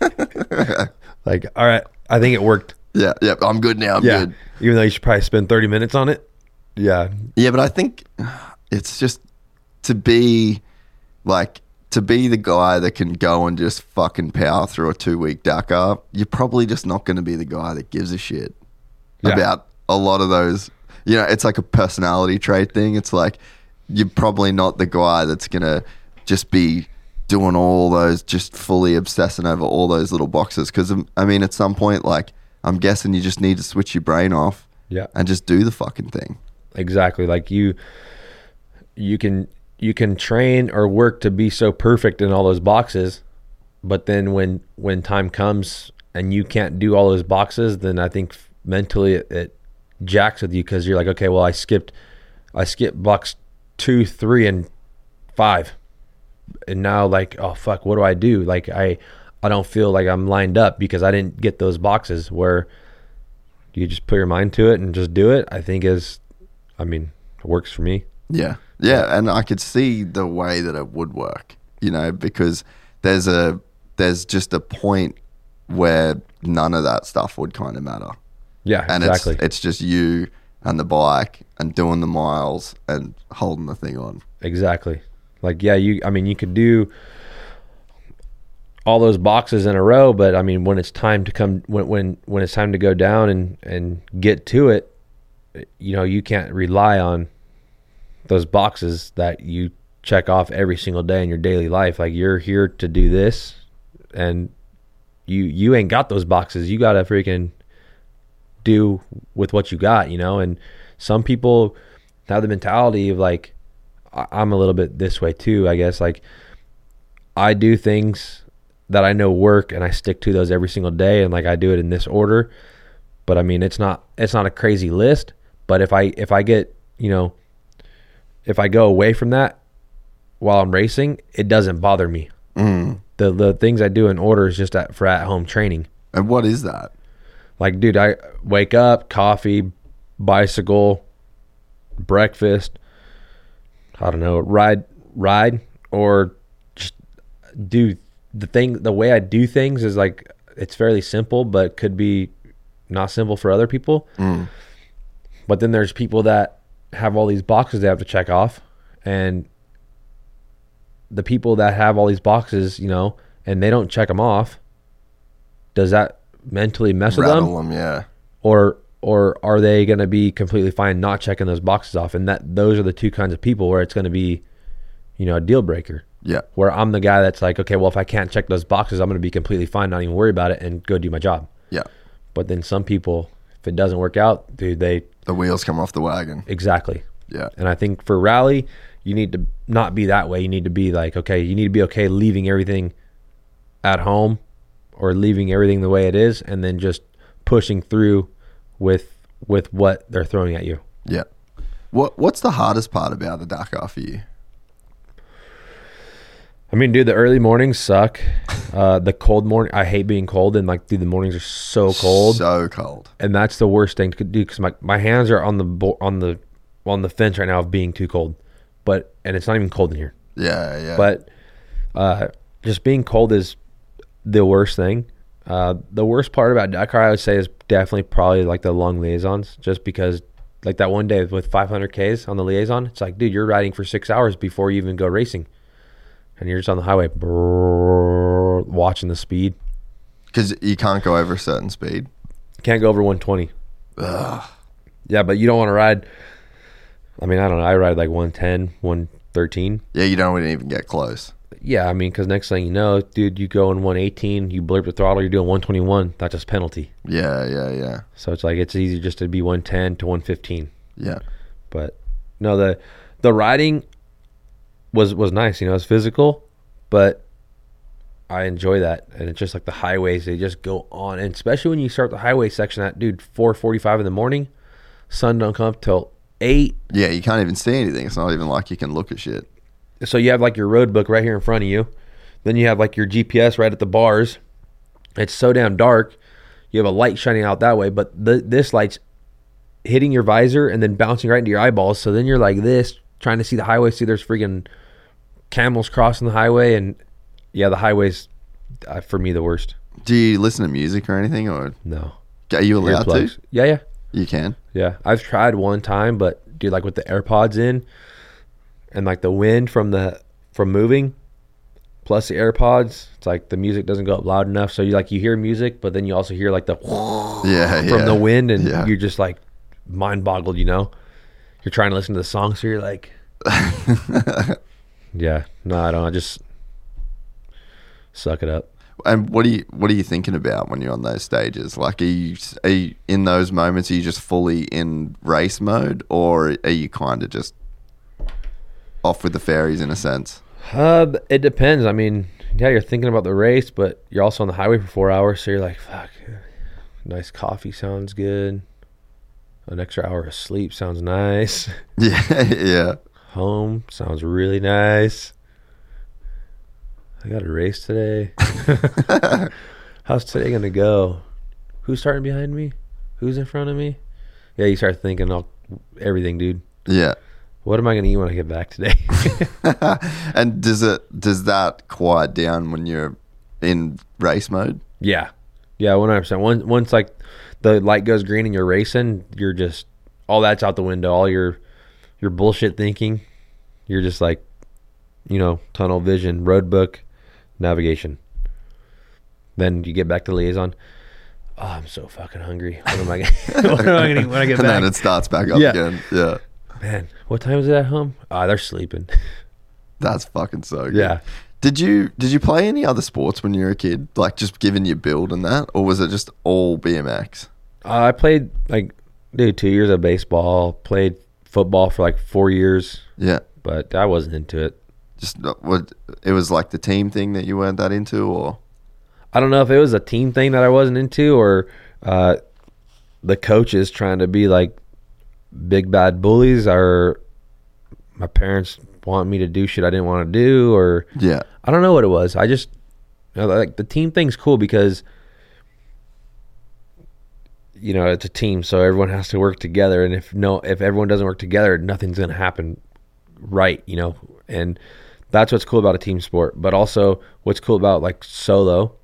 Like, all right, I think it worked. yeah, yeah. I'm good now. I'm yeah. good. Even though you should probably spend 30 minutes on it. Yeah. Yeah, but I think it's just to be like to be the guy that can go and just fucking power through a two week Dakar. You're probably just not going to be the guy that gives a shit Yeah. about a lot of those. You know, it's like a personality trait thing. It's like you're probably not the guy that's going to just be doing all those, just fully obsessing over all those little boxes. Because um, I mean, at some point, like I'm guessing you just need to switch your brain off Yeah. and just do the fucking thing. exactly like you you can you can train or work to be so perfect in all those boxes but then when when time comes and you can't do all those boxes then i think mentally it, it jacks with you because you're like okay well i skipped i skipped box two three and five. And now like oh fuck what do i do? Like i i don't feel like i'm lined up because i didn't get those boxes where you just put your mind to it and just do it. I think is i mean it works for me. Yeah. Yeah, and I could see the way that it would work, you know, because there's a there's just a point where none of that stuff would kind of matter. Yeah And exactly. it's it's just you and the bike and doing the miles and holding the thing on. exactly. Like yeah you i mean you could do all those boxes in a row but i mean when it's time to come when when when it's time to go down and and get to it you know you can't rely on those boxes that you check off every single day in your daily life. Like you're here to do this and you you ain't got those boxes. You gotta freaking do with what you got you know and some people have the mentality of like i'm a little bit this way too i guess like i do things that i know work and i stick to those every single day and like i do it in this order but i mean it's not it's not a crazy list but if i if i get you know if I go away from that while I'm racing, it doesn't bother me. Mm. The the things I do in order is just at, for at home training. And what is that? Like, dude, I wake up, coffee, bicycle, breakfast. I don't know, ride, ride, or just do the thing. The way I do things is like it's fairly simple, but could be not simple for other people. Mm. But then there's people that have all these boxes they have to check off, and the people that have all these boxes, you know, and they don't check them off. Does that mentally mess with them? Them, yeah. or or are they going to be completely fine not checking those boxes off and that those are the two kinds of people where it's going to be you know a deal breaker Yeah. where i'm the guy that's like okay well if i can't check those boxes i'm going to be completely fine not even worry about it and go do my job Yeah. but then some people if it doesn't work out dude they The wheels come off the wagon. exactly Yeah. and i think for rally you need to not be that way you need to be like okay you need to be okay leaving everything at home or leaving everything the way it is and then just pushing through with with what they're throwing at you Yeah. What what's the hardest part about the Dakar for you? I mean, dude, the early mornings suck. Uh, the cold morning, I hate being cold, and like, dude, the mornings are so cold, So cold. and that's the worst thing to do because my, my hands are on the bo- on the on the fence right now of being too cold, but and it's not even cold in here. Yeah, yeah. But uh, just being cold is the worst thing. Uh, the worst part about Dakar, I would say, is definitely probably like the long liaisons, just because like that one day with 500 Ks on the liaison, it's like, dude, you're riding for six hours before you even go racing, and you're just on the highway brrrr, watching the speed. because you can't go over a certain speed. Can't go over 120. Yeah, but you don't want to ride. I mean, I don't know. I ride like 110, 113. Yeah, you don't even get close. Yeah, I mean, because next thing you know, dude, you go in 118, you blurb the throttle, you're doing 121. That's just penalty. Yeah, yeah, yeah, So it's like it's easy just to be 110 to 115. yeah. But no, the the riding was was nice. You know, it's physical, but I enjoy that, and it's just like the highways they just go on, and especially when you start the highway section at dude four forty five in the morning, sun don't come up till eight, Yeah, you can't even see anything. It's not even like you can look at shit. So you have like your road book right here in front of you, then you have like your GPS right at the bars. It's so damn dark, you have a light shining out that way, but the, this light's hitting your visor and then bouncing right into your eyeballs. So then you're like this, trying to see the highway. See, there's freaking camels crossing the highway, and yeah, the highway's uh, for me the worst. Do you listen to music or anything, or No, are you allowed Earplugs. to? Yeah, yeah, You can. yeah. I've tried one time, but dude, like with the AirPods in, and like the wind from the from moving, plus the AirPods, it's like the music doesn't go up loud enough. So you like you hear music, but then you also hear like the Yeah, from yeah. the wind, and Yeah. you're just like mind boggled. You know, you're trying to listen to the song, so you're like, yeah, no, I don't. I just suck it up. And what are you what are you thinking about when you're on those stages? Like, are you, are you in those moments? Are you just fully in race mode, or are you kind of just off with the fairies in a sense? Uh, it depends. I mean, yeah, you're thinking about the race, but you're also on the highway for four hours, so you're like, fuck. Nice coffee sounds good. An extra hour of sleep sounds nice. Yeah, yeah. Home sounds really nice. I got a race today. How's today gonna go? Who's starting behind me? Who's in front of me? Yeah, you start thinking all everything, dude. Yeah. What am I gonna eat when I get back today? And does it does that quiet down when you're in race mode? Yeah, yeah, one hundred percent. Once once like the light goes green and you're racing, you're just all that's out the window. All your your bullshit thinking, you're just like, you know, tunnel vision, road book, navigation. Then you get back to liaison. Oh, I'm so fucking hungry. What am I gonna? what am I gonna eat when I get and back? then it starts back up Yeah. again. Yeah. Man, what time is it at home? Ah, they're sleeping. That's fucking so good. Yeah. Did you did you play any other sports when you were a kid? Like just given your build and that, or was it just all BMX? Uh, I played like, dude, two years of baseball. Played football for like four years, Yeah. but I wasn't into it. Just uh, what it was like the team thing that you weren't that into, or I don't know if it was a team thing that I wasn't into or uh, the coaches trying to be like big bad bullies or my parents want me to do shit I didn't want to do or yeah, I don't know what it was. I just you know, like the team thing's cool because you know it's a team, so everyone has to work together. And if no, if everyone doesn't work together, nothing's gonna happen right. You know, and that's what's cool about a team sport. But also, what's cool about like solo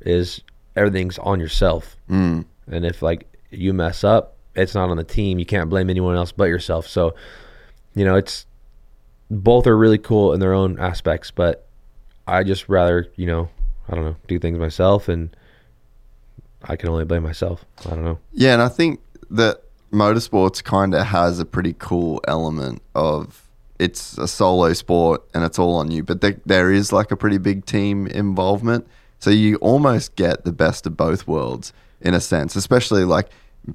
is everything's on yourself. Mm. And if like you mess up, it's not on the team. You can't blame anyone else but yourself. So, you know, it's both are really cool in their own aspects, but I just rather, you know, I don't know, do things myself and I can only blame myself. I don't know. yeah. And I think that motorsports kind of has a pretty cool element of it's a solo sport and it's all on you, but there, there is like a pretty big team involvement. So you almost get the best of both worlds in a sense, especially like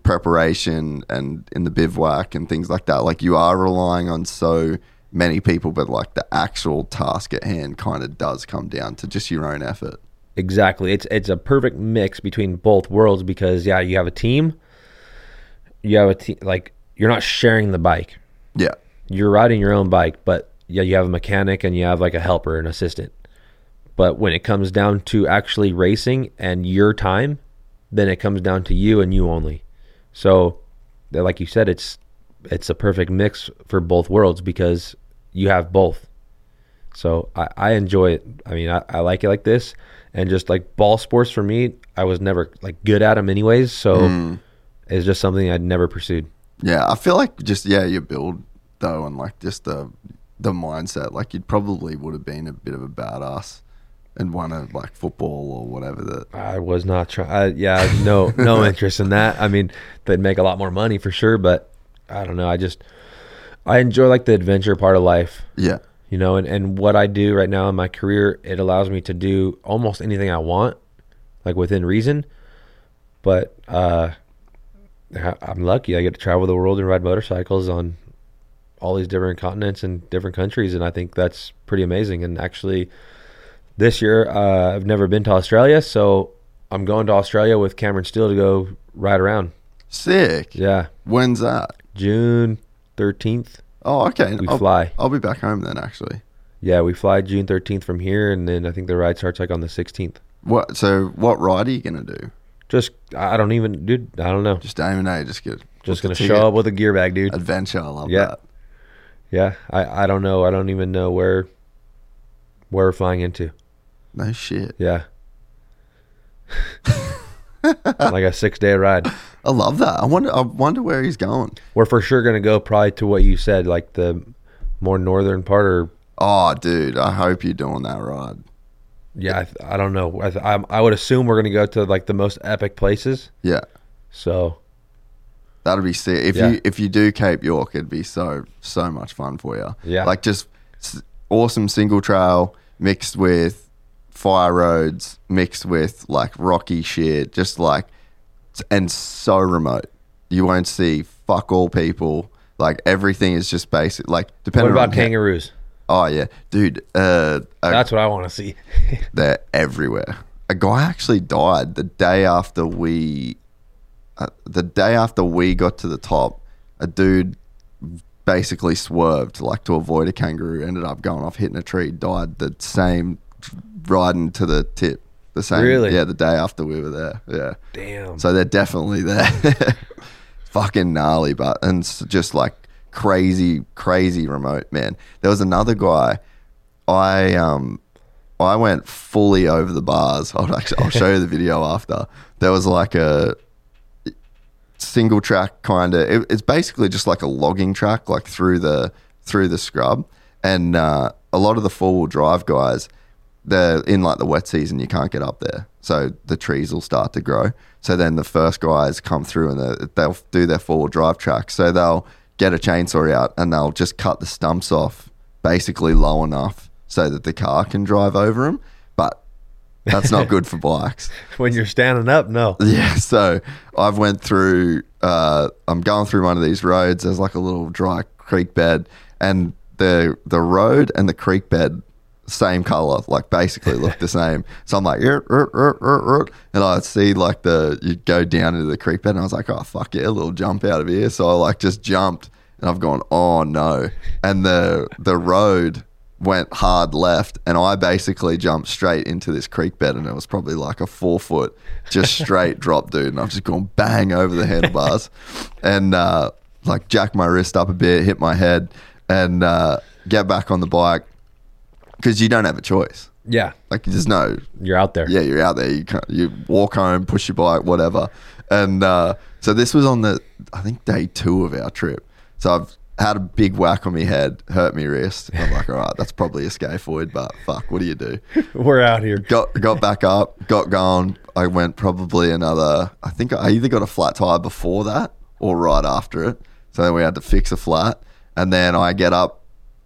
preparation and in the bivouac and things like that. Like you are relying on so many people, but like the actual task at hand kind of does come down to just your own effort. Exactly. It's it's a perfect mix between both worlds because yeah, you have a team. You have a team like you're not sharing the bike. Yeah. You're riding your own bike, but yeah, you have a mechanic and you have like a helper, an assistant. But when it comes down to actually racing and your time, then it comes down to you and you only. So, like you said, it's it's a perfect mix for both worlds because you have both. So I, I enjoy it. I mean, I, I like it like this, and just like ball sports for me, I was never like good at them anyways. So mm. it's just something I'd never pursued. Yeah, I feel like just yeah, your build though, and like just the the mindset, like you'd probably would have been a bit of a badass and won a like football or whatever. That I was not trying. Yeah, no, no interest in that. I mean, they'd make a lot more money for sure, but I don't know. I just I enjoy like the adventure part of life. yeah, you know and, and what i do right now in my career it allows me to do almost anything i want like within reason but uh i'm lucky i get to travel the world and ride motorcycles on all these different continents and different countries and i think that's pretty amazing and actually This year, uh, I've never been to Australia, so I'm going to Australia with Cameron Steele to go ride around. Sick. Yeah, When's that? June 13th. Oh, okay. We I'll, fly. I'll be back home then. Actually. Yeah, we fly June 13th from here, and then I think the ride starts like on the 16th. What? So what ride are you gonna do? Just, I don't even, dude, I don't know. Just aim and A. Just get. Just gonna show up with a gear bag, dude. Adventure. I love Yeah. that. Yeah, I, I don't know. I don't even know where where we're flying into. No shit. Yeah. like a six day ride. I love that. I wonder. I wonder where he's going. We're for sure gonna go probably to what you said, like the more northern part, or Oh, dude. I hope you're doing that ride. yeah, I, th- I don't know. I, th- I I would assume we're gonna go to like the most epic places. Yeah. So That'd be sick. If Yeah. you if you do Cape York, it'd be so so much fun for you. Yeah. like just awesome single trail mixed with fire roads, mixed with like rocky shit, just like and so remote. You won't see fuck all people. Like everything is just basic. Like what about on kangaroos? Oh yeah, dude. Uh, a That's what I want to see. they're everywhere. A guy actually died the day after we, uh, the day after we got to the top. A dude basically swerved like to avoid a kangaroo. Ended up going off hitting a tree. Died the same riding to the tip. The same. Really? Yeah, the day after we were there. Yeah. Damn. So they're definitely there. Fucking gnarly, but and it's just like crazy, crazy remote, man. There was another guy. I um, I went fully over the bars. I'll actually I'll show you the video after. There was like a single track kind of. It, it's basically just like a logging track, like through the through the scrub, and uh, a lot of the four wheel drive guys they're in like the wet season, you can't get up there. So the trees will start to grow. So then the first guys come through and they- they'll do their four wheel drive track. So they'll get a chainsaw out and they'll just cut the stumps off basically low enough so that the car can drive over them. But that's not good for bikes. when you're standing up, no. Yeah, so I've went through. Uh, I'm going through one of these roads. There's like a little dry creek bed, and the the road and the creek bed same color, like basically look the same. So I'm like, "Er, er, er, er, er," and I see like the you go down into the creek bed, and I was like, oh fuck yeah, a little jump out of here. So I like just jumped, and I've gone, oh no, and the the road went hard left and I basically jumped straight into this creek bed and it was probably like a four foot just straight drop dude and I've just gone bang over the handlebars and uh, like jack my wrist up a bit hit my head and uh, get back on the bike because you don't have a choice Yeah, like there's no you're out there. yeah, you're out there. You can't, you walk home, push your bike, whatever. And uh, so this was on the I think day two of our trip. So I've had a big whack on my head, hurt my wrist. I'm like, all right, that's probably a scaphoid, but fuck, what do you do? We're out here. Got got back up, got going. I went probably another. I think I either got a flat tire before that or right after it. So then we had to fix a flat, and then I get up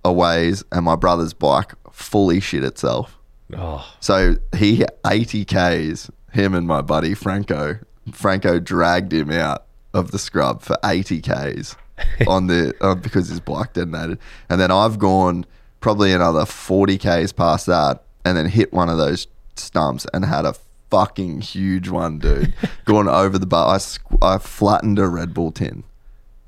a ways, and my brother's bike fully shit itself. Oh, So he 80 Ks, him and my buddy Franco. Franco dragged him out of the scrub for 80 Ks on the uh, because his bike detonated. And then I've gone probably another 40 Ks past that and then hit one of those stumps and had a fucking huge one, dude. Going over the bar. I, squ- I flattened a Red Bull tin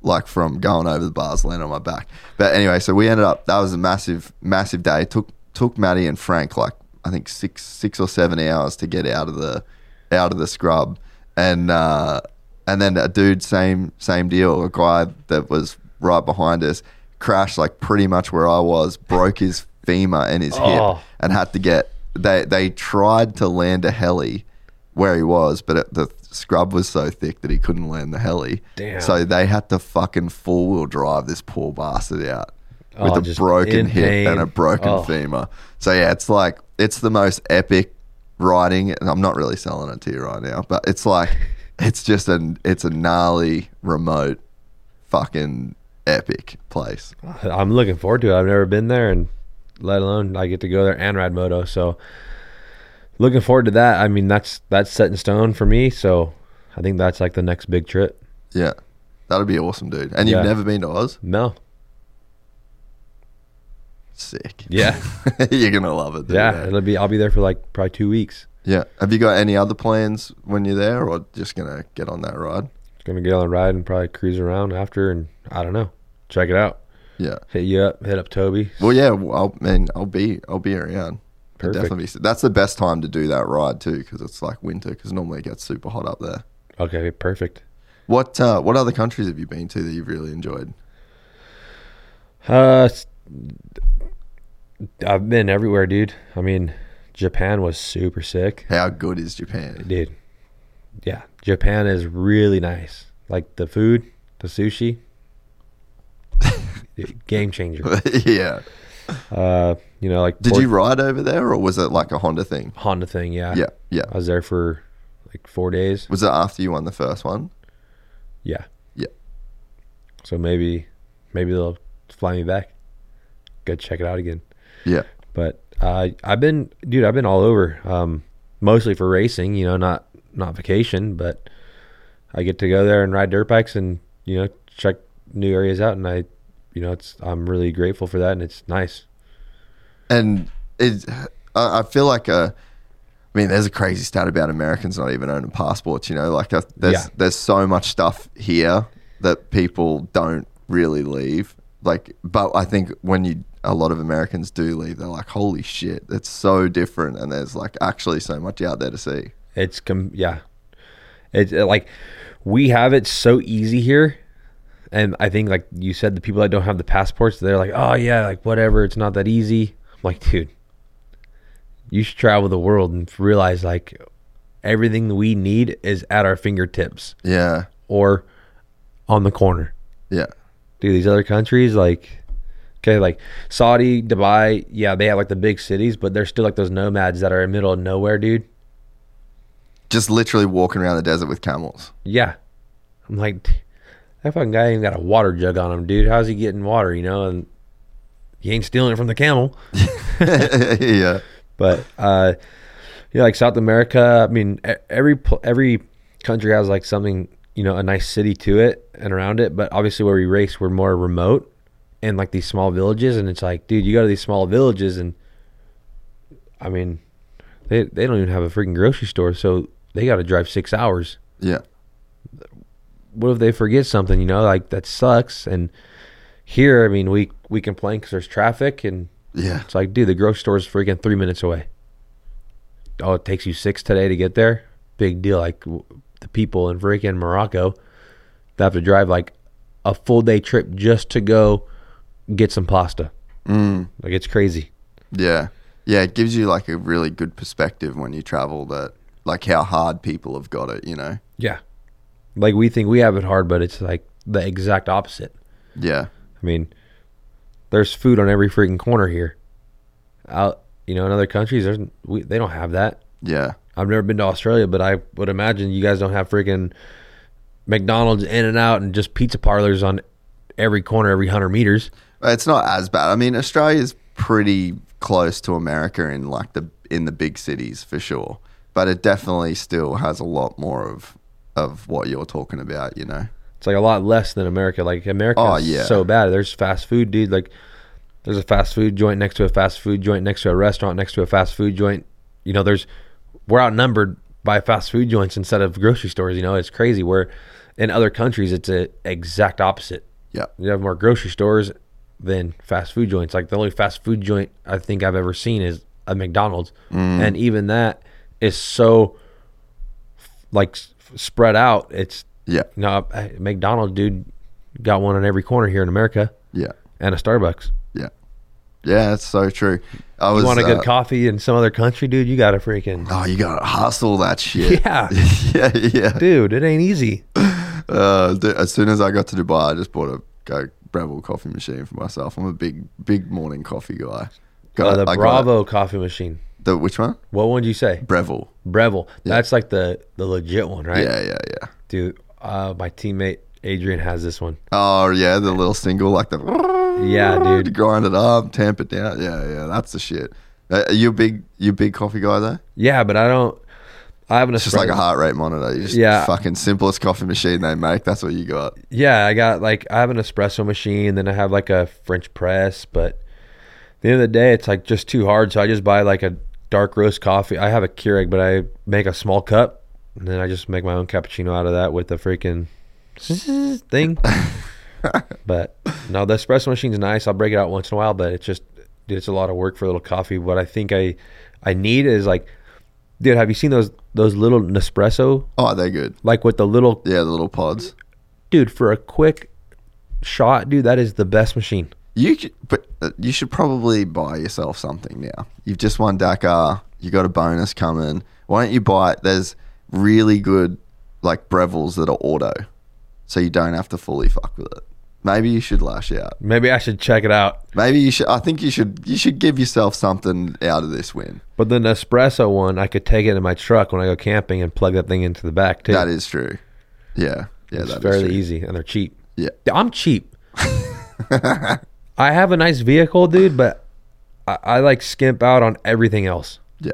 like from going over the bars, landing on my back. But anyway, so we ended up. That was a massive, massive day. It took took Maddie and Frank like I think six six or seven hours to get out of the out of the scrub, and uh, and then a dude same same deal. A guy that was right behind us crashed like pretty much where I was, broke his femur and his Oh. hip, and had to get. They they tried to land a heli where he was, but it, the scrub was so thick that he couldn't land the heli. Damn. So they had to fucking four wheel drive this poor bastard out Oh, with Oh, a broken hip and a broken Oh. femur. So yeah, it's like it's the most epic riding, and I'm not really selling it to you right now, but it's like it's just an it's a gnarly remote fucking epic place. I'm looking forward to it. I've never been there, and let alone I get to go there and ride moto. So looking forward to that. I mean, that's that's set in stone for me. So I think that's like the next big trip. Yeah, that'd be awesome, dude. And you've never been to Oz? No, Sick. Yeah, You're gonna love it. yeah. eh? It'll be. I'll be there for like probably two weeks. Yeah. Have you got any other plans when you're there, or just gonna get on that ride? Gonna get on the ride and probably cruise around after, and I don't know. Check it out. Yeah. Hit you up. Hit up Toby. Well, yeah. I'll, man, I'll be, I'll be around. Perfect. Definitely. be- That's the best time to do that ride too, because it's like winter. Because normally it gets super hot up there. Okay, perfect. What, uh, what other countries have you been to that you've really enjoyed? Uh, I've been everywhere, dude. I mean, Japan was super sick, How good is Japan? dude. Yeah, Japan is really nice. Like the food, the sushi, dude, game changer. yeah. Uh, you know, like Did Port- you ride over there, or was it like a Honda thing? Honda thing? Yeah, Yeah. Yeah. I was there for like four days. Was it after you won the first one? Yeah, Yeah. so maybe, maybe they'll fly me back. Go check it out again. Yeah. but uh, I've been, dude, I've been all over. Um, mostly for racing, you know, not not vacation, but I get to go there and ride dirt bikes and you know check new areas out, and I, you know, it's I'm really grateful for that, and it's nice. And it, I feel like uh, I mean, there's a crazy stat about Americans not even owning passports. You know, like uh, there's Yeah. there's so much stuff here that people don't really leave. Like, but I think when you a lot of Americans do leave, they're like, "Holy shit, it's so different," and there's like actually so much out there to see. It's com- yeah, it's uh, like we have it so easy here. And I think, like you said, the people that don't have the passports, they're like, "Oh yeah, like whatever, it's not that easy." I'm like, dude, you should travel the world and realize like everything we need is at our fingertips Yeah, or on the corner. yeah, Dude, these other countries, like, okay, like Saudi, Dubai, yeah, they have like the big cities, but they're still like those nomads that are in the middle of nowhere, dude. just literally walking around the desert with camels. Yeah. I'm like, that fucking guy ain't got a water jug on him, dude. How's he getting water, you know? And he ain't stealing it from the camel. yeah, But uh, yeah, like South America. I mean, every every country has like something, you know, a nice city to it and around it. But obviously, where we race, we're more remote and like these small villages. And it's like, dude, you go to these small villages, and I mean, they they don't even have a freaking grocery store, so they got to drive six hours. yeah, What if they forget something? You know, like that sucks. And here, I mean, we we complain because there's traffic and yeah. it's like, dude, the grocery store is freaking three minutes away. Oh, it takes you six today to get there. Big deal. Like the people in freaking Morocco, they have to drive like a full day trip just to go get some pasta. Mm. Like it's crazy. Yeah. Yeah, it gives you like a really good perspective when you travel that like how hard people have got it, you know. Yeah. Like we think we have it hard, but it's like the exact opposite. Yeah. I mean, there's food on every freaking corner here. Out, you know, in other countries, there's we, they don't have that. Yeah. I've never been to Australia, but I would imagine you guys don't have freaking McDonald's, In-N-Out, and just pizza parlors on every corner, every hundred meters. It's not as bad. I mean, Australia's pretty close to America in like the in the big cities for sure. But it definitely still has a lot more of of what you're talking about, you know. It's like a lot less than America. Like America, Oh, yeah. so bad. There's fast food, dude. Like there's a fast food joint next to a fast food joint next to a restaurant next to a fast food joint. You know, there's we're outnumbered by fast food joints instead of grocery stores. You know, it's crazy. Where in other countries, it's a exact opposite. Yeah. You have more grocery stores than fast food joints. Like the only fast food joint I think I've ever seen is a McDonald's, and even that is so like spread out. It's Yeah. no McDonald's, dude, got one on every corner here in America, Yeah. and a Starbucks. Yeah. Yeah, that's so true. I was You want a good uh, coffee in some other country, dude? You got to freaking Oh, you gotta hustle that shit. yeah, yeah, yeah. dude. It ain't easy. Uh, as soon as I got to Dubai, I just bought a go Breville coffee machine for myself. I'm a big, big morning coffee guy. Got- Uh, the I got Bravo coffee machine. The which one? What one did you say? Breville. Breville. That's like the the legit one, right? Yeah, yeah, yeah. Dude, uh, my teammate Adrian has this one. Oh yeah, the little single like the Yeah, dude. grind it up, tamp it down. Yeah, yeah, that's the shit. Uh, are you a big, you a big coffee guy though? Yeah, but I don't. I have an It's just like a heart rate monitor. You just Yeah. fucking simplest coffee machine they make. That's what you got. Yeah, I got like I have an espresso machine, then I have like a French press, but the end of the day, it's like just too hard. So I just buy like a dark roast coffee. I have a Keurig, but I make a small cup, and then I just make my own cappuccino out of that with the freaking thing. but no, the espresso machine's nice. I'll break it out once in a while, but it's just dude, it's a lot of work for a little coffee. What I think I I need is like, dude, have you seen those those little Nespresso Oh, they're good. like with the little Yeah, the little pods. dude for a quick shot, dude? That is the best machine. You could, but uh, you should probably buy yourself something now. You've just won Dakar. You got a bonus coming. Why don't you buy it? There's really good like Breville's that are auto, so you don't have to fully fuck with it. Maybe you should lash out. Maybe I should check it out. Maybe you should. I think you should. You should give yourself something out of this win. But the Nespresso one, I could take it in my truck when I go camping and plug that thing into the back too. That is true. Yeah, yeah, it's that is fairly easy and they're cheap. Yeah, I'm cheap. I have a nice vehicle, dude, but I, I like skimp out on everything else. yeah,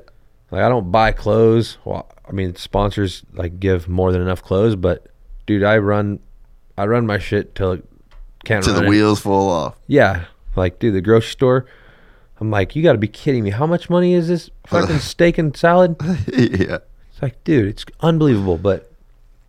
Like I don't buy clothes. Well, I mean sponsors like give more than enough clothes, but dude, I run, I run my shit till it can't to the it. wheels fall off. Yeah, like dude, the grocery store. I'm like, you got to be kidding me! How much money is this fucking steak and salad? yeah, It's like, dude, it's unbelievable. But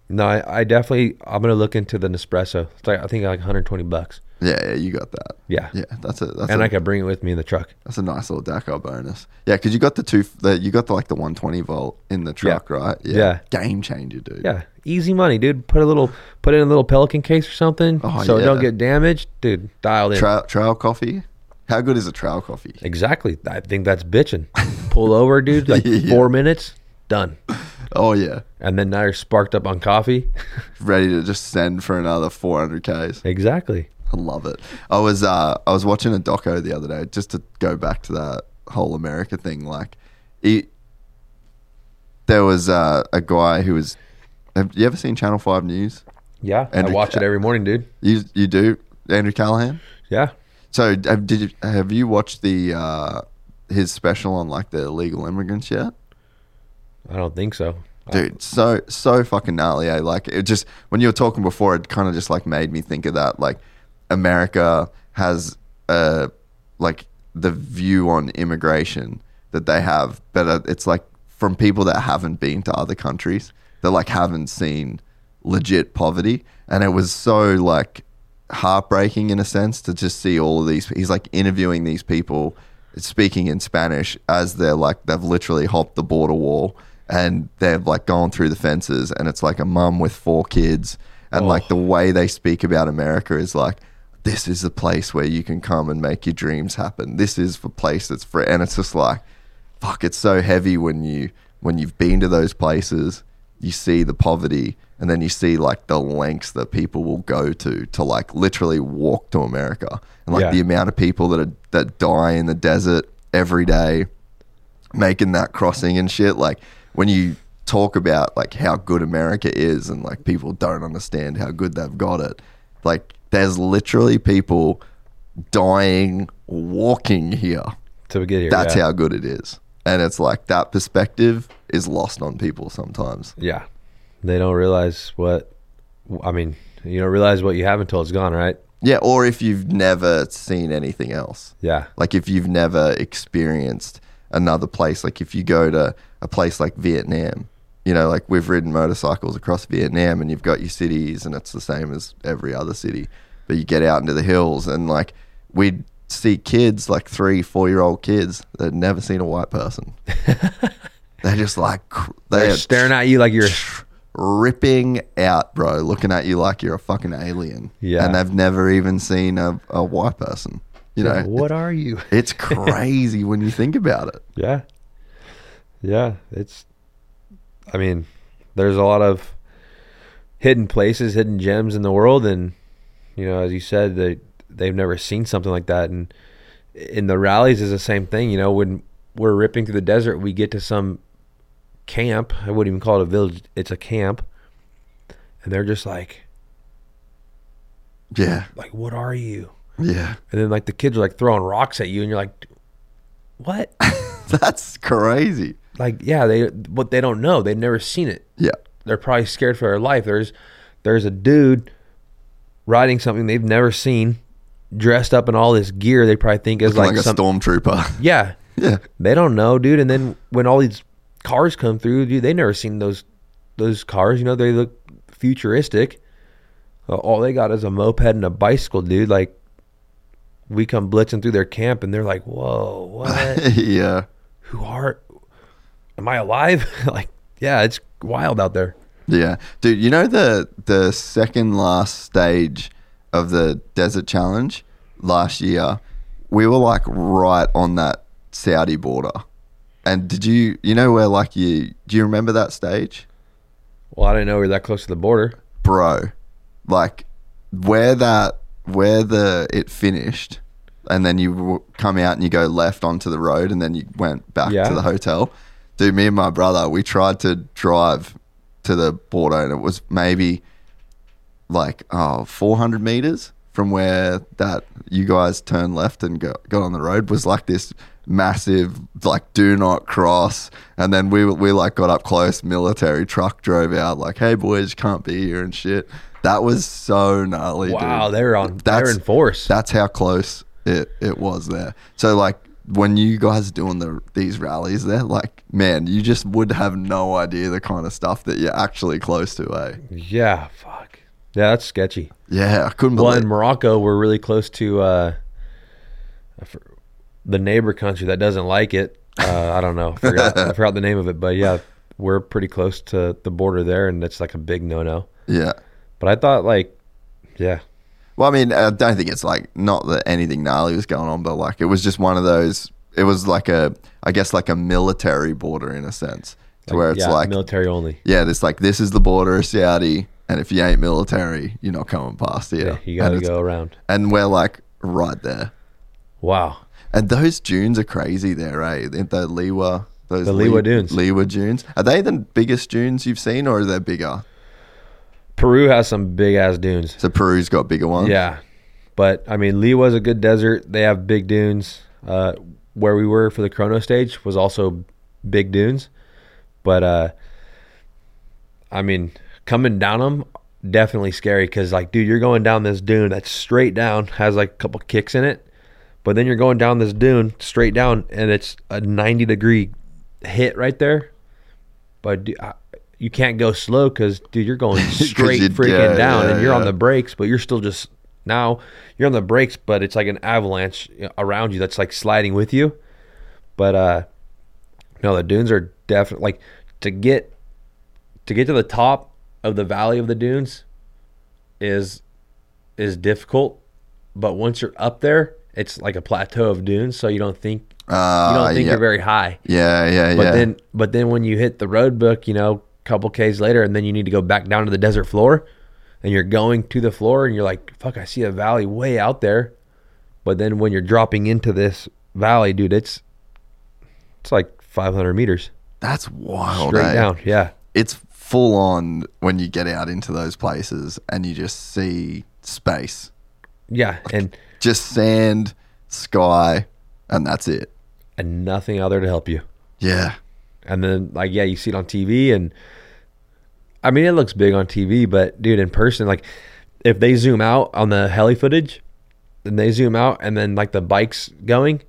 no, I, I definitely I'm gonna look into the Nespresso. It's like I think like 120 bucks. Yeah, yeah. You got that. Yeah, Yeah, that's it. that's and a, I can bring it with me in the truck. That's a nice little Dakar bonus. Yeah, because you got the two, the, you got the like the 120 volt in the truck, right? Yeah. game changer, dude. Yeah, easy money, dude. Put a little, put it in a little Pelican case or something, Oh, so it don't get damaged, dude. Dialed in. Trail, trail coffee. How good is a trail coffee? exactly. I think that's bitching. Pull over, dude. Like Yeah. four minutes, done. Oh yeah, And then now you're sparked up on coffee. ready to just send for another 400 k's. exactly. I love it. I was uh I was watching a doco the other day just to go back to that whole America thing. Like, it, there was uh, a guy who was. Have you ever seen Channel Five News? Yeah, Andrew I watch Ca- it every morning, dude. You you do Andrew Callaghan. Yeah. So have, did you have you watched the uh, his special on like the illegal immigrants yet? I don't think so. Dude, so so fucking gnarly. Eh? Like it just when you were talking before, it kind of just like made me think of that. Like America has uh like the view on immigration that they have, but uh, it's like from people that haven't been to other countries that like haven't seen legit poverty, and it was so like heartbreaking in a sense to just see all of these. He's like interviewing these people speaking in Spanish as they're like they've literally hopped the border wall and they've like gone through the fences. And it's like a mum with four kids. And like the way they speak about America is like this is the place where you can come and make your dreams happen. This is the place that's for and it's just like fuck it's so heavy when you when you've been to those places you see the poverty and then you see like the lengths that people will go to to like literally walk to America and like Yeah. the amount of people that are, that die in the desert every day making that crossing and shit like when you talk about like how good America is and like people don't understand how good they've got it like there's literally people dying walking here To get here. that's yeah. how good it is. And it's like that perspective is lost on people sometimes. Yeah. They don't realize what. I mean, you don't realize what you have until it's gone, right? Yeah, or if you've never seen anything else. Yeah. Like if you've never experienced another place, like if you go to a place like Vietnam, you know, like we've ridden motorcycles across Vietnam and you've got your cities and it's the same as every other city. But you get out into the hills and like we'd see kids, like three, four year old kids that had never seen a white person. They're just like, They're they're staring at you like you're. ripping out, bro, looking at you like you're a fucking alien. Yeah. And they've never even seen a, a white person. You know, what are you? it's crazy when you think about it. Yeah. Yeah. It's, I mean, there's a lot of hidden places, hidden gems in the world. And, you know, as you said, they, they've never seen something like that. And in the rallies is the same thing. You know, when we're ripping through the desert, we get to some camp. I wouldn't even call it a village, it's a camp. And they're just like, Yeah. like, what are you? Yeah. And then like the kids are like throwing rocks at you, and you're like, what? That's crazy. like, yeah, they what they don't know, they've never seen it. Yeah. They're probably scared for their life. There's there's a dude riding something they've never seen, dressed up in all this gear. They probably think is Looking like, like, a some stormtrooper. yeah. yeah. They don't know, dude. And then when all these cars come through, dude, they never seen those those cars. You know, they look futuristic. Uh, all they got is a moped and a bicycle, dude. Like we come blitzing through their camp, and they're like, "Whoa, what? yeah. Who are? Am I alive? like, yeah, it's wild out there." Yeah. Dude, you know the the second last stage of the desert challenge last year, we were like right on that Saudi border. And did you you know where like you do you remember that stage? Well, I didn't know we were that close to the border. Bro, like where that where the it finished and then you w- come out and you go left onto the road and then you went back Yeah. to the hotel. Dude, me and my brother, we tried to drive to the border and it was maybe like oh 400 meters from where that you guys turned left and got, got on the road was like this massive like do not cross and then we we like got up close military truck drove out like hey boys can't be here and shit that was so gnarly Wow, dude. they're on. That's- they're in force. that's how close it, it was there so like when you guys doing the these rallies there like man you just would have no idea the kind of stuff that you're actually close to eh yeah, fuck. Yeah, that's sketchy. yeah i couldn't Well, believe in Morocco, we're really close to uh, the neighbor country that doesn't like it. Uh, I don't know. I forgot, I forgot the name of it, but yeah, we're pretty close to the border there, and it's like a big no-no. yeah But I thought, like, yeah, Well, I mean, I don't think it's like not that anything gnarly was going on, but like it was just one of those. It was like a, I guess, like a military border in a sense, to where it's yeah, like, military only. yeah, this like this is the border of Saudi, and if you ain't military, you're not coming past here. Yeah, you got to and it's- go around. And we're like right there, Wow. and those dunes are crazy there, right? The the Liwa, those The Liwa dunes. Liwa dunes. Are they the biggest dunes you've seen, or are they bigger? Peru has some big ass dunes. So Peru's got bigger ones. Yeah, but I mean, Liwa's a good desert. They have big dunes. Uh, where we were for the chrono stage was also big dunes, but uh, I mean, coming down them definitely scary because like, dude, you're going down this dune that's straight down, has like a couple kicks in it, but then you're going down this dune straight down, and it's a 90 degree hit right there. But dude, I, you can't go slow because dude, you're going straight you- freaking yeah, down, yeah, and you're on the brakes, but you're still just now you're on the brakes, but it's like an avalanche around you that's like sliding with you. But uh no, the dunes are definitely like to get to get to the top of the valley of the dunes is is difficult, but once you're up there, it's like a plateau of dunes, so you don't think Uh, you don't think yeah. you're very high. Yeah, yeah, But yeah. then but then when you hit the road book, you know, couple Ks later and then you need to go back down to the desert floor and you're going to the floor and you're like, fuck, I see a valley way out there. But then when you're dropping into this valley, dude, it's it's like 500 meters That's wild. straight eh? down. Yeah. It's full on when you get out into those places and you just see space, Yeah. And just sand, sky, and that's it. and nothing out there to help you. Yeah, And then like yeah, you see it on TV and I mean it looks big on TV, but dude, in person, like if they zoom out on the heli footage, then they zoom out and then like the bikes going,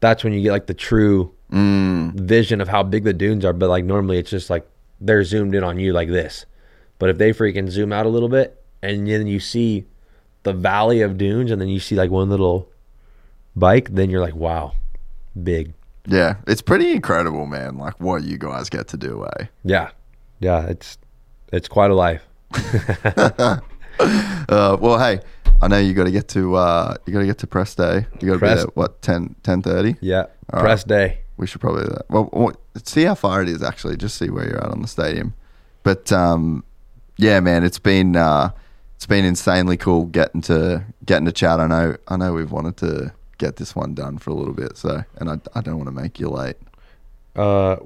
that's when you get like the true mm. vision of how big the dunes are. But like normally it's just like they're zoomed in on you like this. But if they freaking zoom out a little bit and then you see the valley of dunes and then you see like one little bike, then you're like, wow, big. Yeah. It's pretty incredible, man. Like what you guys get to do, eh? Yeah. Yeah, it's it's quite a life. Uh, well, hey, I know you got to get to uh, you got to get to press day. You got to be there what 10, 10.30? Yeah. All press day. We should probably do that. Well, well, see how far it is actually. Just see where you're at on the stadium. But um, yeah, man, it's been uh, it's been insanely cool getting to getting to chat. I know I know we've wanted to get this one done for a little bit. So, and I, I don't want to make you late. Uh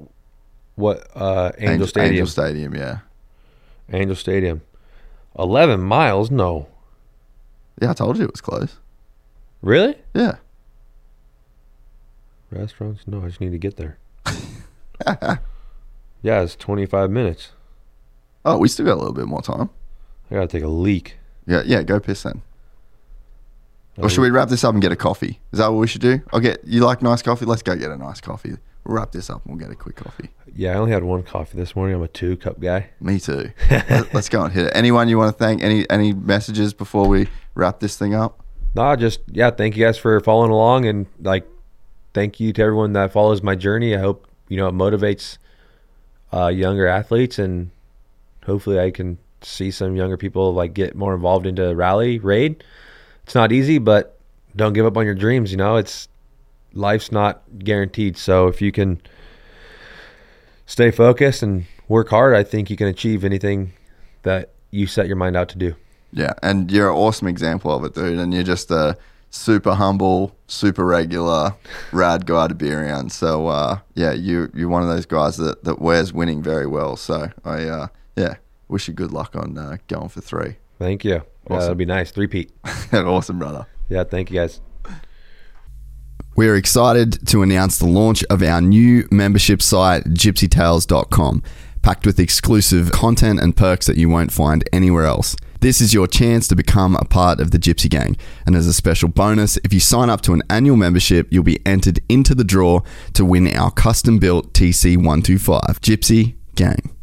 what uh Angel, Stadium. Angel Angel, Stadium, yeah, Angel Stadium. 11 miles? No. yeah. I told you it was close. Really? Yeah, Restaurants? No, I just need to get there. yeah, it's 25 minutes. Oh, we still got a little bit more time. I got to take a leak. Yeah, yeah. Go piss then. Or should we wrap this up and get a coffee? Is that what we should do? I'll get you like nice coffee? Let's go get a nice coffee. We'll wrap this up and we'll get a quick coffee. Yeah, I only had one coffee this morning. I'm a two cup guy. Me too. Let- Let's go and hit it. Anyone you want to thank? Any any messages before we wrap this thing up? No, just yeah, thank you guys for following along and like thank you to everyone that follows my journey. I hope you know it motivates uh, younger athletes and hopefully I can see some younger people like get more involved into rally raid. It's not easy, but don't give up on your dreams. You know, it's life's not guaranteed. So if you can stay focused and work hard, I think you can achieve anything that you set your mind out to do. Yeah, and you're an awesome example of it, dude. And you're just a super humble, super regular, rad guy to be around. So uh, yeah, you you're one of those guys that, that wears winning very well. So I uh, yeah, wish you good luck on uh, going for three. Thank you. Yeah, Awesome. that'd be nice. Three-peat. awesome, brother. Yeah, thank you guys. We are excited to announce the launch of our new membership site, gypsytales.com, packed with exclusive content and perks that you won't find anywhere else. This is your chance to become a part of the Gypsy Gang. And as a special bonus, if you sign up to an annual membership, you'll be entered into the draw to win our custom built TC125 Gypsy Gang.